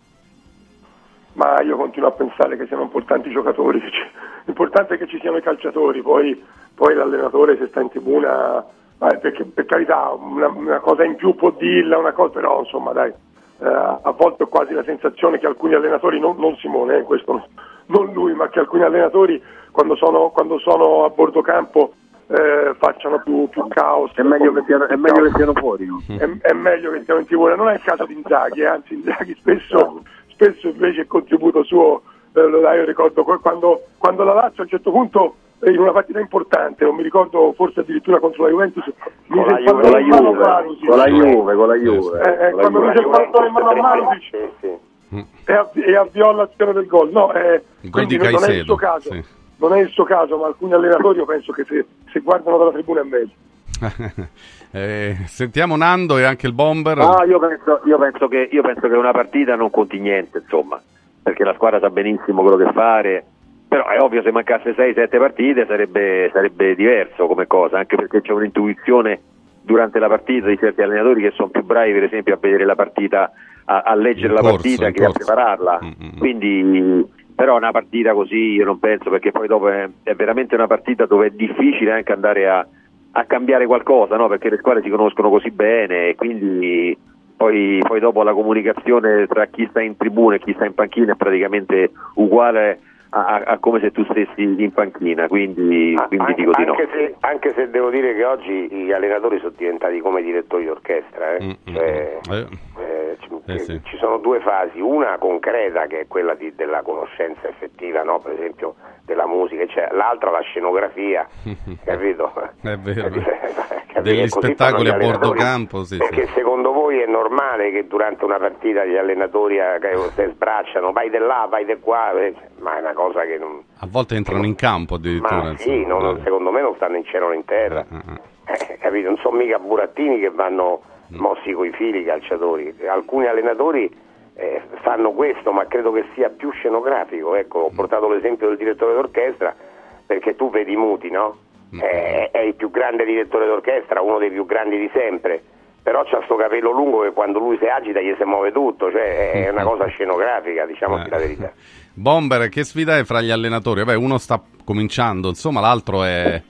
ma io continuo a pensare che siano importanti i giocatori, che ci- l'importante è che ci siano i calciatori, poi, poi l'allenatore se sta in tribuna, eh, perché per carità una, una cosa in più può dirla, una cosa, però insomma dai, eh, a volte ho quasi la sensazione che alcuni allenatori, non, non Simone, eh, questo non lui, ma che alcuni allenatori quando sono, quando sono a bordo campo eh, facciano più, più caos. È meglio che siano, è meglio che siano fuori. no? è, è meglio che siano in tribuna, non è il caso di Inzaghi, eh, anzi Inzaghi spesso, spesso invece il contributo suo eh, lo dà, io ricordo quando, quando la Lazio a un certo punto eh, in una partita importante, non mi ricordo forse addirittura contro la Juventus, Con la Juve, con la. Juve, con la Juve, con la Juve. Eh, con la quando Juve. mise il pallone in mano a Marusic e, av- e avviò l'azione del gol. No, eh, gol quindi di non è il suo caso. sì. Non è il suo caso, ma alcuni allenatori io penso che se, se guardano dalla tribuna è meglio. Eh, sentiamo Nando e anche il Bomber. No, io penso, io penso che, io penso che una partita non conti niente, insomma, perché la squadra sa benissimo quello che fare. Però è ovvio se mancasse 6-7 partite sarebbe, sarebbe diverso come cosa, anche perché c'è un'intuizione durante la partita di certi allenatori che sono più bravi per esempio a vedere la partita, a, a leggere In la corso, partita che a corso. prepararla. Quindi però una partita così io non penso perché poi dopo è, è veramente una partita dove è difficile anche andare a, a cambiare qualcosa, no? perché le squadre si conoscono così bene e quindi poi, poi dopo la comunicazione tra chi sta in tribuna e chi sta in panchina è praticamente uguale a, a- come se tu stessi in panchina, quindi, quindi Anche, dico di no. anche se, anche se devo dire che oggi gli allenatori sono diventati come direttori d'orchestra, eh. Cioè, Eh, eh, ci, eh, sì. ci sono due fasi, una concreta che è quella di- della conoscenza effettiva, no? per esempio della musica, cioè, l'altra la scenografia, capito? È vero. Capito? Degli Così spettacoli a bordo campo, sì, Perché sì. secondo voi è normale che durante una partita gli allenatori eh, sbracciano, vai di là, vai di qua, eh, ma è una cosa che non... A volte entrano in campo addirittura. Ma sì, insomma. non- secondo me non stanno in cielo né in terra. Eh, capito? Non sono mica burattini che vanno mossi coi fili i calciatori. Alcuni allenatori eh, fanno questo, ma credo che sia più scenografico. Ecco, ho portato l'esempio del direttore d'orchestra perché tu vedi Muti, no? È, è il più grande direttore d'orchestra, uno dei più grandi di sempre. Però c'ha sto capello lungo che quando lui si agita gli si muove tutto, cioè è una cosa scenografica, diciamoci la verità. Bomber, che sfida è fra gli allenatori? Vabbè, uno sta cominciando, insomma, l'altro è,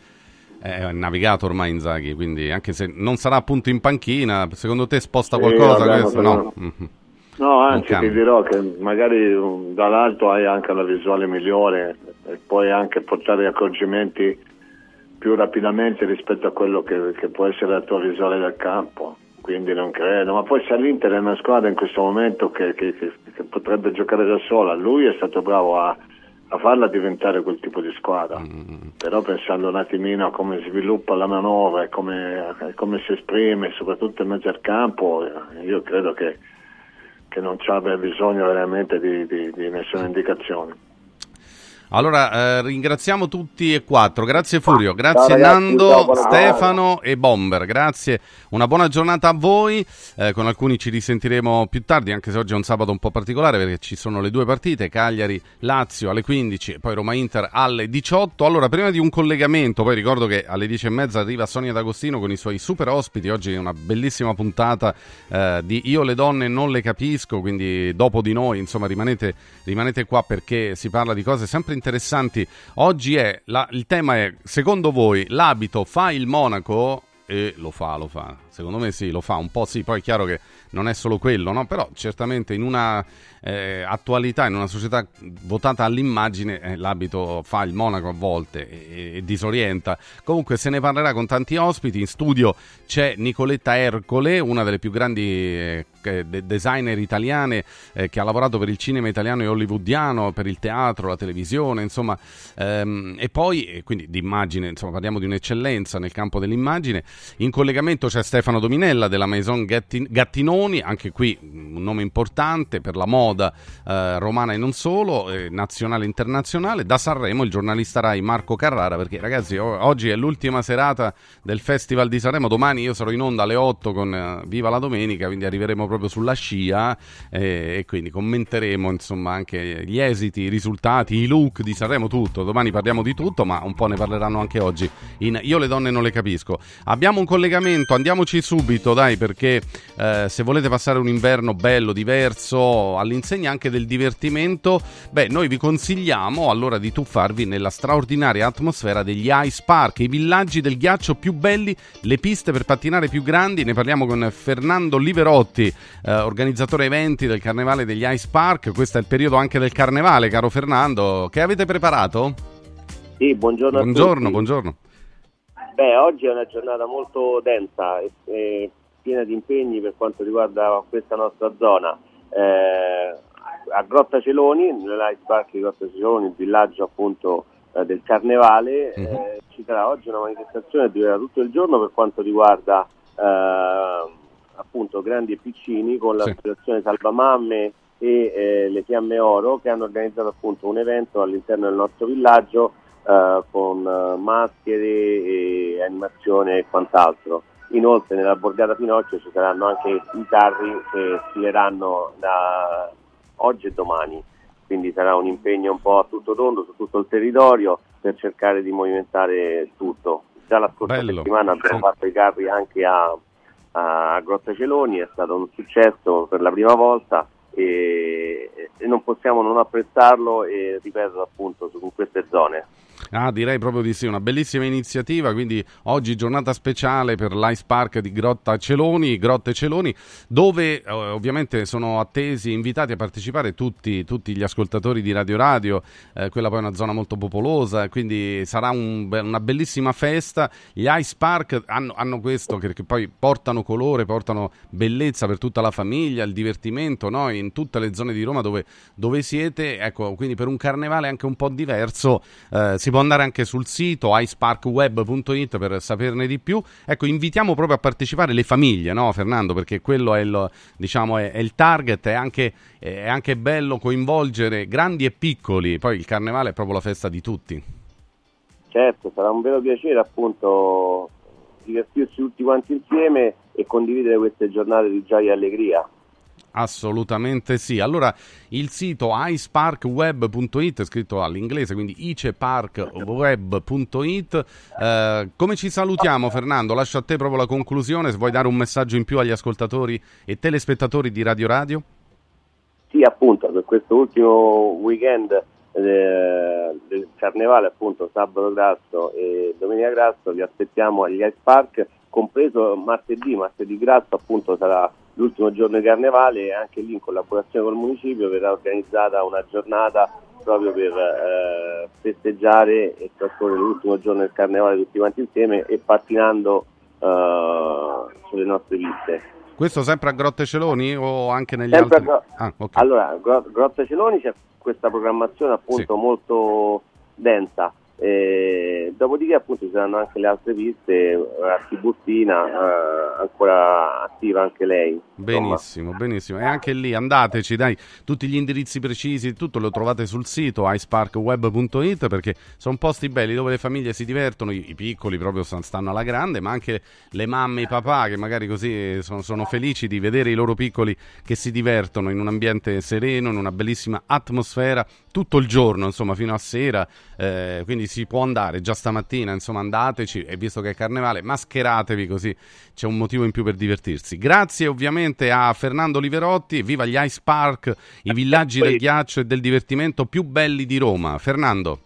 è navigato ormai Inzaghi, quindi anche se non sarà appunto in panchina, secondo te sposta qualcosa vabbè, questo? No. però- Mhm. No, anzi ti dirò che magari um, dall'alto hai anche una visuale migliore e puoi anche portare accorgimenti più rapidamente rispetto a quello che, che può essere la tua visuale del campo. Quindi non credo, ma poi se l'Inter è una squadra in questo momento che, che- che- che potrebbe giocare da sola, lui è stato bravo a, a farla diventare quel tipo di squadra, però pensando un attimino a come sviluppa la manovra e come, come si esprime, soprattutto in mezzo al campo, io credo che che non ci abbia bisogno veramente di, di- di nessuna indicazione. Allora, eh, ringraziamo tutti e quattro. Grazie Furio, grazie ragazzi, Nando, ciao, Stefano e Bomber. Grazie, una buona giornata a voi. Eh, con alcuni ci risentiremo più tardi, anche se oggi è un sabato un po' particolare perché ci sono le due partite, Cagliari-Lazio alle 15 e poi Roma-Inter alle 18. Allora, prima di un collegamento, poi ricordo che alle 10 e mezza arriva Sonia D'Agostino con i suoi super ospiti. Oggi è una bellissima puntata eh, di Io le donne non le capisco, quindi dopo di noi, insomma, rimanete, rimanete qua perché si parla di cose sempre interessanti. Oggi è la- il tema è, secondo voi, l'abito fa il monaco? E lo fa, lo fa. Secondo me sì, lo fa un po' sì, poi è chiaro che non è solo quello, no? Però certamente in una eh, attualità, in una società votata all'immagine, eh, l'abito fa il monaco a volte e, e disorienta. Comunque se ne parlerà con tanti ospiti. In studio c'è Nicoletta Ercole, una delle più grandi eh, designer italiane eh, che ha lavorato per il cinema italiano e hollywoodiano, per il teatro, la televisione, insomma, ehm, e poi quindi di immagine, insomma, parliamo di un'eccellenza nel campo dell'immagine. In collegamento c'è Stefano Dominella della Maison Gatti- Gattinoni, anche qui un nome importante per la moda eh, romana e non solo, eh, nazionale e internazionale. Da Sanremo il giornalista Rai Marco Carrara, perché ragazzi o- oggi è l'ultima serata del Festival di Sanremo, domani io sarò in onda alle 8 con eh, Viva la Domenica, quindi arriveremo proprio sulla scia eh, e quindi commenteremo insomma anche gli esiti, i risultati, i look di Sanremo, tutto. Domani parliamo di tutto, ma un po' ne parleranno anche oggi. In Io le donne non le capisco. Abbiamo un collegamento, andiamoci subito, dai, perché eh, se volete passare un inverno bello, diverso, all'insegna anche del divertimento, beh, noi vi consigliamo allora di tuffarvi nella straordinaria atmosfera degli Ice Park, i villaggi del ghiaccio più belli, le piste per pattinare più grandi. Ne parliamo con Fernando Liverotti, eh, organizzatore eventi del Carnevale degli Ice Park. Questo è il periodo anche del Carnevale, caro Fernando. Che avete preparato? Sì, buongiorno Buongiorno, buongiorno. Beh, oggi è una giornata molto densa e, e piena di impegni per quanto riguarda questa nostra zona. Eh, a Grotta Celoni, nell'Ice Park di Grotta Celoni, il villaggio appunto eh, del Carnevale, eh, ci sarà oggi una manifestazione che durerà tutto il giorno per quanto riguarda eh, appunto grandi e piccini con l'associazione Salvamamme e eh, le Fiamme Oro che hanno organizzato appunto un evento all'interno del nostro villaggio eh, con eh, maschere e animazione e quant'altro. Inoltre nella borgata Pinocchio ci saranno anche i carri che sfileranno da oggi e domani, quindi sarà un impegno un po' a tutto tondo su tutto il territorio per cercare di movimentare tutto. Già la scorsa Bello. settimana abbiamo fatto i carri anche a, a Grotta Celoni, è stato un successo per la prima volta e, e non possiamo non apprezzarlo e ripeto appunto su queste zone. Ah, direi proprio di sì, una bellissima iniziativa, quindi oggi giornata speciale per l'Ice Park di Grotta Celoni, Grotte Celoni, dove eh, ovviamente sono attesi, invitati a partecipare tutti, tutti gli ascoltatori di Radio Radio, eh, quella poi è una zona molto popolosa, quindi sarà un una bellissima festa. Gli Ice Park hanno, hanno questo, che, che poi portano colore, portano bellezza per tutta la famiglia, il divertimento, no? in tutte le zone di Roma dove, dove siete, ecco, quindi per un carnevale anche un po' diverso eh, si può andare anche sul sito iceparkweb.it per saperne di più. Ecco, invitiamo proprio a partecipare le famiglie, no Fernando? Perché quello è il, diciamo, è, è il target, è anche, è anche bello coinvolgere grandi e piccoli, poi il carnevale è proprio la festa di tutti. Certo, sarà un vero piacere appunto divertirsi tutti quanti insieme e condividere queste giornate di gioia e allegria. Assolutamente sì. Allora, il sito iceparkweb.it, scritto all'inglese, quindi iceparkweb.it. Eh, come ci salutiamo, Fernando? Lascio a te proprio la conclusione, se vuoi dare un messaggio in più agli ascoltatori e telespettatori di Radio Radio. Sì, appunto, per questo ultimo weekend eh, del carnevale, appunto, sabato grasso e domenica grasso, vi aspettiamo agli Ice Park, compreso martedì, martedì grasso appunto sarà l'ultimo giorno di carnevale e anche lì in collaborazione col municipio verrà organizzata una giornata proprio per eh, festeggiare e trascorrere l'ultimo giorno del carnevale tutti quanti insieme e pattinando eh, sulle nostre piste. Questo sempre a Grotte Celoni o anche negli Sempre altri? Gro- Ah, ok. Allora, Gro- Grotta Celoni c'è questa programmazizione appunto molto densa. E dopodiché appunto ci saranno anche le altre piste, eh, a Tiburtina, eh, ancora attiva anche lei. insomma. Benissimo, benissimo. E anche lì andateci, dai, tutti gli indirizzi precisi, tutto lo trovate sul sito iceparkweb.it perché sono posti belli dove le famiglie si divertono, i, i piccoli proprio stanno- alla grande, ma anche le mamme e i papà che magari così sono, sono felici di vedere i loro piccoli che si divertono in un ambiente sereno, in una bellissima atmosfera tutto il giorno, insomma, fino a sera. eh, quindi si può andare già stamattina, insomma, andateci e visto che è carnevale, mascheratevi così c'è un motivo in più per divertirsi. Grazie ovviamente a Fernando Liverotti, viva gli Ice Park, i villaggi del ghiaccio e del divertimento più belli di Roma. Fernando,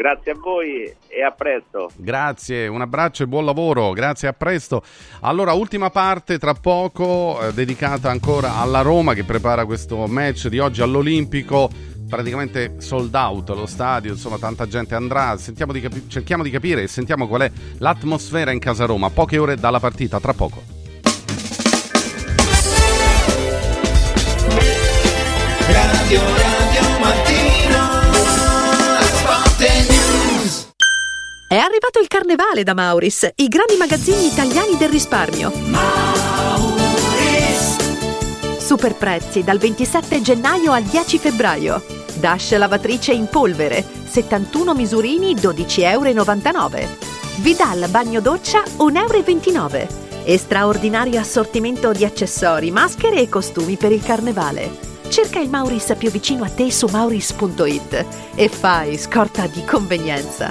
Grazie a voi e a presto. grazie, un abbraccio e buon lavoro, grazie, a presto. Allora, ultima parte tra poco, eh, dedicata ancora alla Roma che prepara questo match di oggi all'Olimpico. Praticamente sold out lo stadio, insomma, tanta gente andrà. Sentiamo di capi- cerchiamo di capire e sentiamo qual è l'atmosfera in casa Roma. Poche ore dalla partita, tra poco. Radio È arrivato il carnevale da Mauris, i grandi magazzini italiani del risparmio. Super prezzi dal 27 gennaio al 10 febbraio. Dash lavatrice in polvere, 71 misurini 12,99 euro. Vidal bagno doccia 1,29 euro. E straordinario assortimento di accessori, maschere e costumi per il carnevale. Cerca il Mauris più vicino a te su mauris.it e fai scorta di convenienza.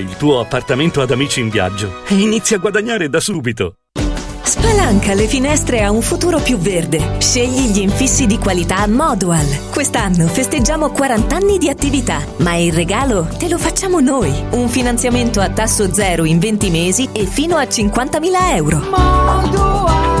il tuo appartamento ad Amici in Viaggio e inizia a guadagnare da subito. Spalanca le finestre a un futuro più verde. Scegli gli infissi di qualità Modual. Quest'anno festeggiamo 40 anni di attività, ma il regalo te lo facciamo noi. Un finanziamento a tasso zero in 20 mesi e fino a 50.000 euro.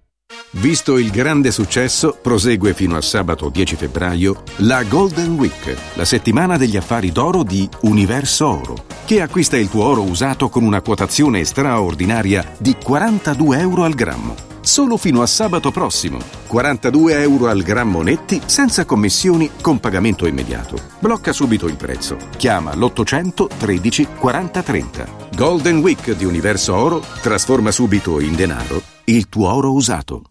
Visto il grande successo, prosegue fino a sabato 10 febbraio la Golden Week, la settimana degli affari d'oro di Universo Oro, che acquista il tuo oro usato con una quotazione straordinaria di 42 euro al grammo. Solo fino a sabato prossimo. 42 euro al grammo netti senza commissioni con pagamento immediato. Blocca subito il prezzo. Chiama l'800 13 40 30. Golden Week di Universo Oro trasforma subito in denaro il tuo oro usato.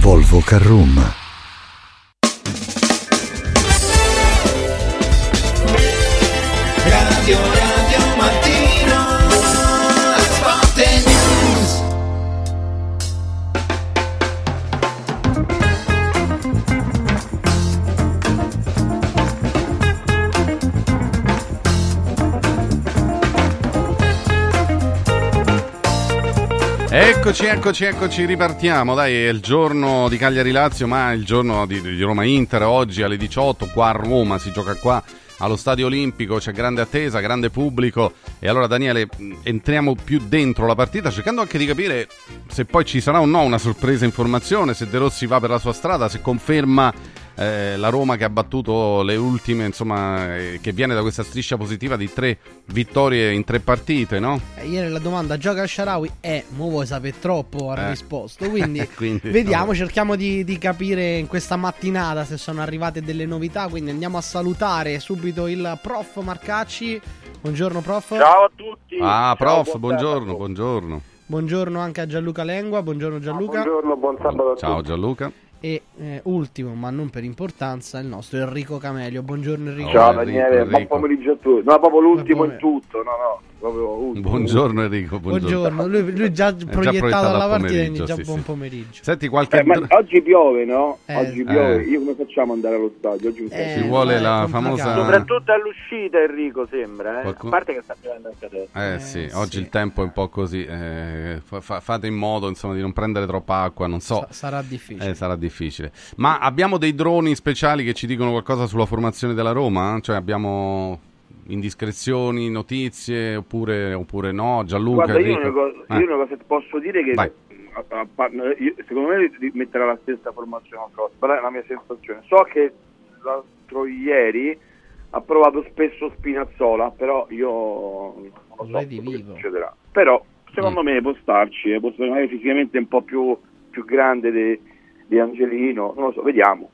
Volvo Carroom. Eccoci, eccoci, eccoci, ripartiamo. Dai, è il giorno di Cagliari Lazio, ma è il giorno di, di Roma Inter. Oggi alle 18, qua a Roma, si gioca qua allo Stadio Olimpico, c'è grande attesa, grande pubblico. E allora, Daniele, entriamo più dentro la partita, cercando anche di capire se poi ci sarà o no una sorpresa informazione, se De Rossi va per la sua strada, se conferma eh, la Roma che ha battuto le ultime, insomma, eh, che viene da questa striscia positiva di tre vittorie in tre partite, no? Eh, ieri la domanda gioca al Sharawi e mo vuoi sapere troppo ha Eh. risposto quindi, Quindi, vediamo no. cerchiamo di, di capire in questa mattinata se sono arrivate delle novità quindi andiamo a salutare subito il prof Marcacci buongiorno prof Ciao a tutti. Ah, Ciao, prof, buon buongiorno, buongiorno. buongiorno anche a Gianluca Lengua buongiorno Gianluca Buongiorno, buon sabato a Ciao tutti. Gianluca. E eh, ultimo ma non per importanza il nostro Enrico Camelio. Buongiorno Enrico. Ciao Enrico, Daniele, buon pomeriggio a tutti. No, proprio l'ultimo in tutto, no, no, proprio ultimo. Buongiorno Enrico, buongiorno. buongiorno lui, lui già È già proiettato alla al partita quindi già sì, buon sì. pomeriggio Senti, qualche... Eh, ma oggi piove, no? Eh, oggi piove. eh. Io come facciamo ad andare allo stadio? Oggi Eh, Ci vuole la famosa... Soprattutto all'uscita Enrico sembra, eh. Qualcuno- A parte che sta piovendo anche adesso. Eh sì, oggi il tempo è un po' così. eh, fa- fa- fate in modo insomma di non prendere troppa acqua, non so. Sa- sarà difficile Eh, sarà difficile. Ma abbiamo dei droni speciali che ci dicono qualcosa sulla formazione della Roma? Cioè abbiamo indiscrezioni, notizie oppure, oppure no? Gianluca, Guarda, io una, cosa, Eh, io una cosa posso dire che Vai. a- a- a- io- secondo me metterà la stessa formazione a Cross, però è la mia sensazione. So che l'altro ieri ha provato spesso Spinazzola, però io non lo so vivo. succederà. Però Mm. secondo me può starci, eh, può essere magari fisicamente un po' più, più grande di, di Angelino, non lo so, vediamo.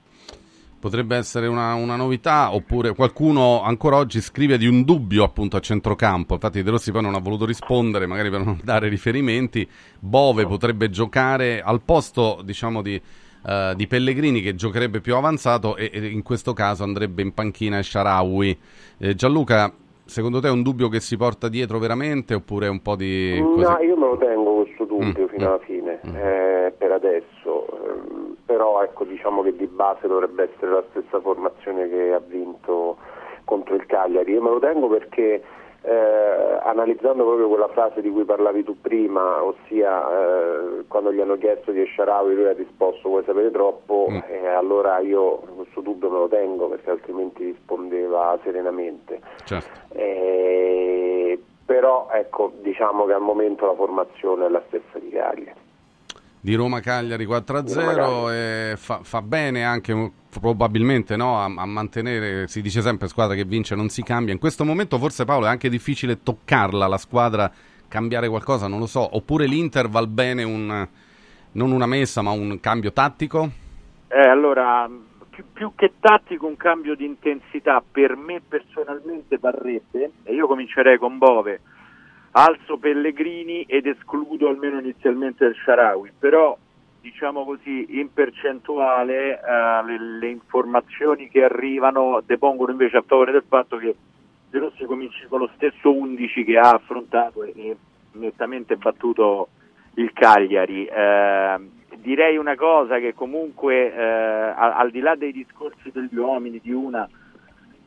Potrebbe essere una, una novità, oppure qualcuno ancora oggi scrive di un dubbio appunto a centrocampo. Infatti De Rossi poi non ha voluto rispondere, magari per non dare riferimenti. Bove potrebbe giocare al posto, diciamo, di, eh, di Pellegrini che giocherebbe più avanzato e, e in questo caso andrebbe in panchina Sharawi. Eh, Gianluca, secondo te è un dubbio che si porta dietro veramente oppure un po' di... così? No, io me lo tengo questo dubbio Mm, fino alla fine, eh, per adesso, ehm, però ecco diciamo che di base dovrebbe essere la stessa formazione che ha vinto contro il Cagliari. Io me lo tengo perché eh, analizzando proprio quella frase di cui parlavi tu prima, ossia eh, quando gli hanno chiesto di Esciarawi lui ha risposto vuoi sapere troppo, Mm. e allora io questo dubbio me lo tengo perché altrimenti rispondeva serenamente. Certo. Eh, però ecco, diciamo che al momento la formazione è la stessa di Cagliari. Di Roma Cagliari 4-0 Roma-Cagliari. e fa, fa bene anche probabilmente no, a, a mantenere, si dice sempre squadra che vince non si cambia, in questo momento forse Paolo è anche difficile toccarla la squadra cambiare qualcosa, non lo so. Oppure l'Inter val bene un, non una messa, ma un cambio tattico? Eh, allora, più, più che tattico un cambio di intensità per me personalmente varrebbe, e io comincerei con Bove, alzo Pellegrini ed escludo almeno inizialmente il Sharawi, però diciamo così in percentuale eh, le, le informazioni che arrivano depongono invece a favore del fatto che De Rossi cominci con lo stesso 11 che ha affrontato e, nettamente battuto il Cagliari. Eh, direi una cosa che comunque eh, al, al di là dei discorsi degli uomini, di una,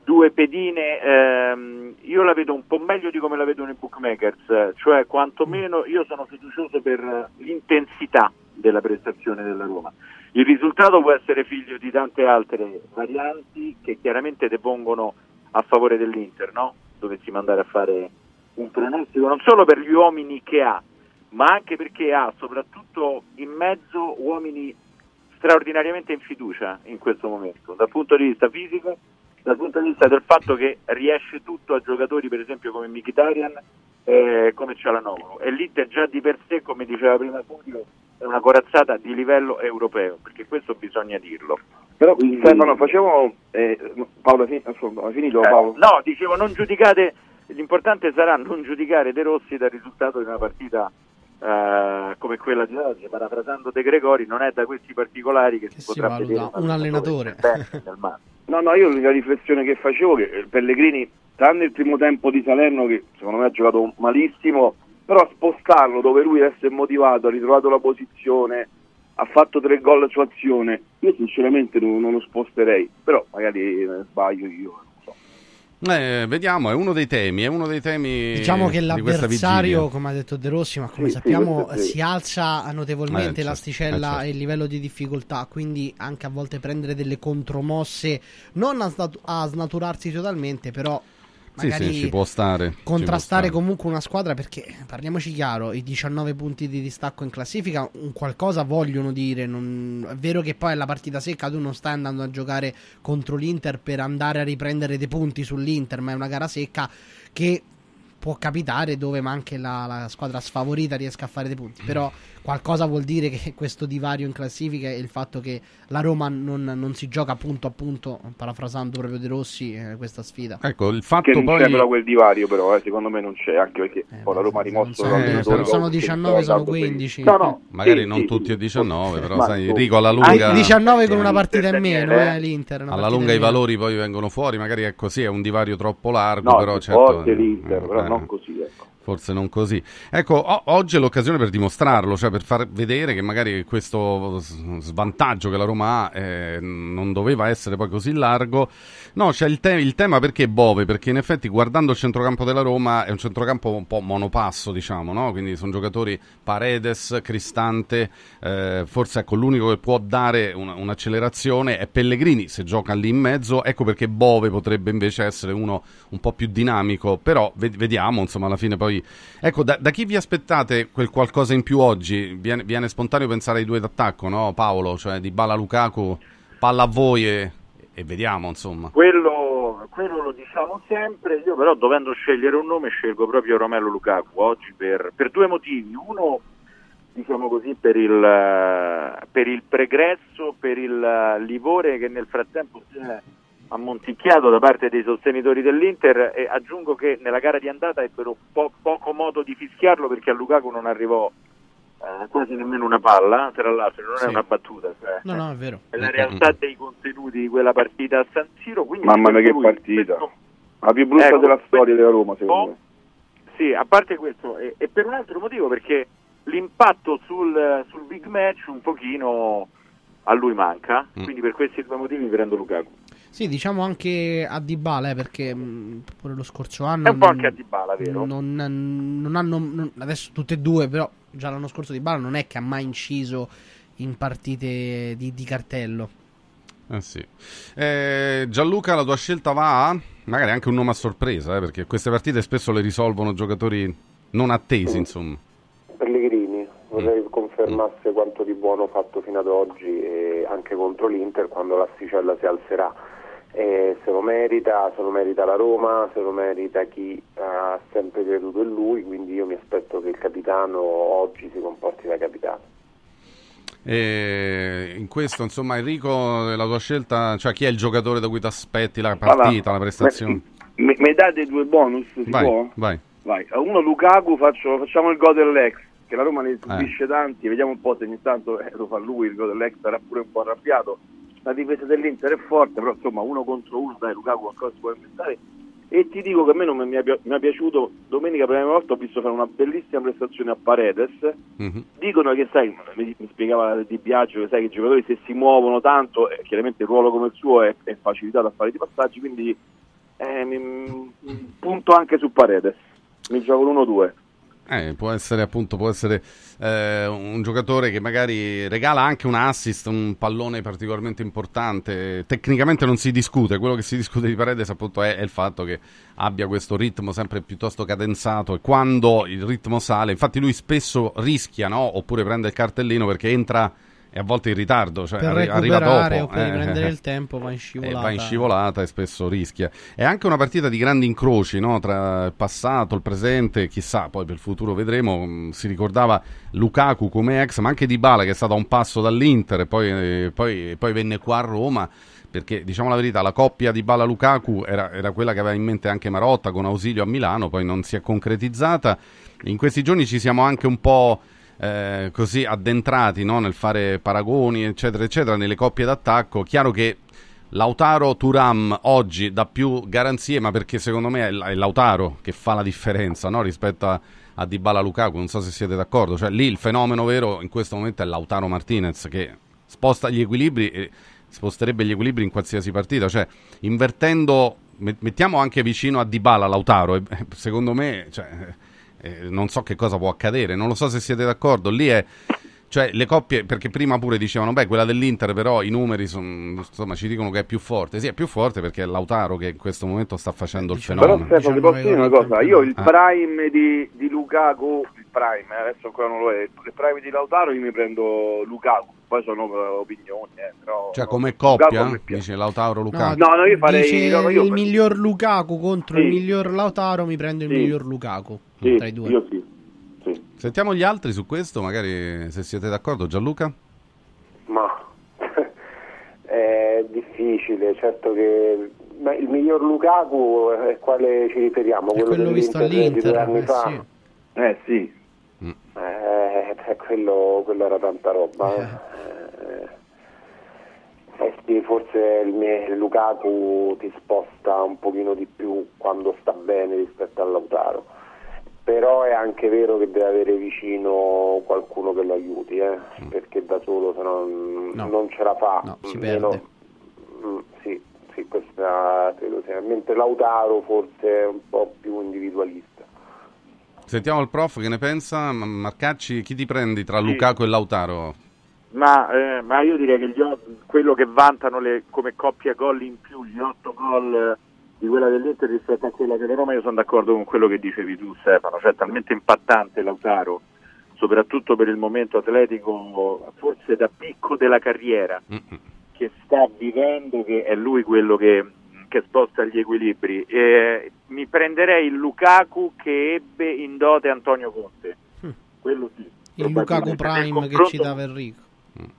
due pedine, ehm, io la vedo un po' meglio di come la vedono i bookmakers, cioè quantomeno io sono fiducioso per l'intensità della prestazione della Roma. Il risultato può essere figlio di tante altre varianti che chiaramente depongono a favore dell'Inter, no? Dovessimo andare a fare un pronostico non solo per gli uomini che ha, ma anche perché ha soprattutto in mezzo uomini straordinariamente in fiducia in questo momento, dal punto di vista fisico, dal punto di vista del fatto che riesce tutto a giocatori per esempio come Mkhitaryan eh, come Cialanoglu e l'Inter già di per sé, come diceva prima Fulvio, è una corazzata di livello europeo, perché questo bisogna dirlo. Però Quindi- Stefano, facciamo eh, Paolo, hai fin- hai finito Eh, Paolo? no, dicevo, non giudicate, l'importante sarà non giudicare De Rossi dal risultato di una partita eh, come quella di oggi, parafrasando De Gregori, non è da questi particolari che, si Si potrà vedere un allenatore. No, no, io l'unica riflessione che facevo che Pellegrini, tranne il primo tempo di Salerno che secondo me ha giocato malissimo, però spostarlo dove lui adesso è motivato, ha ritrovato la posizione, ha fatto tre gol su azione, io sinceramente non, non lo sposterei, però magari eh, sbaglio io. Eh, vediamo, è uno dei temi, è uno dei temi Diciamo che di l'avversario, vigilia. come ha detto De Rossi, ma come Sì, sappiamo sì. si alza notevolmente Eh, certo, l'asticella eh, certo. e il livello di difficoltà, quindi anche a volte prendere delle contromosse, non a, snat- a snaturarsi totalmente, però magari sì, ci può stare. contrastare può stare. comunque una squadra perché parliamoci chiaro, i 19 punti di distacco in classifica un qualcosa vogliono dire, non- è vero che poi è la partita secca, tu non stai andando a giocare contro l'Inter per andare a riprendere dei punti sull'Inter, ma è una gara secca che può capitare dove ma anche la, la squadra sfavorita riesca a fare dei punti, però qualcosa vuol dire che questo divario in classifica e il fatto che la Roma non, non si gioca punto a punto, parafrasando proprio De Rossi, eh, questa sfida. Ecco, il fatto Che non poi... c'è però quel divario però, eh, secondo me non c'è, anche perché poi la Roma ha rimosso so, l'allenatore però- dopo sono che 19, ha sono dato per- 15. No, no, Magari sì, non sì, tutti a 19, però sai, tu- Rico alla Anche lunga... 19 con una partita in meno, eh, l'Inter. Alla lunga i valori poi vengono fuori, magari è così, è un divario troppo largo, No, però certo... forte l'Inter, però eh, non così, ecco. Forse non così. Ecco, o- oggi è l'occasione per dimostrarlo, cioè per far vedere che magari questo s- svantaggio che la Roma ha eh, non doveva essere poi così largo. No, c'è il, te- il tema perché Bove, perché in effetti guardando il centrocampo della Roma è un centrocampo un po' monopasso, diciamo, no? Quindi sono giocatori Paredes, Cristante, eh, forse ecco l'unico che può dare una- un'accelerazione è Pellegrini, se gioca lì in mezzo, ecco perché Bove potrebbe invece essere uno un po' più dinamico, però ve- vediamo, insomma, alla fine poi... Ecco, da, da chi vi aspettate quel qualcosa in più oggi? Viene, viene spontaneo pensare ai due d'attacco, no Paolo? Cioè di Bala Lukaku, palla a voi e, e vediamo, insomma. Quello, quello lo diciamo sempre, io però dovendo scegliere un nome scelgo proprio Romelo Lukaku oggi per, per due motivi. Uno, diciamo così, per il, per il pregresso, per il livore che nel frattempo si è ammonticchiato da parte dei sostenitori dell'Inter e aggiungo che nella gara di andata ebbero po- poco modo di fischiarlo perché a Lukaku non arrivò eh, quasi nemmeno una palla, tra l'altro non Sì. è una battuta, cioè, No, no, è vero. è la realtà dei contenuti di quella partita a San Siro. Quindi Mamma mia che lui partita, questo- la più brutta Ecco, della storia della Roma secondo me. Sì, a parte questo, e, e per un altro motivo, perché l'impatto sul, sul big match un pochino a lui manca, Mm. quindi per questi due motivi prendo Lukaku. Sì, diciamo anche a Dybala, eh, perché mh, pure lo scorso anno È un po' anche a Dybala, vero? Non, non hanno non- adesso tutte e due, però già l'anno scorso Dybala non è che ha mai inciso in partite di, di cartello. Eh sì. Eh, Gianluca, la tua scelta va? Magari anche un nome a sorpresa, eh, perché queste partite spesso le risolvono giocatori non attesi, insomma. Pellegrini, vorrei Mm. confermasse quanto di buono fatto fino ad oggi e anche contro l'Inter quando l'asticella si alzerà. E se lo merita, se lo merita la Roma, se lo merita chi ha sempre creduto in lui, quindi io mi aspetto che il capitano oggi si comporti da capitano. E in questo, insomma, Enrico, la tua scelta, cioè chi è il giocatore da cui ti aspetti la partita, la prestazione? Mi, mi date due bonus? Si Vai, può? vai. Vai. A Uno Lukaku, faccio- facciamo il gol dell'ex, che la Roma Eh. ne subisce tanti, vediamo un po' se ogni tanto eh, lo fa lui, il gol dell'ex sarà pure un po' arrabbiato. La difesa dell'Inter è forte, però insomma uno contro uno, dai Lukaku qualcosa si può inventare. E ti dico che a me non mi è, mi è piaciuto, domenica prima volta ho visto fare una bellissima prestazione a Paredes, Mhm. dicono che sai, mi, mi spiegava Di Biagio che sai che i giocatori se si muovono tanto, eh, chiaramente il ruolo come il suo è, è facilitato a fare i passaggi, quindi eh, mi- punto anche su Paredes, mi gioco l'1-2. Eh, può essere appunto può essere eh, un giocatore che magari regala anche un assist, un pallone particolarmente importante. Tecnicamente non si discute, quello che si discute di Paredes appunto è, è il fatto che abbia questo ritmo sempre piuttosto cadenzato e quando il ritmo sale, infatti lui spesso rischia, no? oppure prende il cartellino perché entra e a volte in ritardo, cioè per arri- arriva dopo. o per eh, riprendere eh, il tempo va in eh, scivolata. va in scivolata e spesso rischia. È anche una partita di grandi incroci no? tra il passato, il presente, chissà, poi per il futuro vedremo. Mm, Si ricordava Lukaku come ex, ma anche Dybala che è stato a un passo dall'Inter e poi, eh, poi- poi venne qua a Roma. Perché diciamo la verità, la coppia di Bala Lukaku era, era quella che aveva in mente anche Marotta con Ausilio a Milano, poi non si è concretizzata. In questi giorni ci siamo anche un po' eh, così addentrati no? nel fare paragoni, eccetera, eccetera, nelle coppie d'attacco. Chiaro che Lautaro Turam oggi dà più garanzie, ma perché secondo me è, Lautaro che fa la differenza no? rispetto a, a Dybala Lukaku. Non so se siete d'accordo. Cioè, lì il fenomeno vero in questo momento è Lautaro Martinez che sposta gli equilibri e sposterebbe gli equilibri in qualsiasi partita. Cioè, invertendo, met- mettiamo anche vicino a Dybala Lautaro. Eh, secondo me, cioè, non so che cosa può accadere. Non lo so se siete d'accordo. Lì è. Cioè, le coppie, perché prima pure dicevano, beh, quella dell'Inter, però i numeri son- insomma, ci dicono che è più forte. Sì, è più forte perché è Lautaro che in questo momento sta facendo il Però fenomeno. Stefano, ti posso dire una cosa, io il Ah. prime di, di Lukaku, il prime, eh, adesso ancora non lo è, il prime di Lautaro io mi prendo Lukaku, poi sono eh, opinioni, eh, però... Cioè, come Lukaku coppia, piace. dice Lautaro Lukaku. No, no, io farei- Dice no, io- il miglior Lukaku contro Sì. il miglior Lautaro, mi prendo il Sì. miglior Lukaku. Sì, tra i due. io sì. Sentiamo gli altri su questo, magari se siete d'accordo. Gianluca? Ma è difficile, certo che ma il miglior Lukaku è quale ci riferiamo? Quello, quello visto dell'Inter di due all'Inter, anni eh, fa? sì. Eh sì. Eh, eh, quello, quello era tanta roba. eh. Eh sì, forse il, mio, il Lukaku ti sposta un pochino di più quando sta bene rispetto a Lautaro. Però è anche vero che deve avere vicino qualcuno che lo aiuti, eh, perché da solo se no, n- No. non ce la fa. No, si perde. Mm, sì, sì, questa credo sia. Mentre Lautaro forse è un po' più individualista. Sentiamo il prof che ne pensa. Marcacci, chi ti prendi tra Lukaku e Lautaro? Ma, eh, ma io direi che gli quello che vantano le- come coppia gol in più, gli otto gol eh, di quella dell'Inter rispetto a quella della Roma, io sono d'accordo con quello che dicevi tu Stefano, cioè talmente impattante Lautaro, soprattutto per il momento atletico, forse da picco della carriera, che sta vivendo, che è lui quello che, che sposta gli equilibri. E mi prenderei il Lukaku che ebbe in dote Antonio Conte, quello sì. Il Lukaku Prime che confronto- citava Enrico.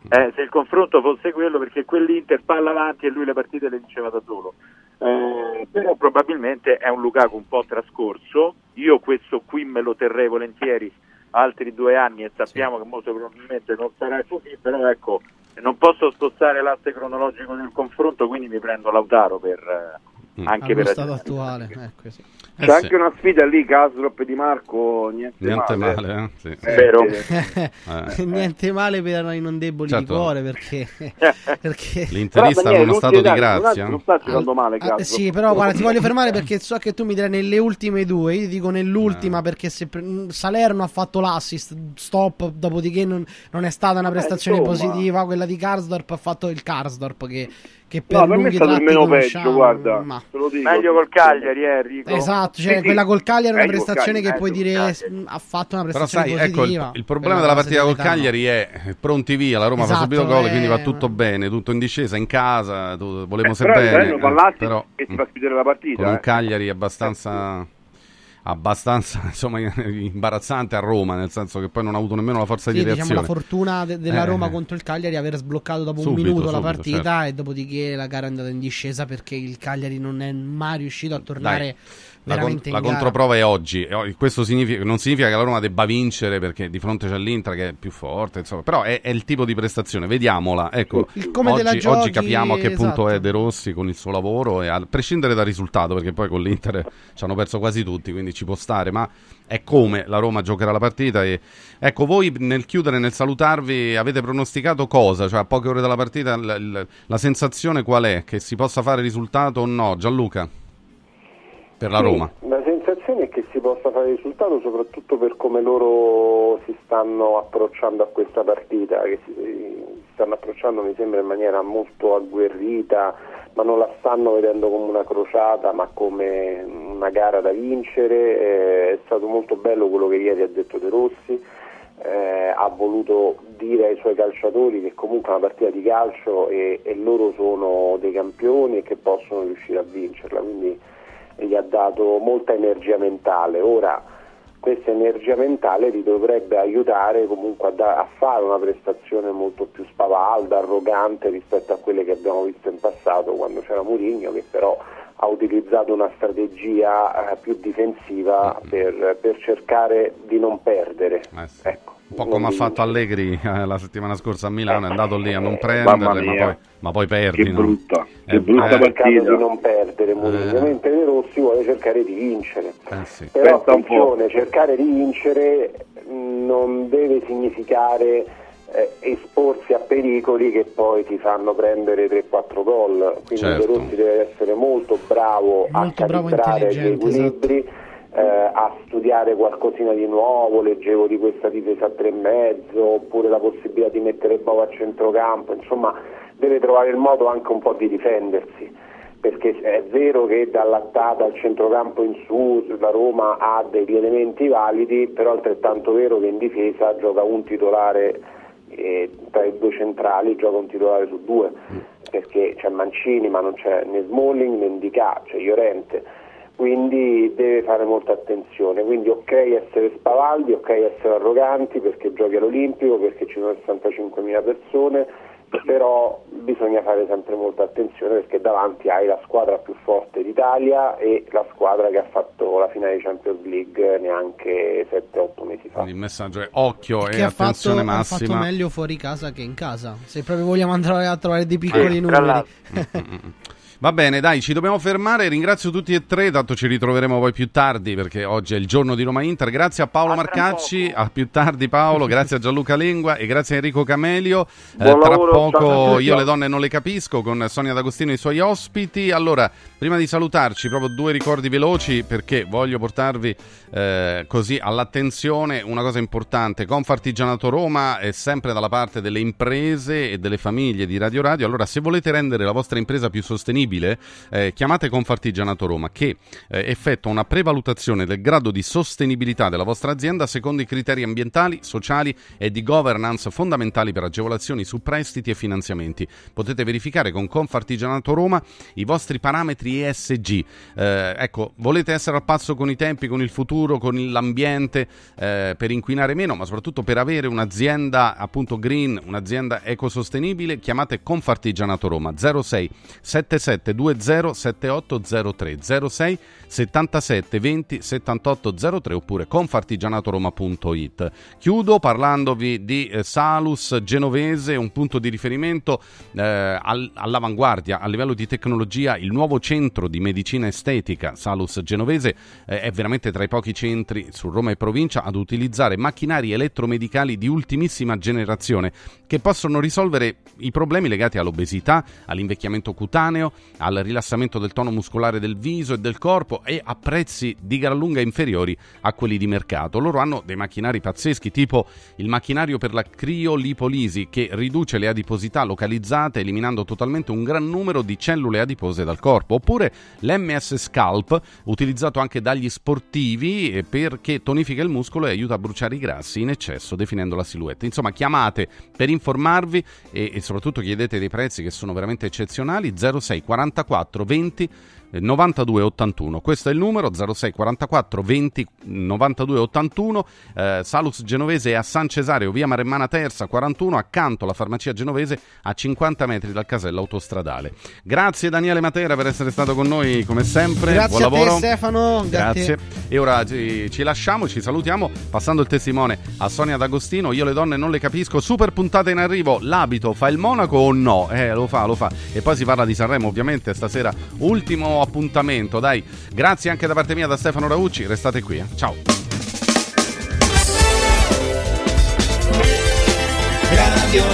eh, se il confronto fosse quello perché quell'Inter palla avanti e lui le partite le vinceva da solo Eh, però probabilmente è un Lukaku un po' trascorso. Io questo qui me lo terrei volentieri altri due anni e sappiamo che molto probabilmente non sarà così però ecco non posso spostare l'asse cronologico del confronto quindi mi prendo Lautaro per, eh, anche Allo per stato attuale, ecco sì. C'è Eh sì. anche una sfida lì, Castrop e Di Marco, niente, Niente male. male, eh? Sì. Eh, Vero. Eh. Niente male per i non deboli Certo. di cuore perché, perché... Gli interisti hanno uno stato di grazia. Non sta girando male, Ah, Castrop. sì, però guarda, ti voglio fermare perché so che tu mi direi nelle ultime due. Io dico Eh. nell'ultima perché se pre- Salerno ha fatto l'assist, stop, dopodiché non, non è stata una prestazione positiva. Quella di Karsdorp ha fatto il Karsdorp che, che per No, per me è stato il meno peggio, guarda. ma- te lo dico. Meglio col Cagliari, eh, Enrico. Esatto, cioè Sì, sì. quella col Cagliari è una prestazione Cagliari, che puoi dire Cagliari. mh, ha fatto una Però prestazione sai, ecco, il, positiva. il problema della partita col serenità, no? Cagliari è eh, pronti via, la Roma fa Esatto, subito gol, eh, quindi va tutto bene, tutto in discesa, in casa, tu- volevamo Eh, se però il bene, bello eh, però che ti fa chiudere la partita. con un eh. Cagliari abbastanza abbastanza insomma imbarazzante a Roma, nel senso che poi non ha avuto nemmeno la forza Sì, di diciamo reazione. la fortuna de- della Eh. Roma contro il Cagliari aver sbloccato dopo Subito, un minuto la subito, partita certo. e dopodiché la gara è andata in discesa perché il Cagliari non è mai riuscito a tornare Dai, La, con- la controprova è oggi. Questo significa- non significa che la Roma debba vincere perché di fronte c'è l'Inter che è più forte, insomma, però è, è il tipo di prestazione. Vediamola. Ecco, oggi, giochi, oggi capiamo a che punto esatto. è De Rossi con il suo lavoro, e a prescindere dal risultato, perché poi con l'Inter ci hanno perso quasi tutti, quindi ci può stare, ma è come la Roma giocherà la partita. E, ecco, voi nel chiudere, nel salutarvi, avete pronosticato cosa? Cioè, a poche ore dalla partita, l- l- la sensazione qual è? Che si possa fare risultato o no? Gianluca? Per la Sì, Roma. La sensazione è che si possa fare risultato soprattutto per come loro si stanno approcciando a questa partita, che si, si stanno approcciando mi sembra in maniera molto agguerrita, ma non la stanno vedendo come una crociata ma come una gara da vincere. Eh, è stato molto bello quello che ieri ha detto De Rossi. eh, ha voluto dire ai suoi calciatori che comunque è una partita di calcio e, e loro sono dei campioni e che possono riuscire a vincerla, quindi gli ha dato molta energia mentale. Ora questa energia mentale li dovrebbe aiutare comunque a, da- a fare una prestazione molto più spavalda, arrogante rispetto a quelle che abbiamo visto in passato quando c'era Mourinho che però ha utilizzato una strategia eh, più difensiva per, per cercare di non perdere. Ecco, Un po' come ha fatto Allegri eh, la settimana scorsa a Milano, è andato lì a non prenderle, ma mia. poi, ma poi perdi. Che no? brutta, Eh, che brutta cercato partita. di non perdere Mourinho, Eh. mentre De Rossi vuole cercare di vincere. Eh, sì. Però po'. attenzione, cercare di vincere non deve significare eh, esporsi a pericoli che poi ti fanno prendere 3-4 gol. Quindi Certo. De Rossi deve essere molto bravo Molto a calibrare gli equilibri. eh, a studiare qualcosina di nuovo, leggevo di questa difesa a tre e mezzo, oppure la possibilità di mettere Bova a centrocampo, insomma deve trovare il modo anche un po' di difendersi perché è vero che dall'attata al centrocampo in su la Roma ha degli elementi validi, però è altrettanto vero che in difesa gioca un titolare eh, tra i due centrali, gioca un titolare su due, perché c'è Mancini ma non c'è né Smalling né Ndicà, c'è Llorente, quindi deve fare molta attenzione, quindi ok essere spavaldi, ok essere arroganti perché giochi all'Olimpico, perché ci sono 65.000 persone, però bisogna fare sempre molta attenzione perché davanti hai la squadra più forte d'Italia e la squadra che ha fatto la finale di Champions League neanche 7-8 mesi fa. Quindi il messaggio è occhio che e ha fatto, attenzione ha fatto massima. meglio fuori casa che in casa. Se proprio vogliamo andare a trovare dei piccoli Eh, numeri. Va bene, dai, ci dobbiamo fermare. Ringrazio tutti e tre, tanto ci ritroveremo poi più tardi perché oggi è il giorno di Roma Inter. Grazie a Paolo Marcacci, a più tardi Paolo, grazie a Gianluca Lengua e grazie a Enrico Camelio. Eh, tra lavoro, a poco io le donne non le capisco con Sonia D'Agostino e i suoi ospiti. Allora, prima di salutarci, proprio due ricordi veloci perché voglio portarvi eh, così all'attenzione una cosa importante. Confartigianato Roma è sempre dalla parte delle imprese e delle famiglie di Radio Radio. Allora, se volete rendere la vostra impresa più sostenibile, eh, chiamate Confartigianato Roma che eh, effettua una prevalutazione del grado di sostenibilità della vostra azienda secondo i criteri ambientali, sociali e di governance fondamentali per agevolazioni su prestiti e finanziamenti. Potete verificare con Confartigianato Roma i vostri parametri ESG. Eh, ecco, volete essere al passo con i tempi, con il futuro, con l'ambiente, eh, per inquinare meno, ma soprattutto per avere un'azienda appunto green, un'azienda ecosostenibile, chiamate Confartigianato Roma 06 77 20 7803 06 77 20 7803 oppure confartigianatoroma.it. Chiudo parlandovi di eh, Salus Genovese, un punto di riferimento eh, al- all'avanguardia a livello di tecnologia, il nuovo centro di medicina estetica Salus Genovese eh, è veramente tra i pochi centri su Roma e provincia ad utilizzare macchinari elettromedicali di ultimissima generazione che possono risolvere i problemi legati all'obesità, all'invecchiamento cutaneo, al rilassamento del tono muscolare del viso e del corpo e a prezzi di gran lunga inferiori a quelli di mercato. Loro hanno dei macchinari pazzeschi, tipo il macchinario per la criolipolisi che riduce le adiposità localizzate eliminando totalmente un gran numero di cellule adipose dal corpo, oppure l'MS Scalp, utilizzato anche dagli sportivi eh, perché tonifica il muscolo e aiuta a bruciare i grassi in eccesso definendo la silhouette. Insomma, chiamate per informarvi e, e soprattutto chiedete dei prezzi che sono veramente eccezionali 06 44 20 92 81 questo è il numero 06 44 20 92 81 eh, Salus Genovese è a San Cesareo via Maremmana Terza 41 accanto alla farmacia genovese a 50 metri dal casello autostradale. Grazie Daniele Matera per essere stato con noi come sempre. Grazie buon a te, lavoro. Stefano, grazie. grazie. E ora ci, ci lasciamo ci salutiamo passando il testimone a Sonia D'Agostino. Io le donne non le capisco. Super puntata in arrivo. L'abito fa il monaco o no? eh lo fa lo fa. E poi si parla di Sanremo ovviamente stasera ultimo appuntamento dai. Grazie anche da parte mia da Stefano Raucci. Restate qui eh. ciao. Radio